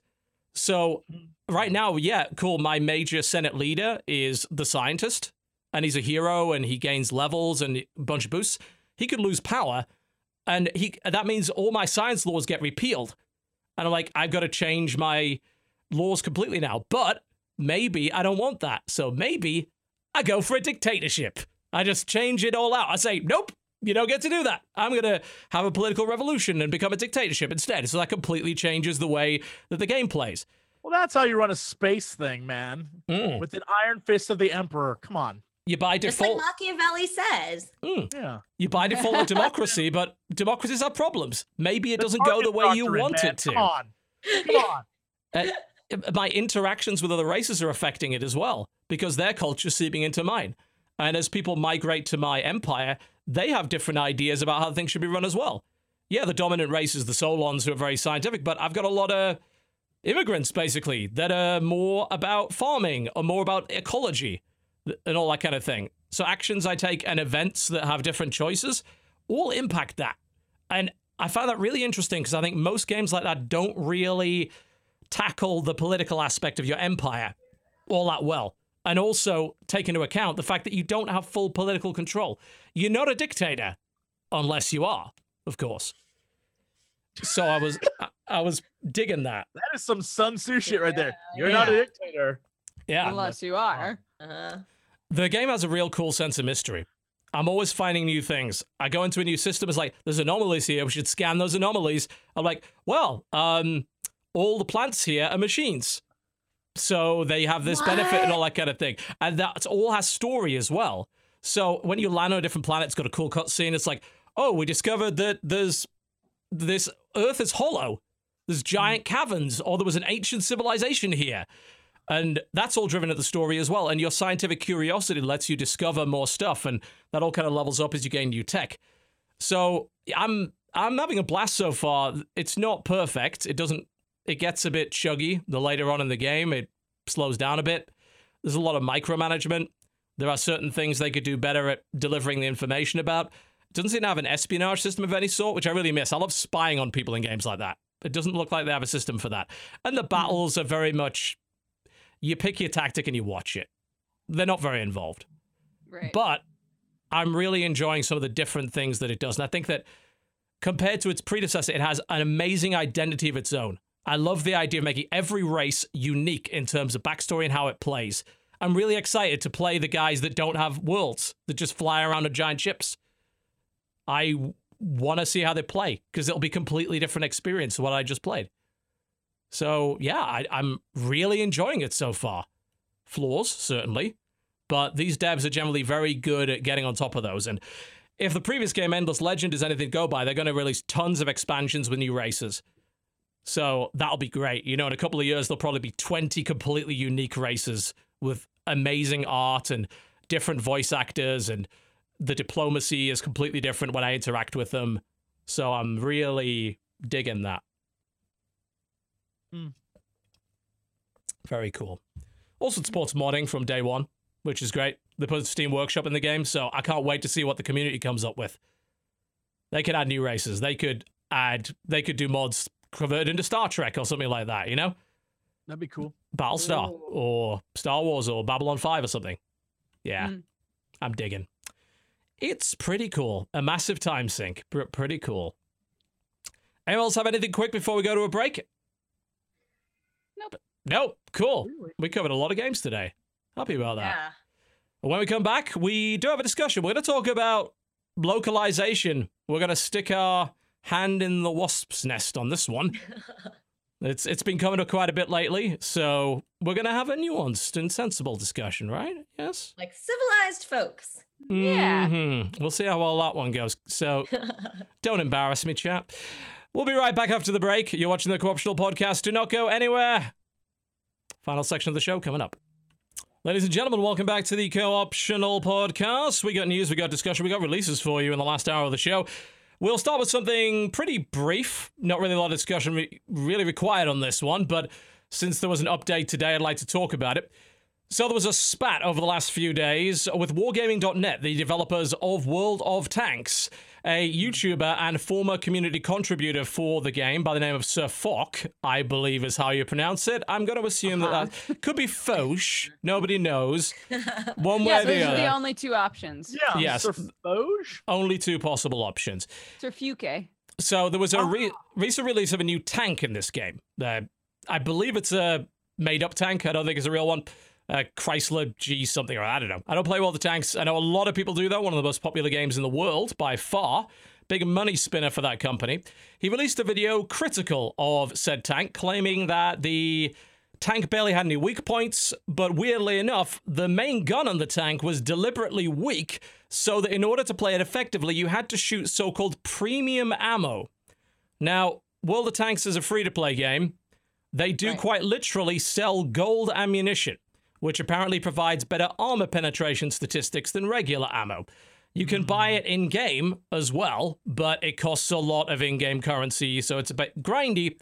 So right now, yeah, cool. My major Senate leader is the scientist, and he's a hero, and he gains levels and a bunch of boosts. He could lose power, and he that means all my science laws get repealed. And I'm like, I've got to change my laws completely now. But maybe I don't want that. So maybe I go for a dictatorship. I just change it all out. I say, nope, you don't get to do that. I'm going to have a political revolution and become a dictatorship instead. So that completely changes the way that the game plays. Well, that's how you run a space thing, man. Mm. With an iron fist of the emperor. Come on. You by Just like Machiavelli says. Yeah. you by default a democracy, but democracies have problems. Maybe it The doesn't go the way you want man. it to. Come on. Come on. uh, my interactions with other races are affecting it as well because their culture's seeping into mine. And as people migrate to my empire, they have different ideas about how things should be run as well. Yeah, the dominant race is the Sophons who are very scientific, but I've got a lot of immigrants basically that are more about farming or more about ecology and all that kind of thing. So actions I take and events that have different choices all impact that. And I found that really interesting because I think most games like that don't really tackle the political aspect of your empire all that well. And also take into account the fact that you don't have full political control. You're not a dictator unless you are, of course. So I was I, I was digging that. That is some Sun Tzu shit right there. You're not a dictator. Yeah. Unless you are. Uh, The game has a real cool sense of mystery. I'm always finding new things. I go into a new system, it's like, there's anomalies here, we should scan those anomalies. I'm like, well, um, all the plants here are machines. So they have this benefit and all that kind of thing. And that all has story as well. So when you land on a different planet, it's got a cool cutscene. It's like, oh, we discovered that there's this Earth is hollow. There's giant hmm. caverns, or there was an ancient civilization here. And that's all driven at the story as well. And your scientific curiosity lets you discover more stuff, and that all kind of levels up as you gain new tech. So I'm I'm having a blast so far. It's not perfect. It doesn't. It gets a bit chuggy the later on in the game. It slows down a bit. There's a lot of micromanagement. There are certain things they could do better at delivering the information about. It doesn't seem to have an espionage system of any sort, which I really miss. I love spying on people in games like that. It doesn't look like they have a system for that. And the hmm. battles are very much you pick your tactic and you watch it. They're not very involved. Right. But I'm really enjoying some of the different things that it does. And I think that compared to its predecessor, it has an amazing identity of its own. I love the idea of making every race unique in terms of backstory and how it plays. I'm really excited to play the guys that don't have worlds, that just fly around on giant ships. I want to see how they play because it'll be completely different experience to what I just played. So yeah, I, I'm really enjoying it so far. Flaws certainly, but these devs are generally very good at getting on top of those. And if the previous game, Endless Legend, is anything to go by, they're going to release tons of expansions with new races. So that'll be great. You know, in a couple of years, there'll probably be 20 completely unique races with amazing art and different voice actors, and the diplomacy is completely different when I interact with them. So I'm really digging that. Hmm. Very cool. Also, it supports modding from day one, which is great. They put Steam Workshop in the game, so I can't wait to see what the community comes up with. They could add new races. They could add. They could do mods converted into Star Trek or something like that. You know, That'd be cool. Battlestar Ooh. or Star Wars or Babylon Five or something. Yeah, Mm. I'm digging. It's pretty cool. A massive time sink. Pr- pretty cool. Anyone else have anything quick before we go to a break? Nope. Nope. Cool. We covered a lot of games today. Happy about that. yeah. When we come back, we do have a discussion. We're going to talk about localization. We're going to stick our hand in the wasp's nest on this one. It's it's been coming up quite a bit lately, so we're going to have a nuanced and sensible discussion, right? Yes. Like civilized folks. Yeah. Mhm. We'll see how well that one goes. So don't embarrass me, chap. We'll be right back after the break. You're watching the Co-optional podcast. Do not go anywhere. Final section of the show coming up. Ladies and gentlemen, welcome back to the Co-optional Podcast. We got news, we got discussion, we got releases for you in the last hour of the show. We'll start with something pretty brief. Not really a lot of discussion re- really required on this one, but since there was an update today, I'd like to talk about it. So there was a spat over the last few days with Wargaming.net, the developers of World of Tanks. A YouTuber and former community contributor for the game by the name of Sir Fock, I believe is how you pronounce it. I'm going to assume that that could be Foch. Nobody knows. One way Yes, or the those are the only two options. Yeah. Yes. Sir Foge? Only two possible options. Sir Fuke. So there was a re- recent release of a new tank in this game. Uh, I believe it's a made-up tank. I don't think it's a real one. Uh, Chrysler G something or I don't know. I don't play World of Tanks. I know a lot of people do though. One of the most popular games in the world by far. Big money spinner for that company. He released a video critical of said tank, claiming that the tank barely had any weak points, but weirdly enough, the main gun on the tank was deliberately weak, so that in order to play it effectively, you had to shoot so called premium ammo. Now, World of Tanks is a free to play game. They do quite literally sell gold ammunition, which apparently provides better armor penetration statistics than regular ammo. You can buy it in game as well, but it costs a lot of in game currency, so it's a bit grindy.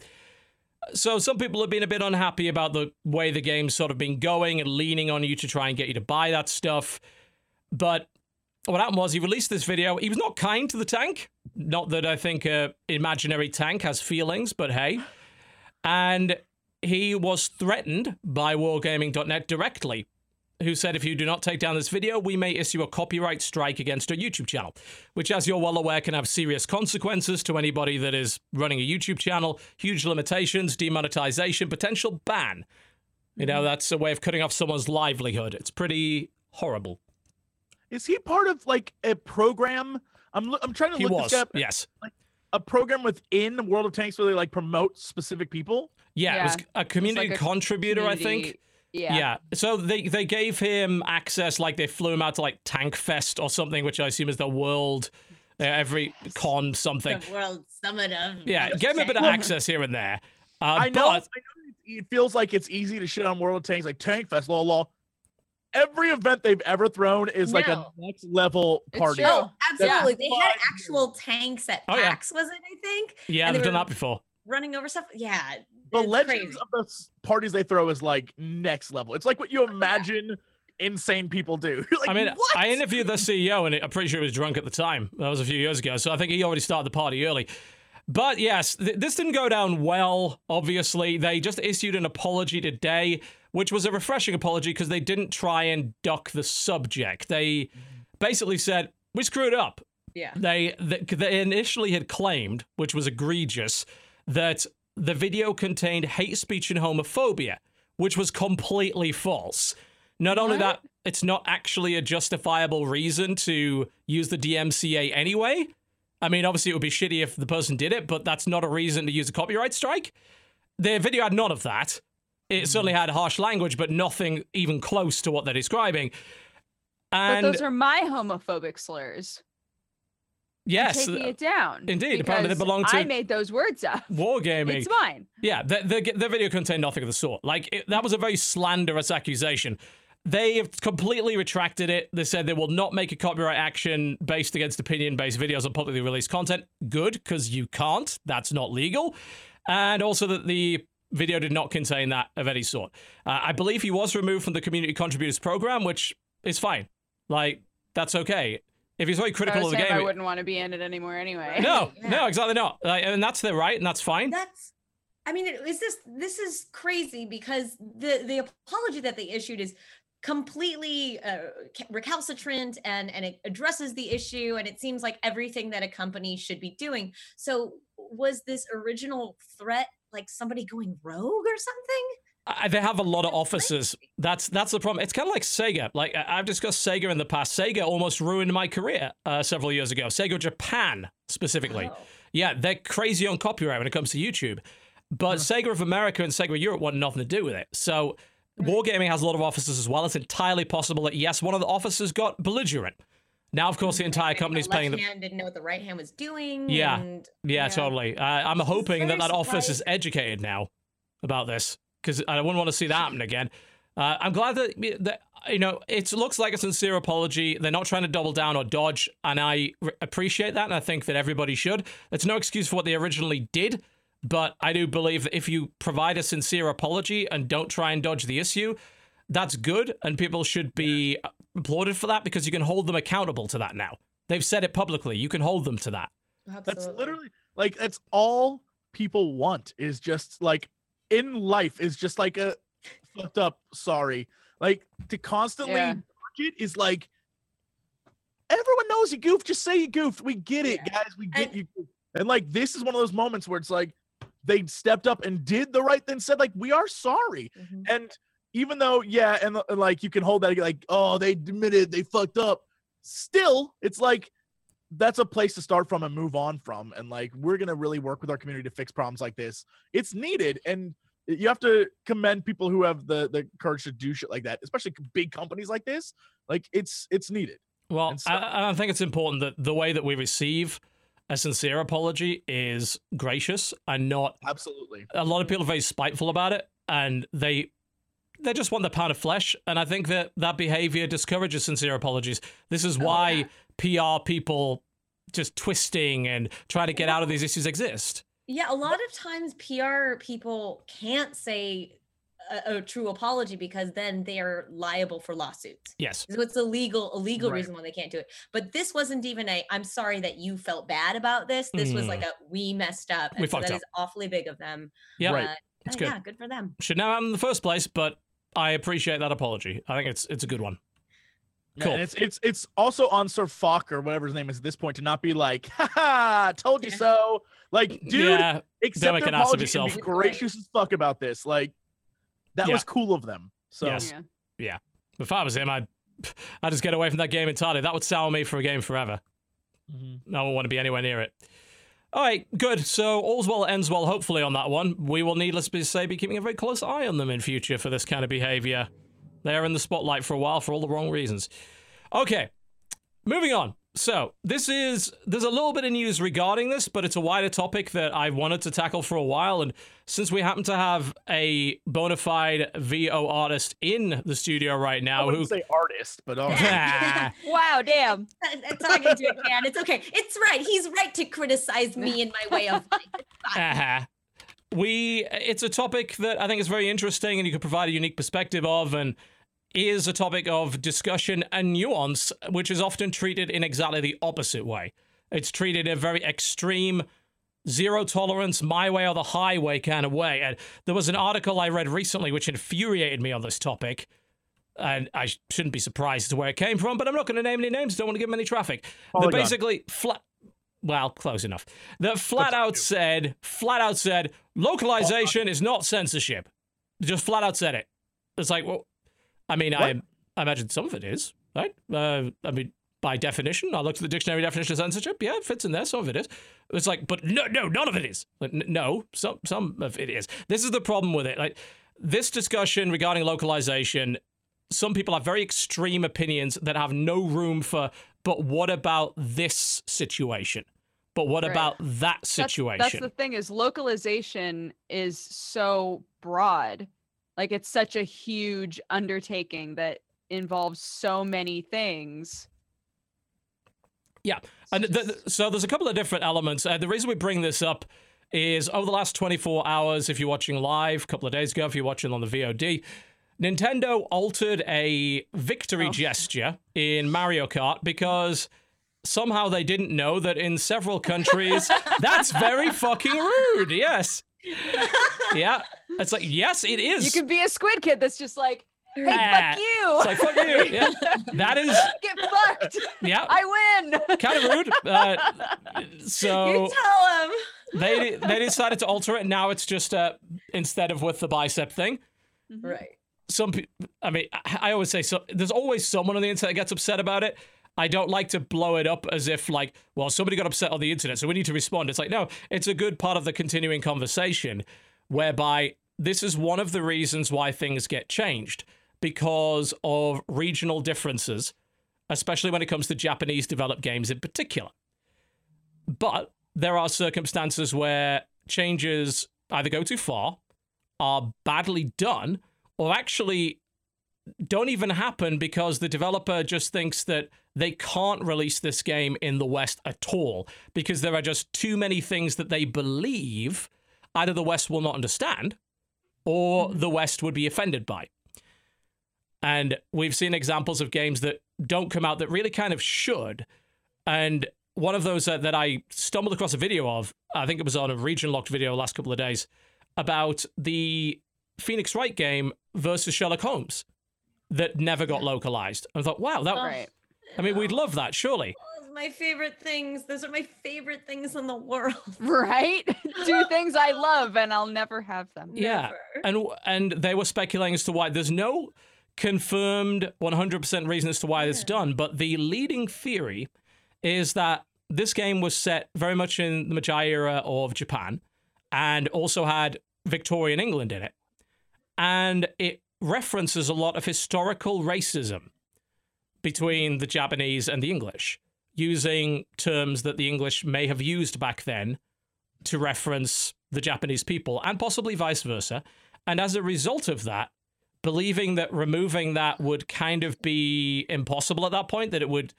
So some people have been a bit unhappy about the way the game's sort of been going and leaning on you to try and get you to buy that stuff. But what happened was he released this video. He was not kind to the tank. Not that I think a imaginary tank has feelings, but hey. And he was threatened by Wargaming.net directly, who said if you do not take down this video, we may issue a copyright strike against your YouTube channel, which, as you're well aware, can have serious consequences to anybody that is running a YouTube channel, huge limitations, demonetization, potential ban. You know, mm-hmm. that's a way of cutting off someone's livelihood. It's pretty horrible. Is he part of like a program? I'm I'm trying to He look was, this up. yes. A program within World of Tanks where they like promote specific people. Yeah, it was a community a contributor, I think. Yeah. Yeah. So they they gave him access, like they flew him out to like Tank Fest or something, which I assume is the world, uh, every con something. The world summit of Yeah, gave him a bit of access here and there. Uh, I know. but I know it feels like it's easy to shit on World of Tanks, like Tank Fest, lol, lol. Every event they've ever thrown is like a next level party. true. Oh, absolutely. They had actual tanks at Oh, yeah. PAX, was it? I think yeah, and they they've done that before. running over stuff. Yeah, The legends crazy. of the parties they throw is like next level. It's like what you imagine insane people do. Like, I mean, what? I interviewed the CEO, and I'm pretty sure he was drunk at the time. That was a few years ago, so I think he already started the party early. But yes, th- this didn't go down well. Obviously, they just issued an apology today, which was a refreshing apology because they didn't try and duck the subject. They basically said we screwed up. Yeah. They, they they initially had claimed, which was egregious, that the video contained hate speech and homophobia, which was completely false. Not only that, it's not actually a justifiable reason to use the DMCA anyway. I mean, obviously, it would be shitty if the person did it, but that's not a reason to use a copyright strike. Their video had none of that. It hmm. certainly had harsh language, but nothing even close to what they're describing. But And those are my homophobic slurs. Yes, taking it down. indeed, apparently they belong to- I made those words up. wargaming. It's mine. Yeah, the, the, the video contained nothing of the sort. Like, it, that was a very slanderous accusation. They have completely retracted it. They said they will not make a copyright action based against opinion based videos on publicly released content. Good, because you can't. That's not legal. And also that the video did not contain that of any sort. Uh, I believe he was removed from the community contributors program, which is fine. Like, that's okay. If he's very critical of the game, I wouldn't want to be in it anymore anyway. no, Yeah. no, exactly not. Like, and that's their right, and that's fine. That's I mean, is this this is crazy because the the apology that they issued is completely uh, recalcitrant and and it addresses the issue and it seems like everything that a company should be doing. So was this original threat like somebody going rogue or something? I, they have a lot of offices. That's that's the problem. It's kind of like Sega. Like I've discussed Sega in the past. Sega almost ruined my career uh, several years ago. Sega Japan specifically. Oh. Yeah, they're crazy on copyright when it comes to YouTube. But Sega of America and Sega of Europe want nothing to do with it. So Wargaming has a lot of offices as well. It's entirely possible that yes, one of the offices got belligerent. Now, of course, the entire Right, company's the left paying the. hand didn't know what the right hand was doing. Yeah. and, Yeah, totally. Uh, I'm hoping that that office is educated now about this because I wouldn't want to see that happen again. Uh, I'm glad that, that you know, it looks like a sincere apology. They're not trying to double down or dodge, and I r- appreciate that, and I think that everybody should. It's no excuse for what they originally did, but I do believe that if you provide a sincere apology and don't try and dodge the issue, that's good, and people should be applauded for that because you can hold them accountable to that now. They've said it publicly. You can hold them to that. That's literally like that's all people want is just like in life is just like a fucked up sorry. Like to constantly Yeah. it is like everyone knows you goofed. Just say you goofed. We get it, Yeah. guys. We get And- you. goofed. And like this is one of those moments where it's like they stepped up and did the right thing, said like we are sorry. Mhm. And even though, yeah, and, and, like you can hold that like, oh, they admitted they fucked up. Still, it's like that's a place to start from and move on from. And like we're gonna really work with our community to fix problems like this. It's needed, and you have to commend people who have the the courage to do shit like that, especially big companies like this. Like it's it's needed. Well, so- I, I think it's important that the way that we receive a sincere apology is gracious and not Absolutely. a lot of people are very spiteful about it and they they just want the pound of flesh and i think that that behavior discourages sincere apologies this is Oh, why pr people just twisting and trying to get out of these issues exist Yeah, a lot of times PR people can't say a, a true apology because then they are liable for lawsuits. yes So it's a legal a legal Right. reason why they can't do it. But this wasn't even a I'm sorry that you felt bad about this. This was like a we messed up. We And so fucked that up. is awfully big of them. yeah Right. Uh, It's good. Yeah, good for them. should never happen in the first place but i appreciate that apology i think it's it's a good one Yeah, Cool. And it's it's it's also on Sir Falk or whatever his name is at this point to not be like, ha told you so. Like, dude, yeah accept make their an ass of apology and be gracious as fuck about this. Like, that Yeah. was cool of them. So Yes. Yeah. if i was him i'd i'd just get away from that game entirely that would sour me for a game forever Mhm. I don't want to be anywhere near it. All right, good. So all's well that ends well, hopefully, on that one. We will, needless to say, be keeping a very close eye on them in future for this kind of behavior. They're in the spotlight for a while for all the wrong reasons. Okay, moving on. So this is there's a little bit of news regarding this, but it's a wider topic that I wanted to tackle for a while. And since we happen to have a bona fide VO artist in the studio right now, who wouldn't say artist, but all right. Wow, damn. It's talking to a can. It's okay. It's right. He's right to criticize me in my way of life. It's fine. uh-huh. We it's a topic that I think is very interesting and you could provide a unique perspective of and is a topic of discussion and nuance which is often treated in exactly the opposite way. It's treated in a very extreme zero tolerance my way or the highway kind of way. And there was an article I read recently which infuriated me on this topic. And I shouldn't be surprised as to where it came from, but I'm not going to name any names. Don't want to give them any traffic. Oh, that Polygon. basically flat. Well, close enough. That flat out said, flat out said, localization is not censorship. Just flat out said it. It's like, well, I mean, I, I imagine some of it is, right? Uh, I mean, by definition, I looked at the dictionary definition of censorship. Yeah, it fits in there. Some of it is. It's like, but no, no, none of it is. Like, n- no, some, some of it is. This is the problem with it. Like, this discussion regarding localization, some people have very extreme opinions that have no room for, but what about this situation? But what Right. about that situation? That's, the thing is localization is so broad. Like it's such a huge undertaking that involves so many things. Yeah, and th- th- so there's a couple of different elements. Uh, the reason we bring this up is over the last 24 hours, if you're watching live, a couple of days ago, if you're watching on the VOD, Nintendo altered a victory Oh. gesture in Mario Kart because somehow they didn't know that in several countries, that's very fucking rude. Yes. Yeah. It's like, yes, it is. You could be a squid kid that's just like, hey, Ah, fuck you. It's like, fuck you. Yeah. That is, Get fucked. yeah, I win. kind of rude. Uh, so. You tell him. they they decided to alter it. Now it's just uh, instead of with the bicep thing. Right. Some people, I mean, I, I always say so. There's always someone on the internet that gets upset about it. I don't like to blow it up as if like, well, somebody got upset on the internet, so we need to respond. It's like, no, it's a good part of the continuing conversation, whereby this is one of the reasons why things get changed because of regional differences, especially when it comes to Japanese developed games in particular. But there are circumstances where changes either go too far, are badly done, or actually don't even happen because the developer just thinks that they can't release this game in the West at all because there are just too many things that they believe either the West will not understand or mm-hmm. the West would be offended by. And we've seen examples of games that don't come out that really kind of should. And one of those that, that I stumbled across a video of, I think it was on a region locked video last couple of days, about the Phoenix Wright game versus Sherlock Holmes that never got localized. I thought, wow, that. Right. I mean, we'd love that, surely. Those are my favorite things. Those are my favorite things in the world. Right? Do things I love and I'll never have them. Yeah, and and they were speculating as to why. There's no confirmed 100% reason as to why it's done, but the leading theory is that this game was set very much in the Meiji era of Japan, and also had Victorian England in it, and it references a lot of historical racism between the Japanese and the English, using terms that the English may have used back then to reference the Japanese people, and possibly vice versa. And as a result of that, believing that removing that would kind of be impossible at that point, that it would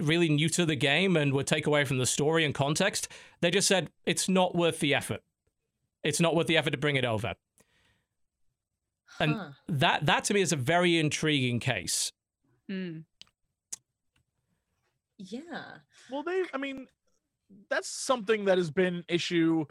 really neuter the game and would take away from the story and context, they just said it's not worth the effort. It's not worth the effort to bring it over. And Huh. that that to me is a very intriguing case. Mm. Yeah. Well, they, I mean, that's something that has been issue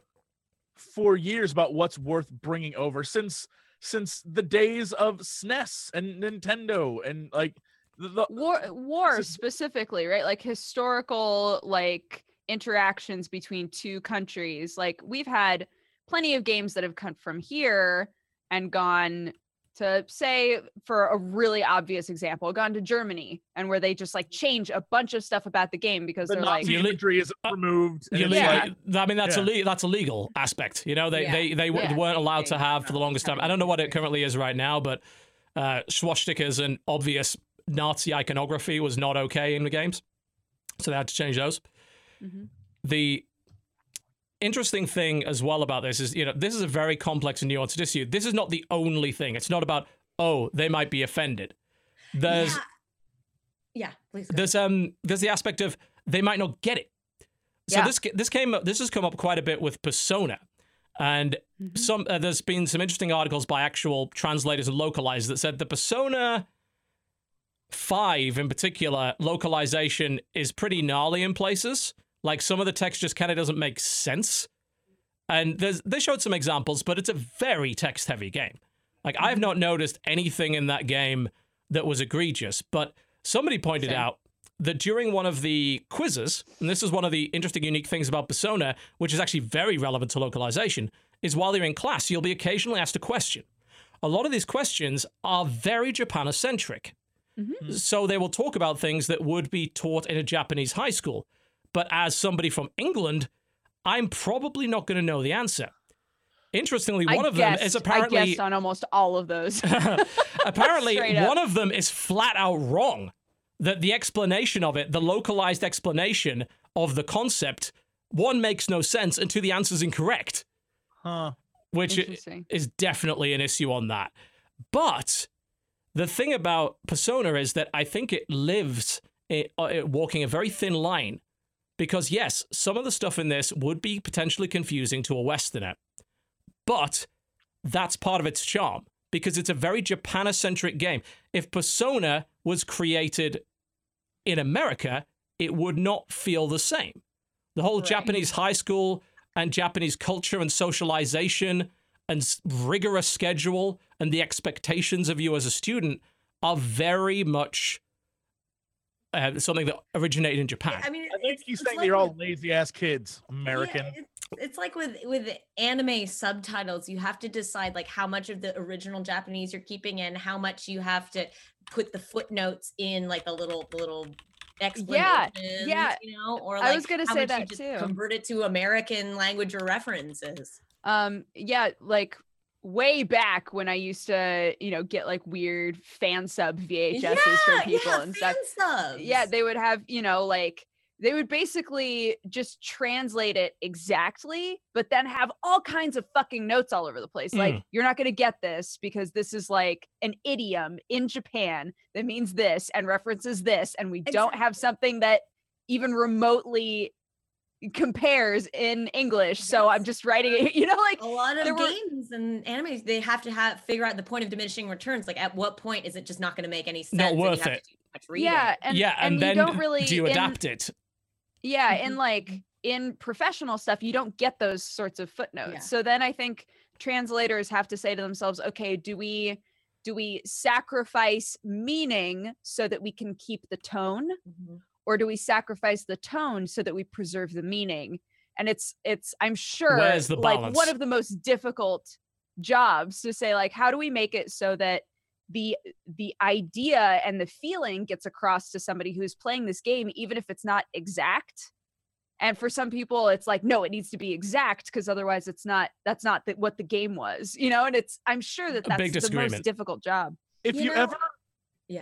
for years about what's worth bringing over since since the days of SNES and Nintendo and like the, the War war is- specifically, right? Like historical like interactions between two countries. Like we've had plenty of games that have come from here and gone to say for a really obvious example, gone to Germany and where they just like change a bunch of stuff about the game because the they're Nazi like You li- imagery is uh, removed. and You it's le- Yeah. like- I mean, that's Yeah. a le- that's a legal aspect. You know, they Yeah. they they Yeah. weren't allowed to have for the longest time. I don't know what it currently is right now, but uh, swastikas and obvious Nazi iconography was not okay in the games, so they had to change those. Mhm. The interesting thing as well about this is, you know, this is a very complex and nuanced issue. This is not the only thing. It's not about oh they might be offended. There's yeah. Yeah, please. Go. there's um there's the aspect of they might not get it. So Yeah. this this came up this has come up quite a bit with Persona, and Mhm. some uh, there's been some interesting articles by actual translators and localizers that said the Persona five in particular localization is pretty gnarly in places. Like some of the text just kind of doesn't make sense, and there's they showed some examples, but it's a very text heavy game. Like I have mm-hmm. not noticed anything in that game that was egregious, but somebody pointed Same. out that during one of the quizzes, and this is one of the interesting, unique things about Persona, which is actually very relevant to localization, is while you're in class, you'll be occasionally asked a question. A lot of these questions are very Japanocentric. Mm-hmm. So they will talk about things that would be taught in a Japanese high school. But as somebody from England, I'm probably not going to know the answer. Interestingly, I one of them is guessed- I apparently guessed on almost all of those. apparently one of them is flat out wrong. That the explanation of it, the localized explanation of the concept, one makes no sense, and two, the answer's incorrect, huh. which is definitely an issue on that. But the thing about Persona is that I think it lives it, uh, it walking a very thin line. Because, yes, some of the stuff in this would be potentially confusing to a Westerner, but that's part of its charm because it's a very Japanocentric game. If Persona was created in America, it would not feel the same. The whole Right. Japanese high school and Japanese culture and socialization and rigorous schedule and the expectations of you as a student are very much uh, something that originated in Japan. I mean, I think it's, he's it's saying like they're all lazy ass kids, American. Yeah, it's, it's like with with anime subtitles, you have to decide like how much of the original Japanese you're keeping and how much you have to put the footnotes in like the little the little explanations, yeah. you know, or I was gonna say that too. Convert it to American language or references. Um, yeah, like way back when I used to, you know, get like weird fan sub VHSs from people yeah, and stuff. fan subs. Yeah, they would have, you know, like they would basically just translate it exactly, but then have all kinds of fucking notes all over the place. Like, Mm. you're not going to get this because this is like an idiom in Japan that means this and references this. And we don't have something that even remotely compares in English. So I'm just writing it, you know, like a lot of there were- games and animes they have to have figure out the point of diminishing returns like at what point is it just not going to make any sense Not and you worth have it. to do too much reading? yeah. And, yeah, and, you then don't really do you in- adapt it? Yeah, Mhm. and like in professional stuff, you don't get those sorts of footnotes. Yeah. So then I think translators have to say to themselves, okay, do we do we sacrifice meaning so that we can keep the tone Mhm. Or do we sacrifice the tone so that we preserve the meaning? And it's it's I'm sure Where's like one of the most difficult jobs to say like how do we make it so that the the idea and the feeling gets across to somebody who's playing this game even if it's not exact? And for some people it's like no it needs to be exact because otherwise it's not that's not the, what the game was you know? And it's i'm sure that that's big the most difficult job. If You you, know- ever, Yeah.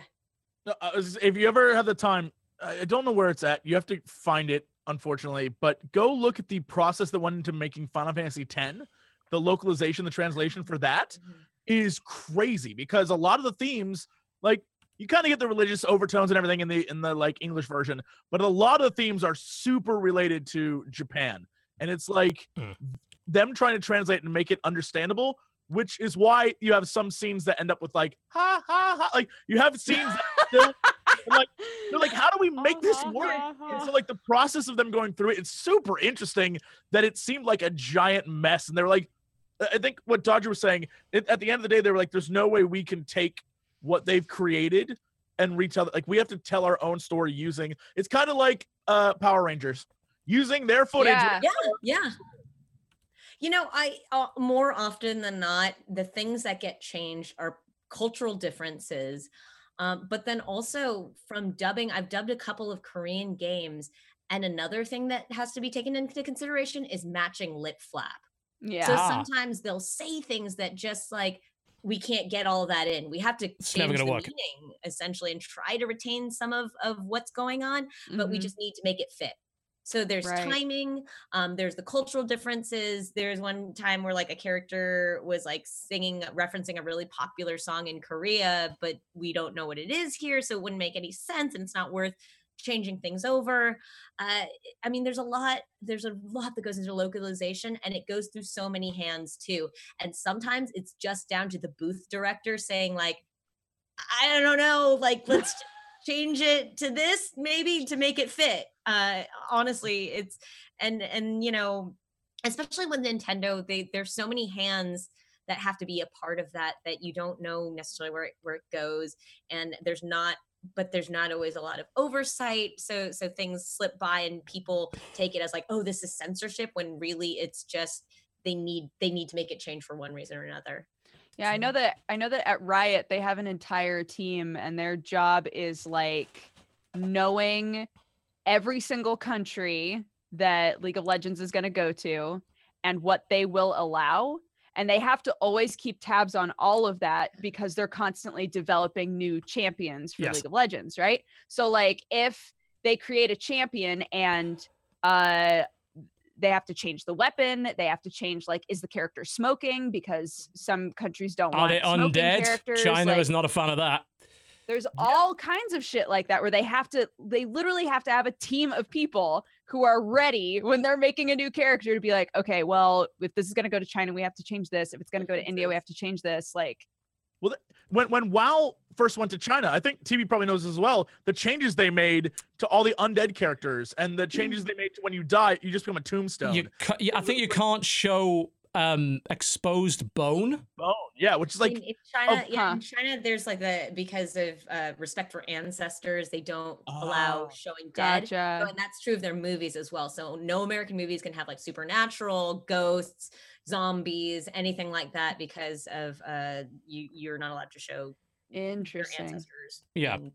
Uh, if you ever have the time, I I don't know where it's at. You have to find it, unfortunately. But go look at the process that went into making Final Fantasy X. The localization, the translation for that Mhm. is crazy because a lot of the themes, like you kind of get the religious overtones and everything in the in the like English version, but a lot of the themes are super related to Japan, and it's like Mm. them trying to translate and make it understandable. Which is why you have some scenes that end up with like ha ha ha. Like you have scenes that still like they're like, how do we make this work? And so like the process of them going through it, it's super interesting that it seemed like a giant mess. And they were like, I I think what Dodger was saying it, at the end of the day, they were like, there's no way we can take what they've created and retell it. Like we have to tell our own story using. It's kind of like uh Power Rangers using their footage. Yeah. yeah yeah you know i uh, more often than not the things that get changed are cultural differences um, but then also from dubbing i've dubbed a couple of korean games and another thing that has to be taken into consideration is matching lip flap yeah so sometimes they'll say things that just like we can't get all that in we have to It's change the work. meaning essentially and try to retain some of of what's going on but we Mhm. just need to make it fit. So there's Right. timing, um, there's the cultural differences. There's one time where like a character was like singing, referencing a really popular song in Korea, but we don't know what it is here, so it wouldn't make any sense, and it's not worth changing things over. Uh, I mean, there's a lot. There's a lot that goes into localization, and it goes through so many hands too. And sometimes it's just down to the booth director saying like, I don't know, like let's change it to this maybe to make it fit. Uh honestly it's and and you know especially with nintendo they there's so many hands that have to be a part of that that you don't know necessarily where it, where it goes. And there's not but there's not always a lot of oversight. So so things slip by and people take it as like oh this is censorship when really it's just they need they need to make it change for one reason or another Yeah, I know that I know that at Riot they have an entire team and their job is like knowing every single country that League of Legends is going to go to and what they will allow and they have to always keep tabs on all of that because they're constantly developing new champions for Yes. League of Legends, right? So like if they create a champion and uh they have to change the weapon. They have to change like, is the character smoking? Because some countries don't Are want they smoking undead? characters. China like, is not a fan of that. there's all kinds of shit like that where they have to, they literally have to have a team of people who are ready when they're making a new character to be like, okay, well, if this is going to go to China, we have to change this. If it's going to go to India, we have to change this. Like, when when WoW first went to China, I think TB probably knows as well. The changes they made to all the undead characters and the changes they made to when you die, you just become a tombstone. You, ca- yeah, I think you can't show um exposed bone. Bone, yeah, which is like in, in China, yeah, huh. in China, there's like the because of uh, respect for ancestors, they don't allow Oh, showing dead. gotcha. So, and that's true of their movies as well. So no American movies can have like supernatural, ghosts, zombies, anything like that because of uh you you're not allowed to show your Interesting. ancestors. Yeah. in-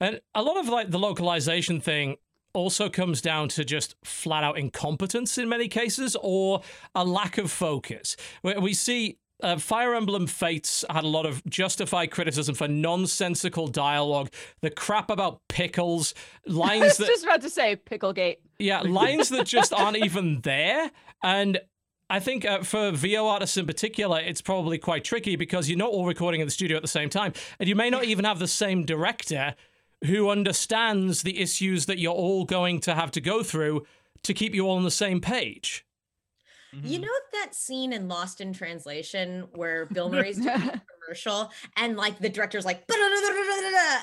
And a lot of like the localization thing also comes down to just flat out incompetence in many cases or a lack of focus. We, we see uh, Fire Emblem Fates had a lot of justified criticism for nonsensical dialogue, the crap about pickles, lines I was that just about to say Picklegate. yeah, lines that just aren't even there. And I think uh, for VO artists in particular, it's probably quite tricky because you're not all recording in the studio at the same time. And you may not even have the same director who understands the issues that you're all going to have to go through to keep you all on the same page. You know that scene in Lost in Translation where Bill Murray's doing a commercial and like the director's like,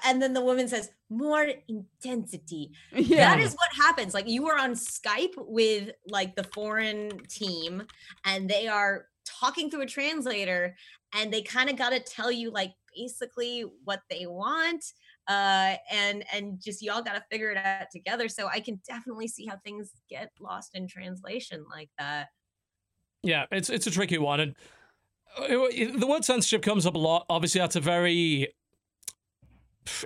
and then the woman says, more intensity. yeah. That is what happens. Like you are on Skype with like the foreign team and they are talking through a translator and they kind of got to tell you like basically what they want uh and and just y'all got to figure it out together so i can definitely see how things get lost in translation like that Yeah, it's it's a tricky one, and uh, it- the word censorship comes up a lot. Obviously, that's a very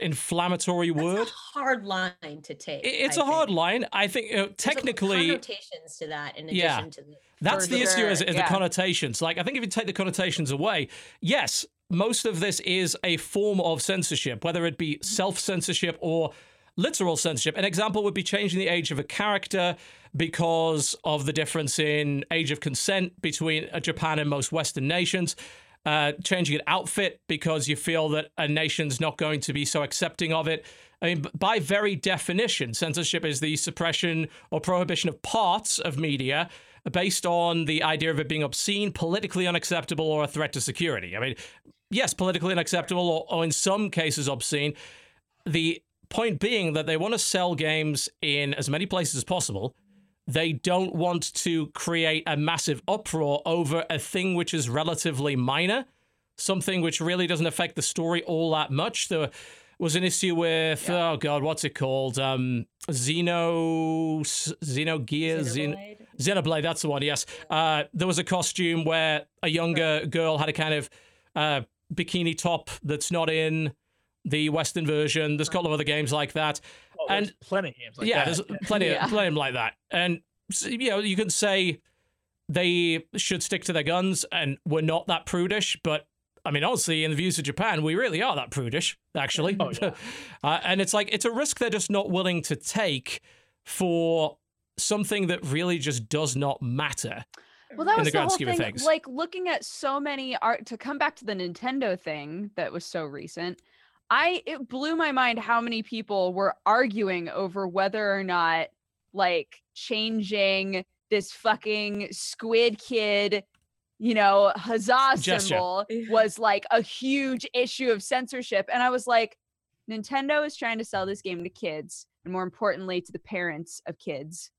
inflammatory That's word. a hard line to take I- It's a a hard line. I think uh, technically, connotations to that in addition Yeah. to the That's For the issue is, is yeah. the connotations. Like, I think if you take the connotations away, yes, most of this is a form of censorship, whether it be self censorship or literal censorship. An example would be changing the age of a character because of the difference in age of consent between uh, Japan and most Western nations. Uh, changing an outfit because you feel that a nation's not going to be so accepting of it. I mean, by very definition, censorship is the suppression or prohibition of parts of media based on the idea of it being obscene, politically unacceptable, or a threat to security. I mean, yes, politically unacceptable, or, or in some cases obscene. The point being that they want to sell games in as many places as possible. They don't want to create a massive uproar over a thing which is relatively minor, something which really doesn't affect the story all that much. There was an issue with oh god, what's it called? Um, Xeno, Xenogear, Xen- Xenoblade. Xenoblade, that's the one, yes. Uh, there was a costume where a younger girl had a kind of uh, bikini top that's not in the Western version. There's a couple of other games like that. Oh, there's and- plenty of games like yeah, that. there's plenty, Yeah. of, plenty of them like that. And, you know, you can say they should stick to their guns and we're not that prudish, but I mean, honestly, in the views of Japan, we really are that prudish, actually. Oh, yeah. uh, and it's like, it's a risk they're just not willing to take for something that really just does not matter. Well, that in was the the, whole scheme thing. things. Like looking at so many art to come back to the Nintendo thing that was so recent. I it blew my mind how many people were arguing over whether or not like changing this fucking squid kid, you know, huzzah Gesture. symbol Yeah. was like a huge issue of censorship. And I was like, Nintendo is trying to sell this game to kids, and more importantly, to the parents of kids.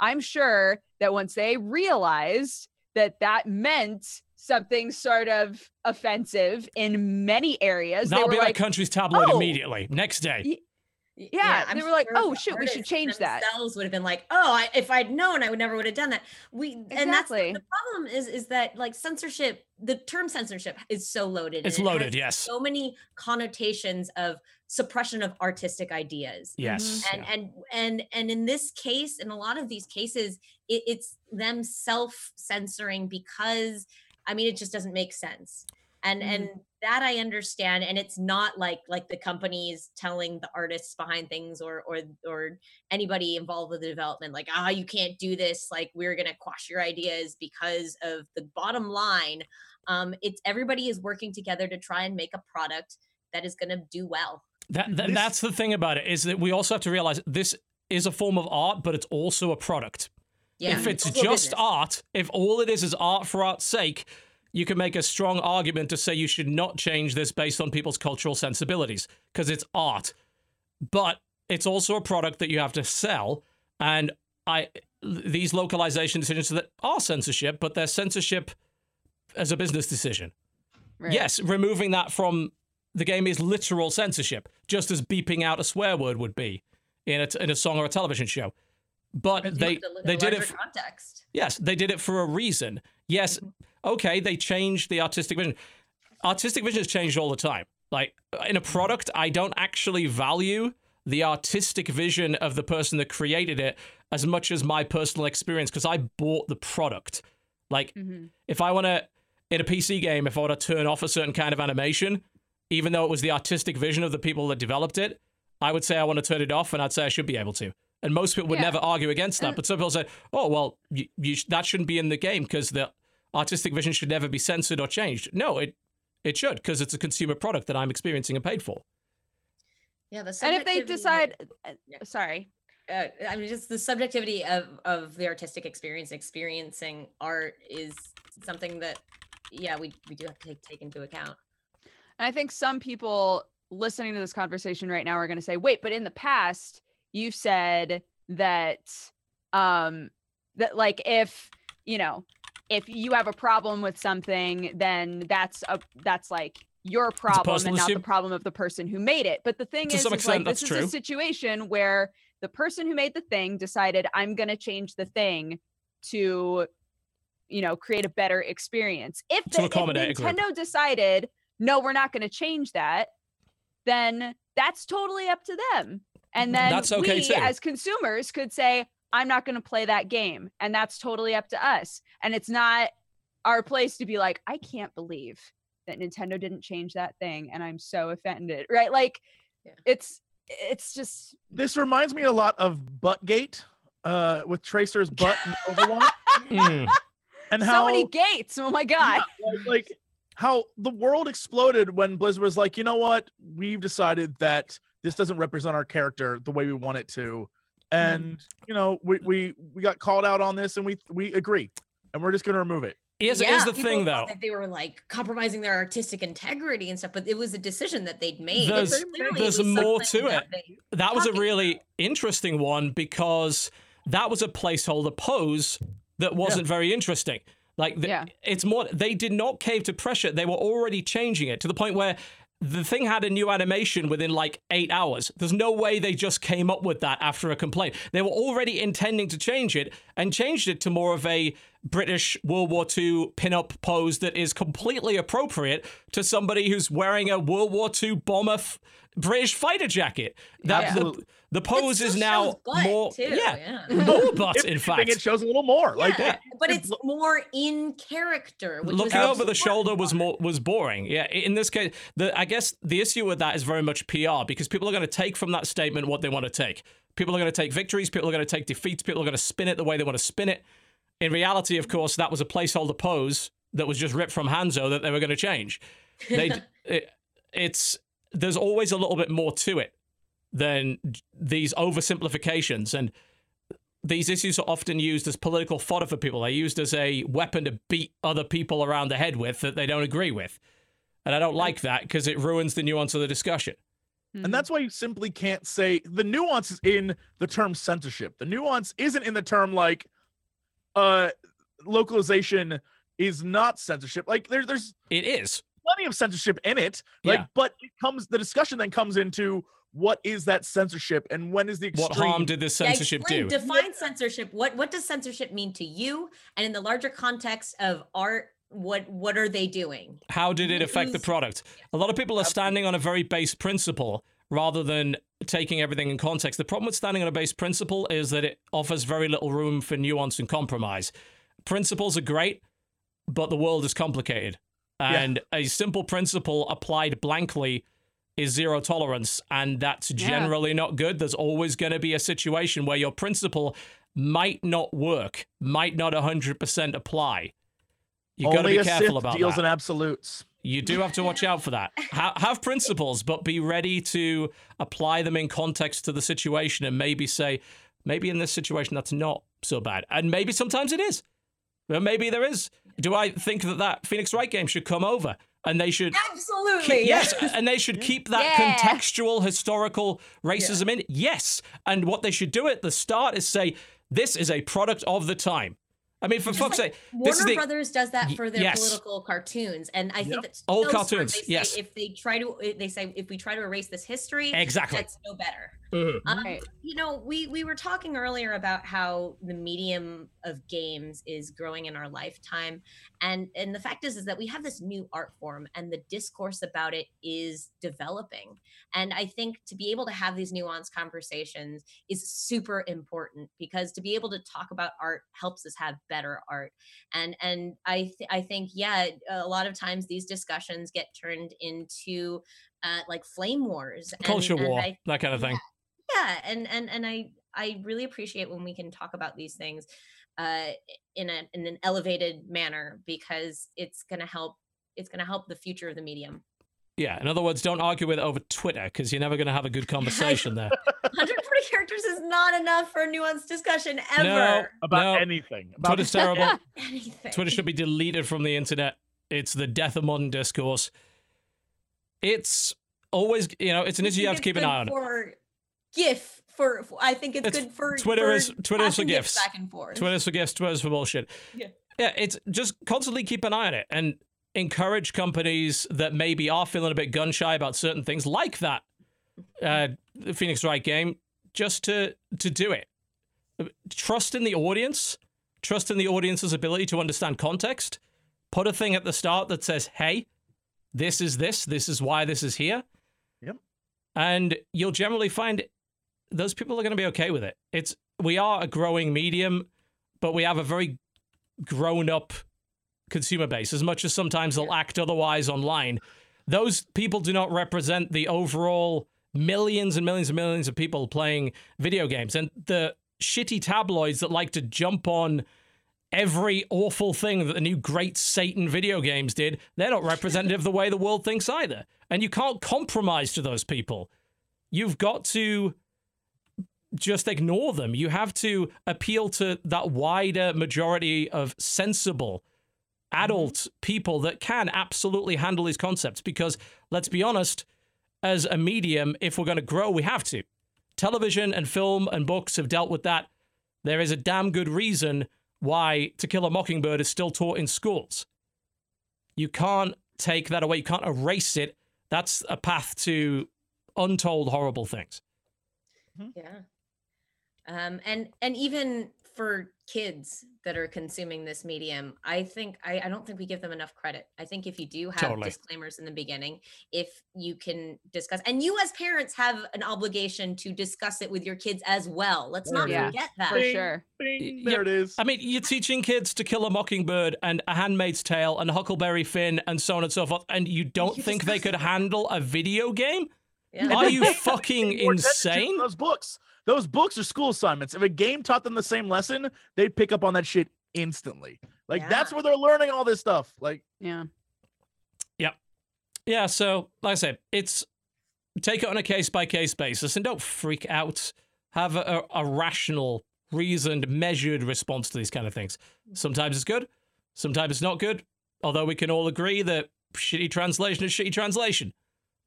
I'm sure that once they realized that that meant something sort of offensive in many areas, That'll they be were that like, country's tabloid "Oh." immediately, next day. Y- Yeah, I'm they were like, "Oh, shoot, we should change that." Themselves would have been like, "Oh, I, if I'd known, I would never would have done that." We and that's the, the problem is is that like censorship, the term censorship is so loaded. It's and it loaded, yes. So many connotations of suppression of artistic ideas. Yes. Mm-hmm. And yeah. and and and in this case, in a lot of these cases, it, it's them self censoring because I mean, it just doesn't make sense. And Mhm. and that I understand, and it's not like like the companies telling the artists behind things or or or anybody involved with the development, like ah, you can't do this. Like we're gonna quash your ideas because of the bottom line. Um, it's everybody is working together to try and make a product that is gonna do well. That, that This- that's the thing about it is that we also have to realize this is a form of art, but it's also a product. Yeah, if it's just business. art, if all it is is art for art's sake, you can make a strong argument to say you should not change this based on people's cultural sensibilities because it's art. But it's also a product that you have to sell, and I these localization decisions that are censorship, but they're censorship as a business decision. Right. Yes, removing that from the game is literal censorship, just as beeping out a swear word would be in a, in a song or a television show. But they have to look at they did it. larger f- context. yes, they did it for a reason. Yes, okay, they changed the artistic vision. Artistic vision has changed all the time. Like in a product, I don't actually value the artistic vision of the person that created it as much as my personal experience because I bought the product. Like Mhm. if I want to in a PC game, if I want to turn off a certain kind of animation, even though it was the artistic vision of the people that developed it, I would say I want to turn it off, and I'd say I should be able to. And most people would Yeah. never argue against that. And- But some people say, "Oh, well, you, you sh- that shouldn't be in the game because the artistic vision should never be censored or changed." No, it it should because it's a consumer product that I'm experiencing and paid for. Yeah, the And if they subjectivity- decide, uh, Yeah. sorry, uh, I mean, just the subjectivity of of the artistic experience, experiencing art is something that, yeah, we we do have to take, take into account. And I think some people listening to this conversation right now are going to say, wait, but in the past, you said that, um, that like if, you know, if you have a problem with something, then that's a, that's like your problem and not the problem of the person who made it. But the thing To is, some is like, extent, this that's is a situation where the person who made the thing decided, I'm going to change the thing to, you know, create a better experience. If, the, if accommodate a group. Nintendo decided, no, we're not going to change that, then that's totally up to them. And then That's okay we, too. as consumers, could say, I'm not going to play that game. And that's totally up to us. And it's not our place to be like, I can't believe that Nintendo didn't change that thing. And I'm so offended. Right. Like, Yeah. it's, it's just, This reminds me a lot of Buttgate, uh, with Tracer's butt in Overwatch, Mm. and so how many gates. Oh my God. Yeah, like, like how the world exploded when Blizzard was like, you know what, we've decided that this doesn't represent our character the way we want it to, mm-hmm. and you know, we we we got called out on this, and we we agree, and we're just gonna remove it. Here's, yeah, here's the thing, though. that they were like compromising their artistic integrity and stuff, but it was a decision that they'd made. There's- there's more to it. they- that was a talking really interesting one because that was a placeholder pose that wasn't very interesting. Like, the, Yeah. it's more, they did not cave to pressure. They were already changing it to the point where the thing had a new animation within like eight hours. There's no way they just came up with that after a complaint. They were already intending to change it and changed it to more of a British World War II pin-up pose that is completely appropriate to somebody who's wearing a World War II bomber f- British fighter jacket. That the. The pose is now butt, more too, yeah, yeah. more butt If in anything, fact. it shows a little more. Like, Yeah, but it's it's more in character. Which was Looking over the important shoulder was more was boring. Yeah, in this case, the I guess the issue with that is very much PR because people are going to take from that statement what they want to take. People are going to take victories. People are going to take defeats. People are going to spin it the way they want to spin it. In reality, of course, that was a placeholder pose that was just ripped from Hanzo that they were going to change. They, it, it's there's always a little bit more to it than these oversimplifications and these issues are often used as political fodder for people. They're used as a weapon to beat other people around the head with that they don't agree with. And I don't like that because it ruins the nuance of the discussion. and that's why you simply can't say the nuance is in the term censorship. The nuance isn't in the term like uh localization is not censorship. Like there's there's It is. plenty of censorship in it. Like, Yeah. but it comes the discussion then comes into what is that censorship and when is the extreme? What harm did this Yeah, censorship explain- do? Define censorship. What what does censorship mean to you? And in the larger context of art, what what are they doing? How did it affect the product? A lot of people are standing on a very base principle rather than taking everything in context. The problem with standing on a base principle is that it offers very little room for nuance and compromise. Principles are great, but the world is complicated. And a simple principle applied blankly is zero tolerance. And that's Yeah. generally not good. There's always going to be a situation where your principle might not work, might not 100% apply. You've got to be careful about deals that. in absolutes. You do have to watch out for that. Ha- have principles, but be ready to apply them in context to the situation and maybe say, maybe in this situation that's not so bad. And maybe sometimes it is. Maybe there is. Do I think that that Phoenix Wright game should come over and they should Absolutely. keep, yes, and they should keep that Yeah. contextual historical racism in. Yes, and what they should do at the start is say this is a product of the time. I mean, for Just fuck's like sake, Warner this is the Brothers does that for their yes. political cartoons, and I think Yep. that's Old so smart. cartoons, They say yes. If they try to, eh, they say if we try to erase this history, exactly. that's no better. Mhm. Um, Right. You know, we we were talking earlier about how the medium of games is growing in our lifetime, and and the fact is is that we have this new art form, and the discourse about it is developing. And I think to be able to have these nuanced conversations is super important because to be able to talk about art helps us have better art and and i th- i think yeah a lot of times these discussions get turned into uh like flame wars and- Culture and war, I- that kind of thing. yeah and and and i i really appreciate when we can talk about these things uh in a in an elevated manner because it's gonna help it's gonna help the future of the medium Yeah, in other words, don't argue with it over Twitter because you're never going to have a good conversation there. 140 characters is not enough for a nuanced discussion ever About No. anything. About Twitter's terrible. anything Twitter should be deleted from the internet. It's the death of modern discourse. It's always, you know, it's an issue you have to keep an eye on. for gif for, for- i think it's, It's- good for Twitter's- for Twitter's for passing gifs. back and forth Twitter's for gifts, Twitter's for bullshit. Yeah. Yeah, it's just constantly keep an eye on it and encourage companies that maybe are feeling a bit gun shy about certain things, like that uh, Phoenix Wright game, just to to do it. Trust in the audience. Trust in the audience's ability to understand context. Put a thing at the start that says, "Hey, this is this. This is why this is here." Yep. And you'll generally find those people are going to be okay with it. It's we are a growing medium, but we have a very grown up consumer base. As much as sometimes they'll act otherwise online, those people do not represent the overall millions and millions and millions of people playing video games. And the shitty tabloids that like to jump on every awful thing that the new great Satan video games did, they're not representative of the way the world thinks either. And you can't compromise to those people. You've got to just ignore them. You have to appeal to that wider majority of sensible adult mm-hmm. people that can absolutely handle these concepts. Because let's be honest, as a medium, if we're going to grow, we have to. Television and film and books have dealt with that. There is a damn good reason why To Kill a Mockingbird is still taught in schools. You can't take that away. You can't erase it. That's a path to untold horrible things. Yeah. Um, and and even for kids that are consuming this medium, I think I, I don't think we give them enough credit. I think if you do have Totally. disclaimers in the beginning, if you can discuss and you as parents have an obligation to discuss it with your kids as well. Let's not Yeah, forget that. for sure. bing, Y- there it is. I mean, you're teaching kids to kill a mockingbird and a handmaid's tale and Huckleberry Finn and so on and so forth, and you don't You think they could handle a video game? Yeah. Are you fucking pay more attention to insane? Those books. Those books are school assignments. If a game taught them the same lesson, they'd pick up on that shit instantly. Like that's where they're learning all this stuff. Like Yeah. Yeah, Yeah. so like I said, it's take it on a case by case basis and don't freak out. Have a, a, a rational, reasoned, measured response to these kind of things. Sometimes it's good, sometimes it's not good. Although we can all agree that shitty translation is shitty translation,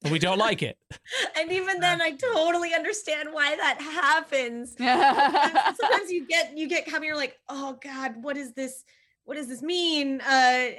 and we don't like it. and even then I totally understand why that happens. sometimes, sometimes you get you get coming you're like oh god what is this what does this mean uh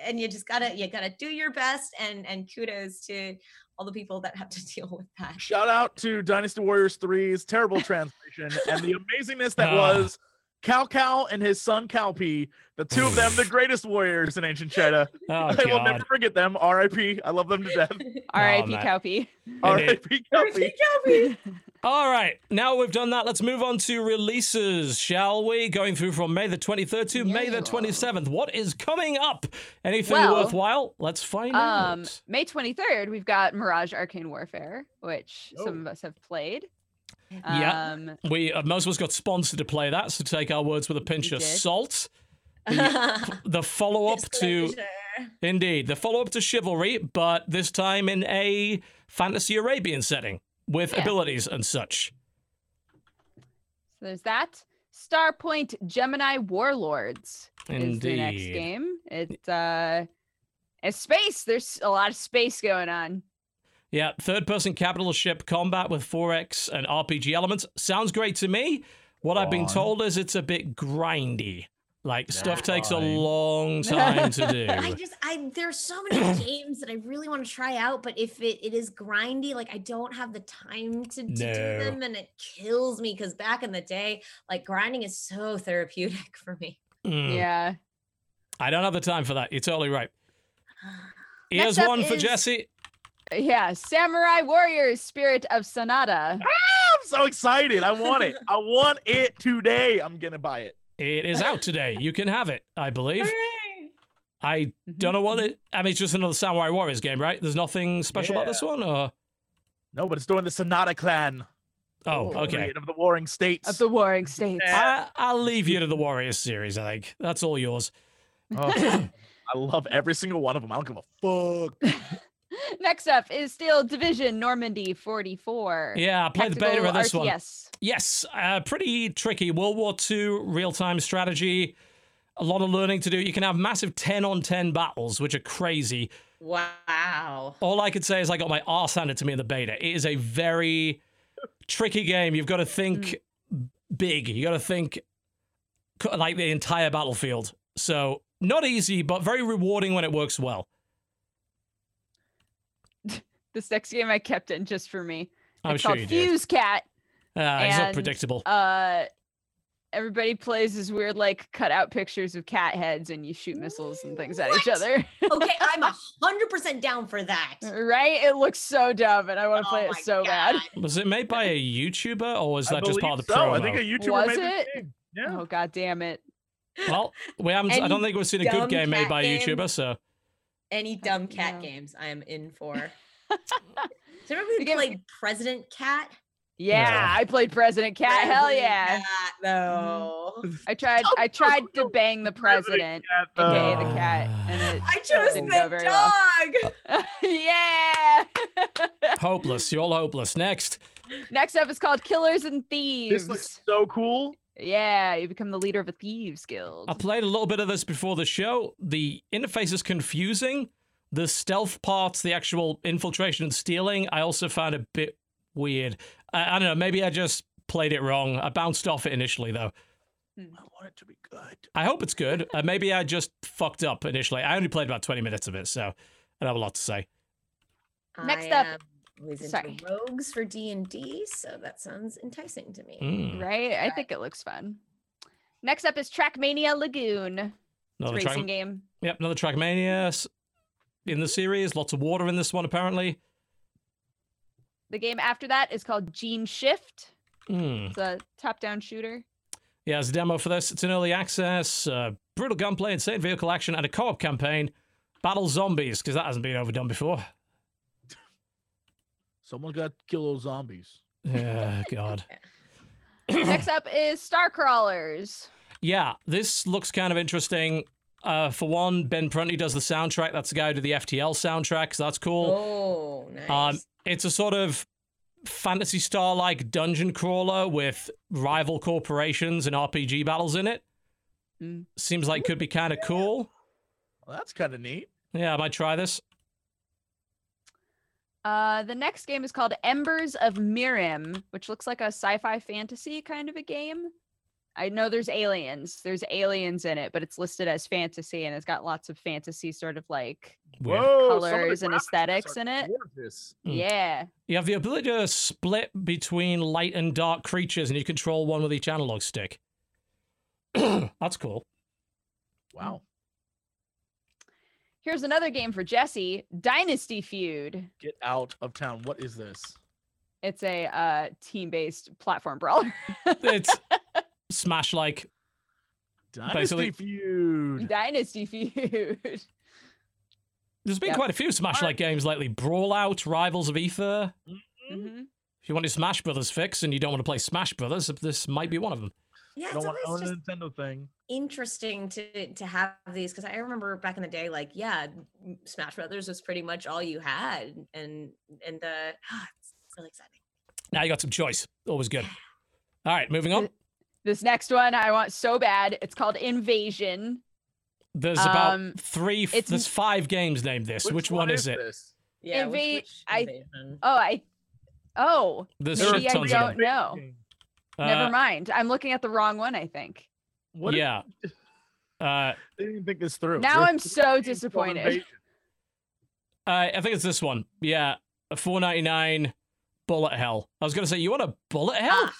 and you just gotta you gotta do your best and and kudos to all the people that have to deal with that shout out to Dynasty Warriors 3's terrible translation and the amazingness that Ah. was Cao Cao and his son Cao Pi, the two of them, the greatest warriors in ancient China. Oh I will never forget them. R.I.P. I love them to death. R.I.P. man. Cao Pi. R.I.P. Cao Pi. All right, now we've done that. Let's move on to releases, shall we? Going through from May the 23rd to May the 27th. What is coming up? Anything Well, worthwhile? Let's find Um, out. May 23rd, we've got Mirage Arcane Warfare, which Oh. some of us have played. Yeah. Um, We uh, most of us got sponsored to play that, so take our words with a pinch of did. salt. The, the follow up to indeed the follow up to Chivalry, but this time in a fantasy Arabian setting with Yeah. abilities and such. so there's that. Starpoint Gemini Warlords is the next game. It's uh, it's space. There's a lot of space going on. Yeah, third person capital ship combat with 4X and RPG elements. Sounds great to me. What I've been told is it's a bit grindy. Like stuff That's takes a long time to do. I just I there's so many games that I really want to try out, but if it, it is grindy, like I don't have the time to, to do them and it kills me because back in the day, like grinding is so therapeutic for me. Mm, Yeah. I don't have the time for that. You're totally right. Here's one for is- Jesse. Yeah. Samurai Warriors Spirit of Sanada. Ah, I'm so excited. I want it. I want it today. I'm gonna buy it. It is out today. You can have it, I believe. I mm-hmm, don't know what mm-hmm. it. I mean, it's just another Samurai Warriors game, right? There's nothing special about this one, or No, but it's doing the Sanada clan. oh, okay. Of the Warring States. Of the warring states. I, I'll leave you to the Warriors series. I think that's all yours. Oh, I love every single one of them. I don't give a fuck. Next up is Steel Division Normandy 44. Yeah, I played the beta Tactical of this one. RTS. Yes, uh, pretty tricky. World War II real time strategy. A lot of learning to do. You can have massive 10 on 10 battles, which are crazy. Wow. All I could say is I got my arse handed to me in the beta. It is a very tricky game. You've got to think big. You got to think like the entire battlefield. So not easy, but very rewarding when it works well. This next game I kept in just for me. I'm it's sure called you did. Fuse Cat. Uh, it's not predictable. Uh, everybody plays this weird like cut out pictures of cat heads and you shoot missiles and things at each other. Okay, I'm a hundred percent down for that. right? It looks so dumb and I want to play Oh it my so bad. Was it made by a YouTuber or was I that just part of the believe so. promo? I think a YouTuber Was made this it? game. Yeah. Oh god damn it. Well, we haven't. I don't think we've seen a good game made by a? YouTuber. So Any dumb cat games, I am in for. So remember we played President Cat? Yeah, Yeah. I played President Cat. Hell yeah. Cat, mm-hmm. though. I tried I tried to bang the president Cat, and gay the cat and I chose didn't go the very well. dog. yeah. hopeless. You're all hopeless. Next, Next up is called Killers and Thieves. This looks so cool. Yeah, you become the leader of a thieves guild. I played a little bit of this before the show. The interface is confusing. The stealth parts, the actual infiltration and stealing, I also found a bit weird. I, I don't know. Maybe I just played it wrong. I bounced off it initially, though. I want it to be good. I hope it's good. Uh, maybe I just fucked up initially. I only played about 20 minutes of it, so I don't have a lot to say. Next I up- am sorry. rogues for D and D, so that sounds enticing to me. Mm, Right? I think it looks fun. Next up is Trackmania Lagoon. It's a racing track, game. yep, another Trackmania s- in the series. Lots of water in this one, apparently. The game after that is called Geneshift. Hmm. It's a top-down shooter. Yeah, there's a demo for this. It's an early access. Uh, brutal gunplay, insane vehicle action, and a co-op campaign. Battle zombies, because that hasn't been overdone before. Someone got to kill those zombies. Yeah, God. Next up is StarCrawlers. Yeah, this looks kind of interesting. Uh, for one, Ben Prunty does the soundtrack. That's the guy who did the FTL soundtrack, so that's cool. Oh, nice. Um, it's a sort of fantasy star like dungeon crawler with rival corporations and RPG battles in it. Mm. Seems like could be kind of cool. Well, that's kind of neat. Yeah, I might try this. Uh, the next game is called Embers of Mirim, which looks like a sci-fi fantasy kind of a game. I know there's aliens. There's aliens in it, but it's listed as fantasy and it's got lots of fantasy sort of like Whoa, some of colors and aesthetics in it. gorgeous. Mm. yeah. You have the ability to split between light and dark creatures, and you control one with each analog stick. That's cool. Wow. Here's another game for Jesse, Dynasty Feud. Get out of town. What is this? It's a uh, team-based platform brawler. It's Smash like. Dynasty Basically- Feud. Dynasty Feud. There's been Yep. quite a few Smash like games lately. Brawlout, Rivals of Aether. Mhm. If you want your Smash Brothers fix and you don't want to play Smash Brothers, this might be one of them. yeah, I it's don't want to just a Nintendo thing. interesting to to have these because I remember back in the day, like yeah, Smash Brothers was pretty much all you had, and and the it's really exciting. Now you got some choice. Always good. All right, moving on. This next one I want so bad. It's called Invasion. There's about Um, three. it's- There's five games named this. Which, one, is it? This? Yeah, which- Inva- which I- invasion? Oh, I. Oh, There's There are maybe I tons of don't them. know. Uh, Never mind. I'm looking at the wrong one. I think. What if yeah. Uh, they didn't think this through. Now I'm so disappointed. Invasion. I I think it's this one. Yeah, a 4.99 bullet hell. I was gonna say you want a bullet hell? Ah,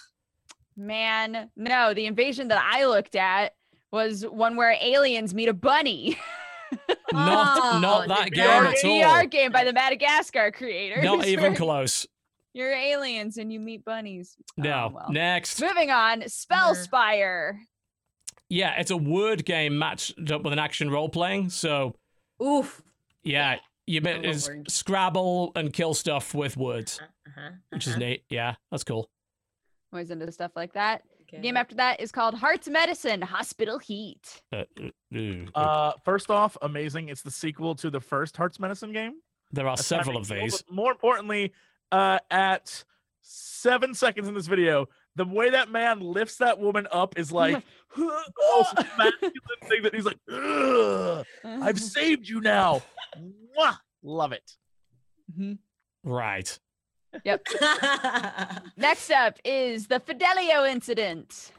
Man, no. The invasion that I looked at was one where aliens meet a bunny. not Oh, not the that game VR at all. VR game by the Madagascar creators. Not even where close. You're aliens and you meet bunnies. Oh, No. well. Next. Moving on, Spellspire. yeah, it's a word game matched up with an action role playing. So Oof. yeah, you I bet is. Scrabble and kill stuff with words, Uh-huh. which is uh-huh. neat. Yeah, that's cool. Always into stuff like that. Okay. Game after that is called Heart's Medicine Hospital Heat. Uh, uh, uh, Uh, first off, amazing. It's the sequel to the first Heart's Medicine game. there are That's several of these. but More importantly, uh, at seven seconds in this video, the way that man lifts that woman up is like the most masculine thing that he's like, I've saved you now. Mwah! Love it. Mhm. Right. Next up is the Fidelio incident.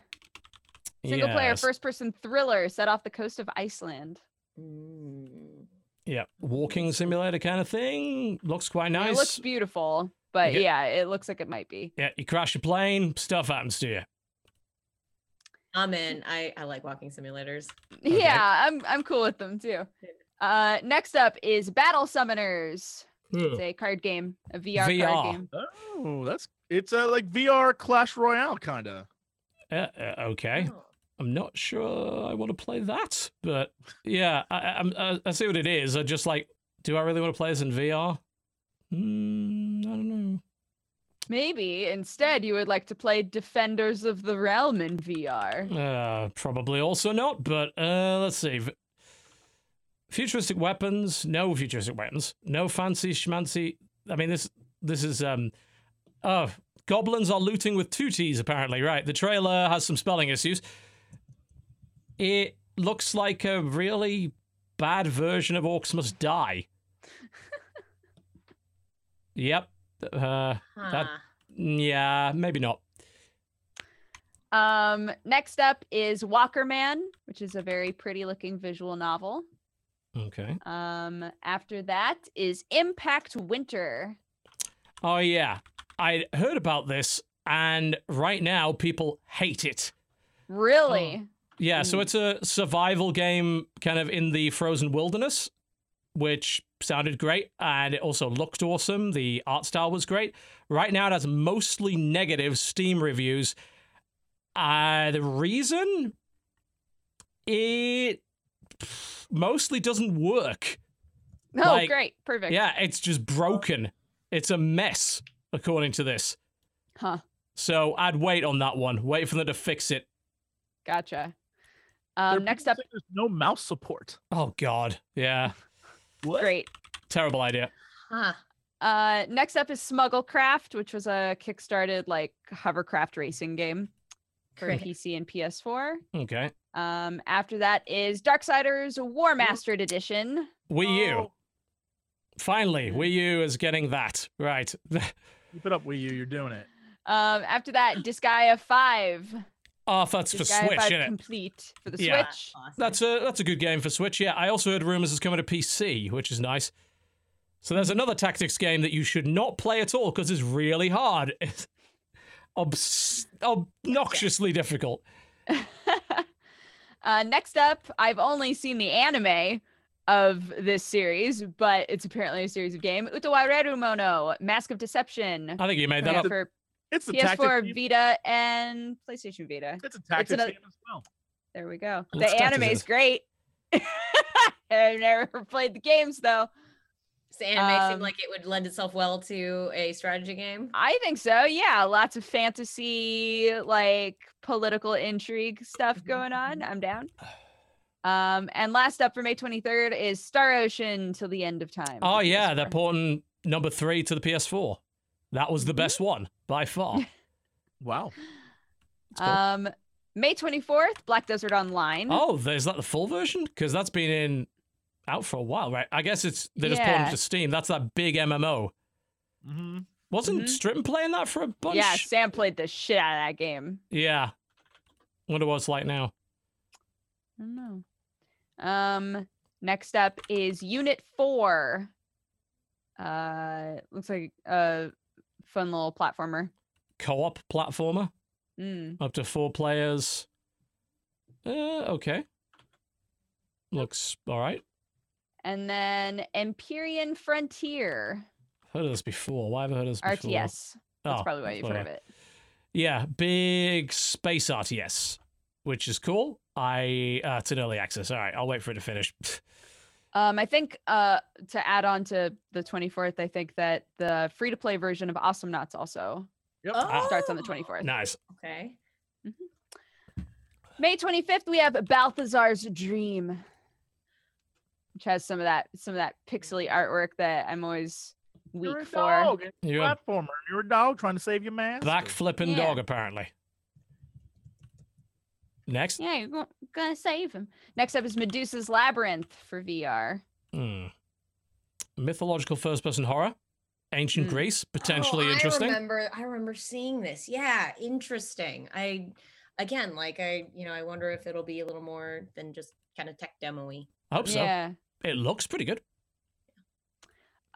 Single player first person thriller set off the coast of Iceland. Mm. Yeah, walking simulator kind of thing. Looks quite I mean, nice. It looks beautiful, but get- yeah, it looks like it might be. yeah, you crash your plane, stuff happens to you. I'm in. I, I like walking simulators. Yeah, I'm I'm cool with them too. Uh, next up is Battle Summoners. It's a card game, a VR, VR. card game. Oh, that's it's a like VR Clash Royale kind of. Uh, uh, okay. Oh. I'm not sure I want to play that, but yeah, I, I, I'm- I, I see what it is. I just like, do I really want to play this in VR? Mm, I don't know. Maybe instead you would like to play Defenders of the Realm in VR. Uh, probably also not, but uh, let's see. Futuristic weapons, no futuristic weapons, no fancy schmancy. I mean, this this is um, oh, goblins are looting with two T's apparently. Right, the trailer has some spelling issues. It looks like a really bad version of Orcs Must Die. yep. Uh, Huh. yeah, maybe not. Um, next up is Walker Man, which is a very pretty looking visual novel. Okay. Um, after that is Impact Winter. Oh yeah, I heard about this, and right now people hate it. Really? Yeah, so Mm. it's a survival game, kind of in the frozen wilderness, which sounded great, and it also looked awesome. The art style was great. Right now, it has mostly negative Steam reviews. Uh, the reason it mostly doesn't work. Oh, Like, great. Perfect. Yeah, it's just broken. It's a mess, according to this. Huh. So I'd wait on that one. Wait for them to fix it. Gotcha. Um, next up, there's no mouse support. Oh God, yeah, What? great. terrible idea. Huh. Uh, next up is Smugglecraft, which was a kickstarted like hovercraft racing game for Great. PC and PS4. Okay, Um, after that is Darksiders Warmastered Edition. Wii U. Oh, Finally, Wii U is getting that right. Keep it up, Wii U. You're doing it. Um, after that, Disgaea 5. oh, that's for Switch, 5 isn't it? complete for the Yeah. Switch. Awesome. That's a that's a good game for Switch. Yeah, I also heard rumors it's coming to PC, which is nice. So there's another tactics game that you should not play at all because it's really hard. It's obs- obnoxiously difficult. uh, next up, I've only seen the anime of this series, but it's apparently a series of game. Utawareru Mono, Mask of Deception. I think you made that up. out for It's a PS4, tactics game. Vita, and PlayStation Vita. It's a tactics another- game as well. There we go. Looks the tactics. anime's great. I've never played the games though. Does the anime Um, seem like it would lend itself well to a strategy game? I think so. Yeah, lots of fantasy, like political intrigue stuff going on. I'm down. Um, and last up for May 23rd is Star Ocean till the end of time. Oh yeah, PS4. they're porting number three to the PS4. That was the Mhm. best one by far. Wow. Cool. Um, May 24th, Black Desert Online. oh, is that the full version? Because that's been in out for a while, right? I guess it's they're just porting Yeah. it to Steam. That's that big MMO. Mm-hmm. Wasn't Mhm. Stritton playing that for a bunch? yeah, Sam played the shit out of that game. Yeah. Wonder what it's like now. I don't know. Um, next up is Unit Four. Uh, looks like a fun little platformer. Co-op platformer, Mm. up to four players. Uh, okay. Looks all right. And then Empyrean Frontier, Heard of this before. Why have I heard of this before? RTS. That's Oh, probably why you've heard of it. Yeah, big space RTS. which is cool. I uh, it's an early access. All right, I'll wait for it to finish. Um, I think uh, to add on to the 24th, I think that the free to play version of Awesomenauts also Yep. starts on the Oh, 24th. nice. Okay. May 25th, we have Balthazar's Dream, which has some of that some of that pixely artwork that I'm always You're weak a for. dog. You're a platformer. You're a dog trying to save your man. black flipping Yeah. dog, apparently. Next. Yeah, you're go- gonna save him. Next up is Medusa's Labyrinth for VR. Hmm. Mythological first person horror. Ancient Hmm. Greece, potentially oh, interesting. I remember. I remember seeing this. Yeah, interesting. I again, like I, you know, I wonder if it'll be a little more than just kind of tech demo-y. I hope so. Yeah. It looks pretty good.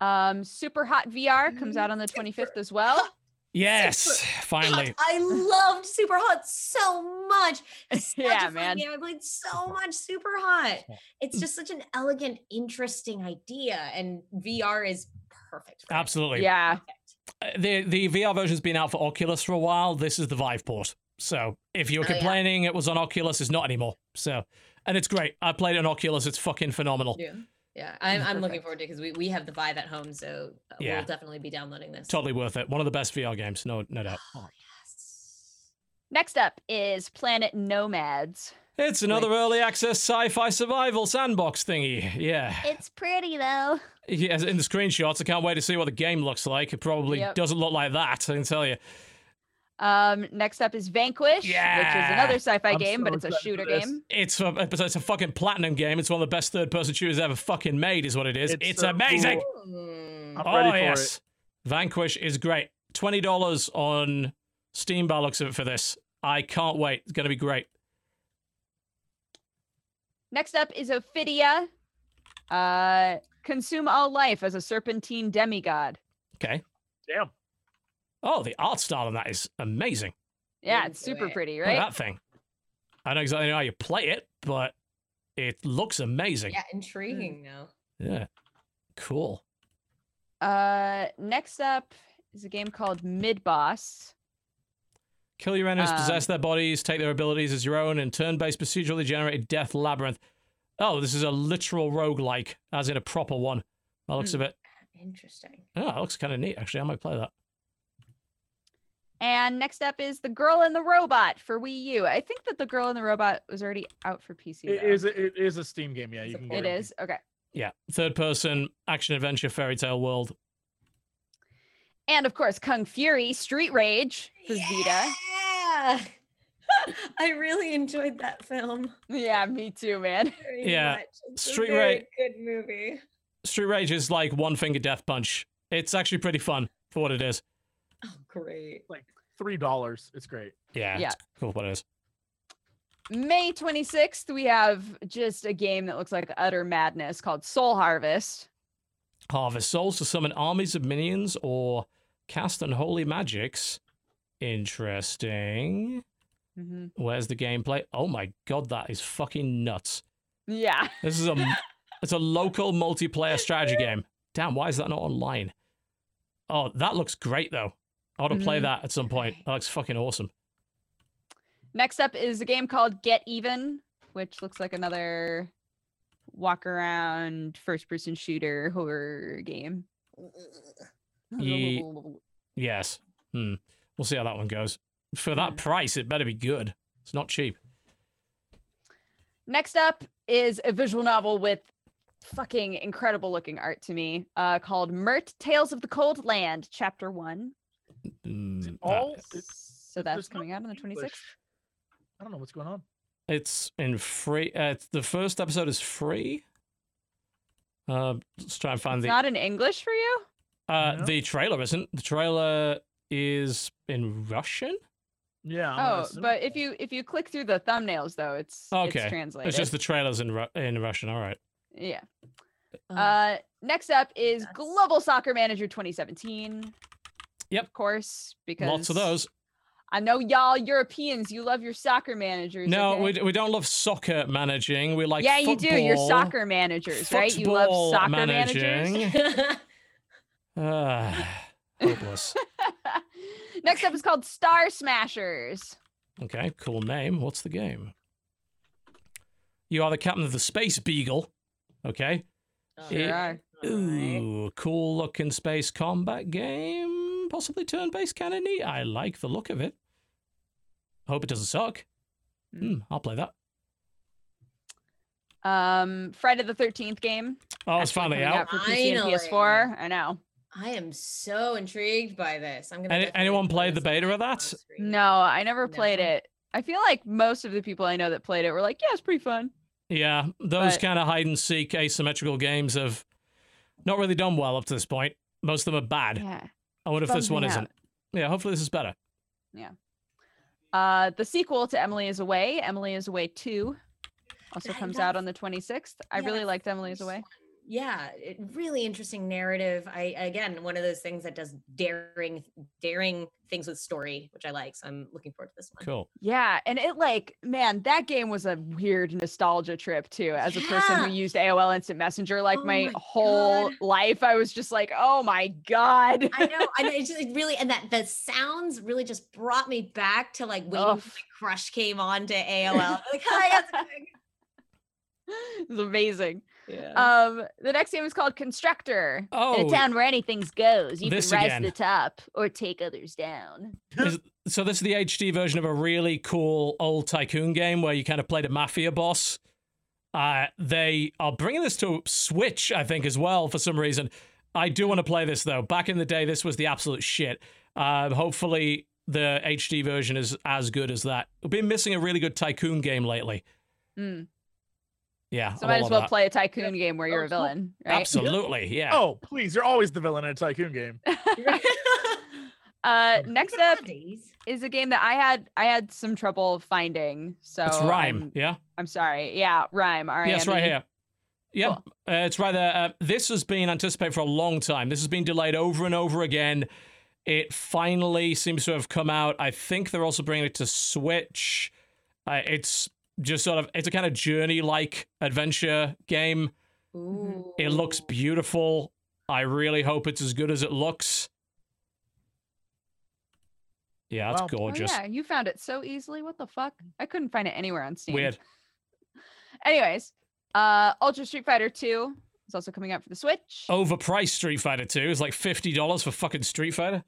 Um, Super Hot VR comes out on the 25th as well. Yes, finally. I loved Super Hot so much. Such Yeah, man. game. I played so much Super Hot. It's just such an elegant, interesting idea, and VR is perfect. For it. Absolutely. Yeah. Perfect. Uh, The the VR version's been out for Oculus for a while. This is the Vive port. So if you were Oh, yeah. complaining it was on Oculus, it's not anymore. So and it's great. I played it on Oculus. It's fucking phenomenal. Yeah. Yeah, I'm, I'm looking forward to it because we, we have the Vive at home, so uh, Yeah. we'll definitely be downloading this. Totally worth it. One of the best VR games. No no doubt. Oh, yes. Next up is Planet Nomads. It's another early access sci-fi survival sandbox thingy. Yeah. It's pretty though. Yeah, in the screenshots, I can't wait to see what the game looks like. It probably Yep. doesn't look like that, I can tell you. Um, next up is Vanquish, which is another sci-fi I'm game, so but it's a shooter game. It's a, it's a fucking platinum game. It's one of the best third-person shooters ever fucking made, is what it is. It's It's, so amazing. cool. Mm. I'm oh ready for it. yes, Vanquish is great. Twenty dollars on Steam by looks of it for this. I can't wait. It's gonna be great. Next up is Ophidia. Uh, consume all life as a serpentine demigod. Okay. Damn. Oh, the art style on that is amazing. Yeah, it's super it. pretty, Look right? at that thing. I don't exactly know how you play it, but it looks amazing. Yeah, intriguing now. Yeah. Cool. Uh, next up is a game called Mid Boss. Kill your enemies, Um, possess their bodies, take their abilities as your own, and turn-based procedurally generated death labyrinth. Oh, this is a literal roguelike, as in a proper one. That the looks a bit. Interesting. Oh, that looks kind of neat, actually. I might play that. And next up is The Girl and the Robot for Wii U. I think that The Girl and the Robot was already out for PC. It though. is. It is a Steam game. Yeah, you It's can. port. get It is. Okay. Yeah. Third person, action adventure, fairy tale world. And of course, Kung Fury Street Rage for Vita. Yeah. I really enjoyed that film. Yeah, me too, man. Very Yeah, much. It's Street very Ra- Good movie. Street Rage is like one finger death punch. It's actually pretty fun for what it is. Oh, great. Like Three dollars. It's great. Yeah. Yeah. It's cool what it is. May 26th, we have just a game that looks like utter madness called Soul Harvest. Harvest souls to summon armies of minions or cast unholy magics. Interesting. hmm Where's the gameplay? Oh my god, that is fucking nuts. Yeah. This is a it's a local multiplayer strategy game. Damn, why is that not online? Oh, that looks great though. I ought to play Mhm. that at some point. That looks fucking awesome. Next up is a game called Get Even, which looks like another walk around first person shooter horror game. Ye- Yes. Hmm. We'll see how that one goes. For that price, it better be good. It's not cheap. Next up is a visual novel with fucking incredible looking art to me uh, called Mert Tales of the Cold Land, Chapter 1. Mm, that- All. It, So that's coming out on the 26th. I don't know what's going on. it's in free. Uh, it's- the first episode is free. Uh, let's try and find It's the. not in English for you? uh, No? the trailer isn't. The trailer is in Russian. Yeah. I'm Oh, but if you if you click through the thumbnails though, it's Okay. it's translated. It's just the trailers in Ru- in Russian. All right. yeah. Oh, Uh, next up is That's- Global Soccer Manager 2017. Yep. Of course, because Lots of those. I know y'all Europeans, you love your soccer managers. No, okay? we, we don't love soccer managing. We like yeah, you do. You're soccer managers, right? You love football soccer managers. managing. Ah, hopeless. Next up is called Star Smashers. Okay, cool name. What's the game? You are the captain of the Space Beagle. Okay. Sure are. Ooh, cool looking space combat game. Possibly turn based, kind of neat. I like the look of it. Hope it doesn't suck. Hmm, I'll play that. Um, Friday the Thirteenth game. Oh, it's finally coming out. for PC and PS4. I know. I am so intrigued by this. I'm gonna. Any- anyone play played the beta of that? No, I never played it. I feel like most of the people I know that played it were like, "Yeah, it's pretty fun." Yeah, those But- kind of hide and seek asymmetrical games have not really done well up to this point. Most of them are bad. Yeah. I wonder if this one out. isn't. Yeah, hopefully this is better. Yeah. Uh, the sequel to Emily is Away, Emily is Away Two, also comes out on the 26th. I Yeah, really liked Emily is first Away. One. Yeah, it, really interesting narrative. I again one of those things that does daring, daring things with story, which I like. So I'm looking forward to this one. Cool. Yeah, and it like, man, that game was a weird nostalgia trip too. As a person who used AOL Instant Messenger like Oh my, my whole God. life, I was just like, oh my god. I know, I know. It's just, it really, and that the sounds really just brought me back to like waiting Ugh. my crush came on to AOL. Like, hi, it going? it's amazing. Yeah. Um, the next game is called Constructor. In Oh, a town where anything goes, you can rise again. to the top or take others down. Is- so this is the HD version of a really cool old tycoon game where you kind of played a mafia boss. Uh, they are bringing this to Switch, I think, as well for some reason. I do want to play this though. Back in the day, this was the absolute shit. Uh, hopefully, the HD version is as good as that. We've been missing a really good tycoon game lately. Mm. Yeah, So I might as well that. play a tycoon game where you're a villain, right? Absolutely, yeah. Oh, please, you're always the villain in a tycoon game. Uh, next up is a game that I had I had some trouble finding. So it's RiME, I'm, yeah. I'm sorry. Yeah, RiME. R I M E. Yes, right here. Yeah, Cool. uh, it's right there. Uh, this has been anticipated for a long time. This has been delayed over and over again. It finally seems to have come out. I think they're also bringing it to Switch. Uh, it's just sort of it's a kind of journey-like adventure game. Ooh. It looks beautiful. I really hope it's as good as it looks. Yeah, that's Wow. Oh, Oh, gorgeous. yeah, you found it so easily. What the fuck? I couldn't find it anywhere on Steam. Weird. Anyways, uh, Ultra Street Fighter 2 is also coming out for the Switch. Overpriced Street Fighter 2 is like $50 for fucking Street Fighter.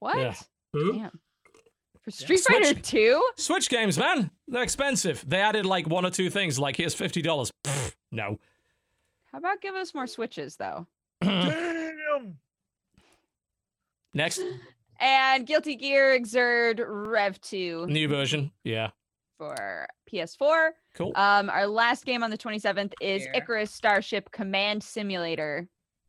what? yeah. Damn. For Street Switch. Fighter 2? Switch games, man. They're expensive. They added like one or two things, like here's fifty dollars. No. How about give us more Switches though? Damn. Next, And Guilty Gear Xrd Rev 2 new version. Yeah, for PS4. cool. Um, our last game on the 27th is Here. Icarus Starship Command Simulator.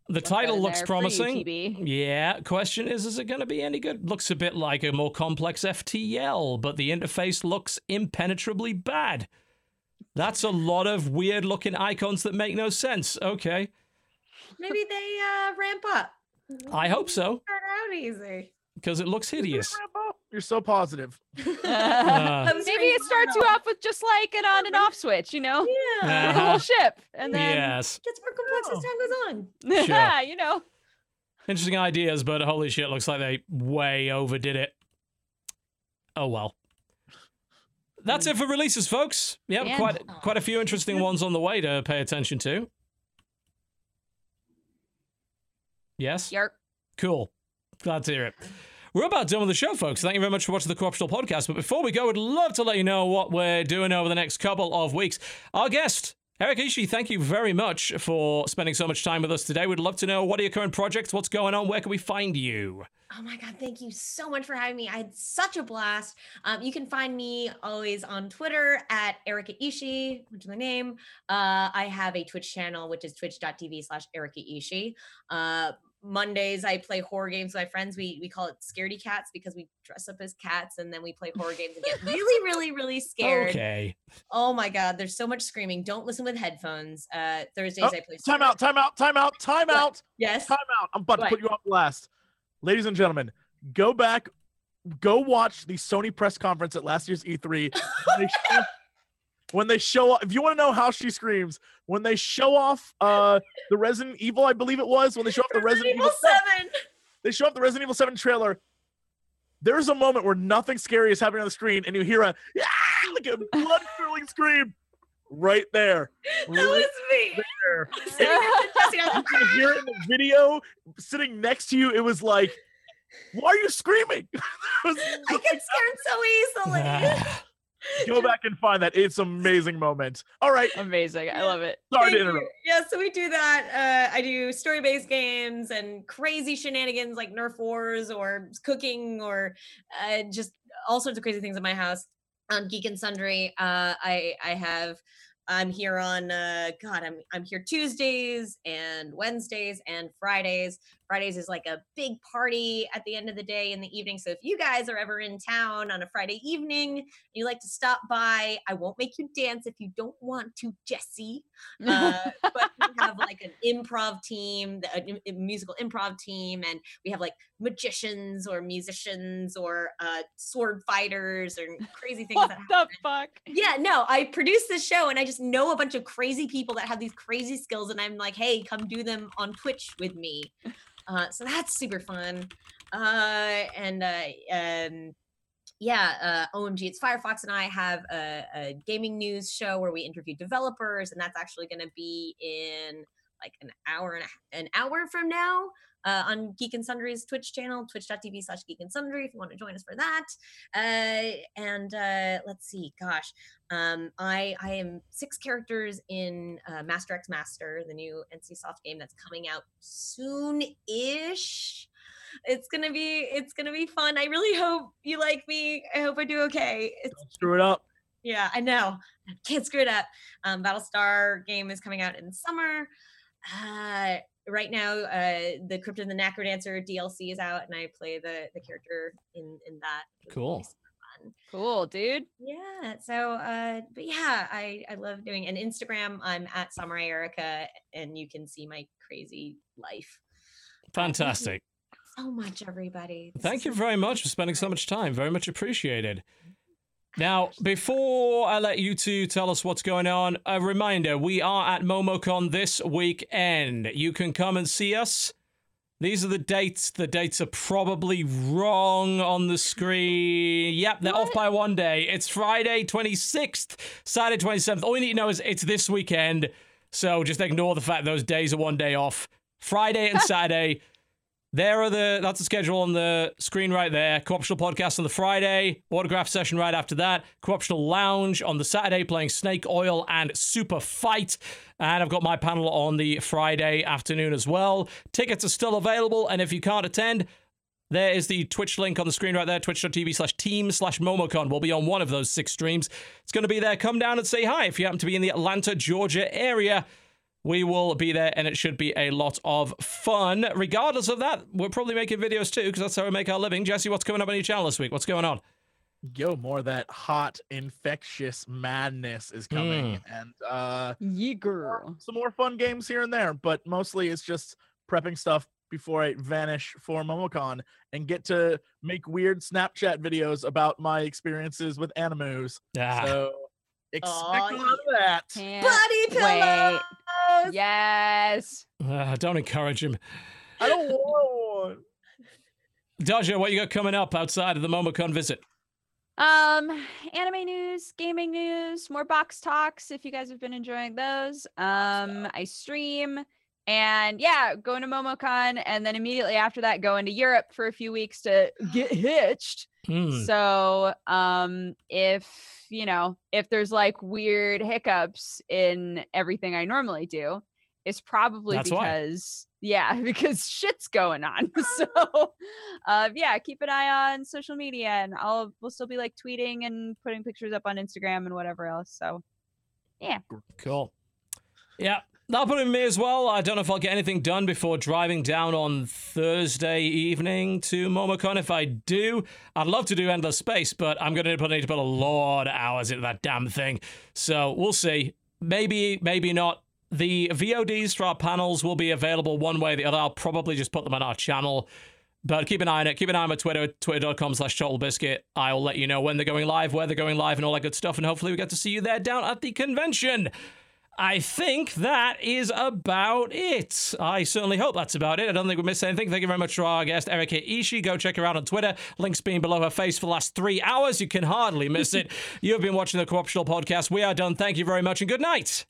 The Left that title looks there for you, promising. TB. Yeah. Question is, is it going to be any good? Looks a bit like a more complex FTL, but the interface looks impenetrably bad. That's a lot of weird looking icons that make no sense. Okay. Maybe they uh, ramp up. I hope so, Start out easy. because it looks hideous. Rambo, You're so positive. Uh, Maybe it starts you off with just like an on and off switch, you know, Yeah. the Uh-huh. whole ship, and then yes. Gets more complex as time goes on. Sure. you know, Interesting ideas, but holy shit, looks like they way overdid it. Oh well. That's it for releases, folks. Yeah, Yeah. quite quite a few interesting ones on the way to pay attention to. Yes. Yarp. Cool. Glad to hear it. We're about done with the show, folks. Thank you very much for watching the Co-optional Podcast. But before we go, I'd love to let you know what we're doing over the next couple of weeks. Our guest, Erika Ishii, thank you very much for spending so much time with us today. We'd love to know what are your current projects, what's going on, where can we find you? Oh my God, thank you so much for having me. I had such a blast. Um, you can find me always on Twitter at Erika Ishii, which is my name. Uh, I have a Twitch channel, which is twitch.tv slash Erika Ishii. Uh, Mondays, I play horror games with my friends. We, we call it Scaredy Cats because we dress up as cats and then we play horror games and get really, really, really scared. Okay. Oh my God, there's so much screaming. Don't listen with headphones. Uh, Thursdays, Oh, I play. Time out, time out, time out, time What? out, Yes. time out. I'm about What? to put you on blast. Ladies and gentlemen, go back, go watch the Sony press conference at last year's E3. When they show, off, if you want to know how she screams, when they show off uh the Resident Evil, I believe it was, when they show off the Resident, Evil, 7. they show off the Resident Evil 7 trailer. There's a moment where nothing scary is happening on the screen, and you hear a "Ah!" like a blood curdling scream. right there. That was me. there. Sitting next to Jesse, I was You can hear it in the video sitting next to you. It was like, why are you screaming? I get scared so easily. Go back and find that. It's amazing moment. All right. Amazing. I love it. Sorry to Thank you. interrupt. Yeah, so we do that. Uh, I do story-based games and crazy shenanigans like Nerf wars or cooking or uh, just all sorts of crazy things in my house on Geek and Sundry. Uh, I I have I'm here on uh, God. I'm I'm here Tuesdays and Wednesdays and Fridays. Fridays is like a big party at the end of the day in the evening. So if you guys are ever in town on a Friday evening, you like to stop by. I won't make you dance if you don't want to, Jesse uh, but we have like an improv team, the- a, musical improv team, and we have like magicians or musicians or uh, sword fighters or crazy things what that the fuck? Yeah, no, I produce this show and I just know a bunch of crazy people that have these crazy skills, and I'm like, hey, come do them on Twitch with me. Uh, so that's super fun. Uh, and uh, um, yeah, uh, OMG, it's Firefox and I have a, a gaming news show where we interview developers, and that's actually going to be in like an hour and a, an hour from now uh, on Geek and Sundry's Twitch channel, twitch.tv slash Geek and Sundry, if you want to join us for that. Uh, and uh, let's see, gosh, um, I I am six characters in uh, Master X Master, the new NCSoft game that's coming out soon-ish. It's gonna be it's gonna be fun. I really hope you like me. I hope I do okay. It's Don't screw it up. yeah, I know. I Can't screw it up. Um, Battlestar game is coming out in summer. Uh, right now, uh, the Crypt of the Necrodancer DLC is out, and I play the the character in in that. It's gonna be Cool. Cool, dude. Yeah. So, uh, but yeah, I I love doing and Instagram. I'm at Samurai Erika, and you can see my crazy life. fantastic. So much, everybody. This Thank you so very much for spending so much time. Very much appreciated. Now, before I let you two tell us what's going on, a reminder we are at MomoCon this weekend. You can come and see us. These are the dates. The dates are probably wrong on the screen. Yep, they're off by one day. It's Friday 26th, Saturday 27th. All you need to know is it's this weekend. So just ignore the fact those days are one day off. Friday and Saturday. There are the that's the schedule on the screen right there. Co-optional podcast on the Friday, autograph session right after that, co-optional lounge on the Saturday playing Snake Oil and Super Fight. And I've got my panel on the Friday afternoon as well. Tickets are still available, and if you can't attend, there is the Twitch link on the screen right there, twitch.tv slash team slash Momocon. We'll be on one of those six streams. It's going to be there. Come down and say hi if you happen to be in the Atlanta, Georgia area. We will be there and it should be a lot of fun. Regardless of that, we're probably making videos too because that's how we make our living. Jesse, what's coming up on your channel this week? What's going on? Yo, more of that hot, infectious madness is coming, and uh, Ye girl. some more fun games here and there. But mostly, it's just prepping stuff before I vanish for MomoCon and get to make weird Snapchat videos about my experiences with animus. Ah, So expect Aw, a lot of that. Can't Buddy wait. pillows. Yes. ah, don't encourage him. I don't want one. Dodger, what you got coming up outside of the MomoCon visit? Um, anime news, gaming news, more box talks if you guys have been enjoying those. Um, I stream and yeah, going to MomoCon and then immediately after that going to Europe for a few weeks to get hitched. Hmm. So, um, if you know, if there's like weird hiccups in everything I normally do, it's probably That's why. because yeah, because shit's going on. so, uh, yeah, keep an eye on social media, and I'll we'll still be like tweeting and putting pictures up on Instagram and whatever else. So, yeah. Cool. Yeah, that'll put in me as well. I don't know if I'll get anything done before driving down on Thursday evening to MomoCon. If I do, I'd love to do Endless Space, but I'm going to need to put a lot of hours into that damn thing. So we'll see. Maybe, maybe not. The VODs for our panels will be available one way or the other. I'll probably just put them on our channel. But keep an eye on it. Keep an eye on my Twitter, twitter.com slash totalbiscuit. I'll let you know when they're going live, where they're going live, and all that good stuff. And hopefully we get to see you there down at the convention. I think that is about it. I certainly hope that's about it. I don't think we missed anything. Thank you very much to our guest, Erika Ishii. Go check her out on Twitter. Links being below her face for the last three hours. You can hardly miss it. You've been watching the Co-optional podcast. We are done. Thank you very much and good night.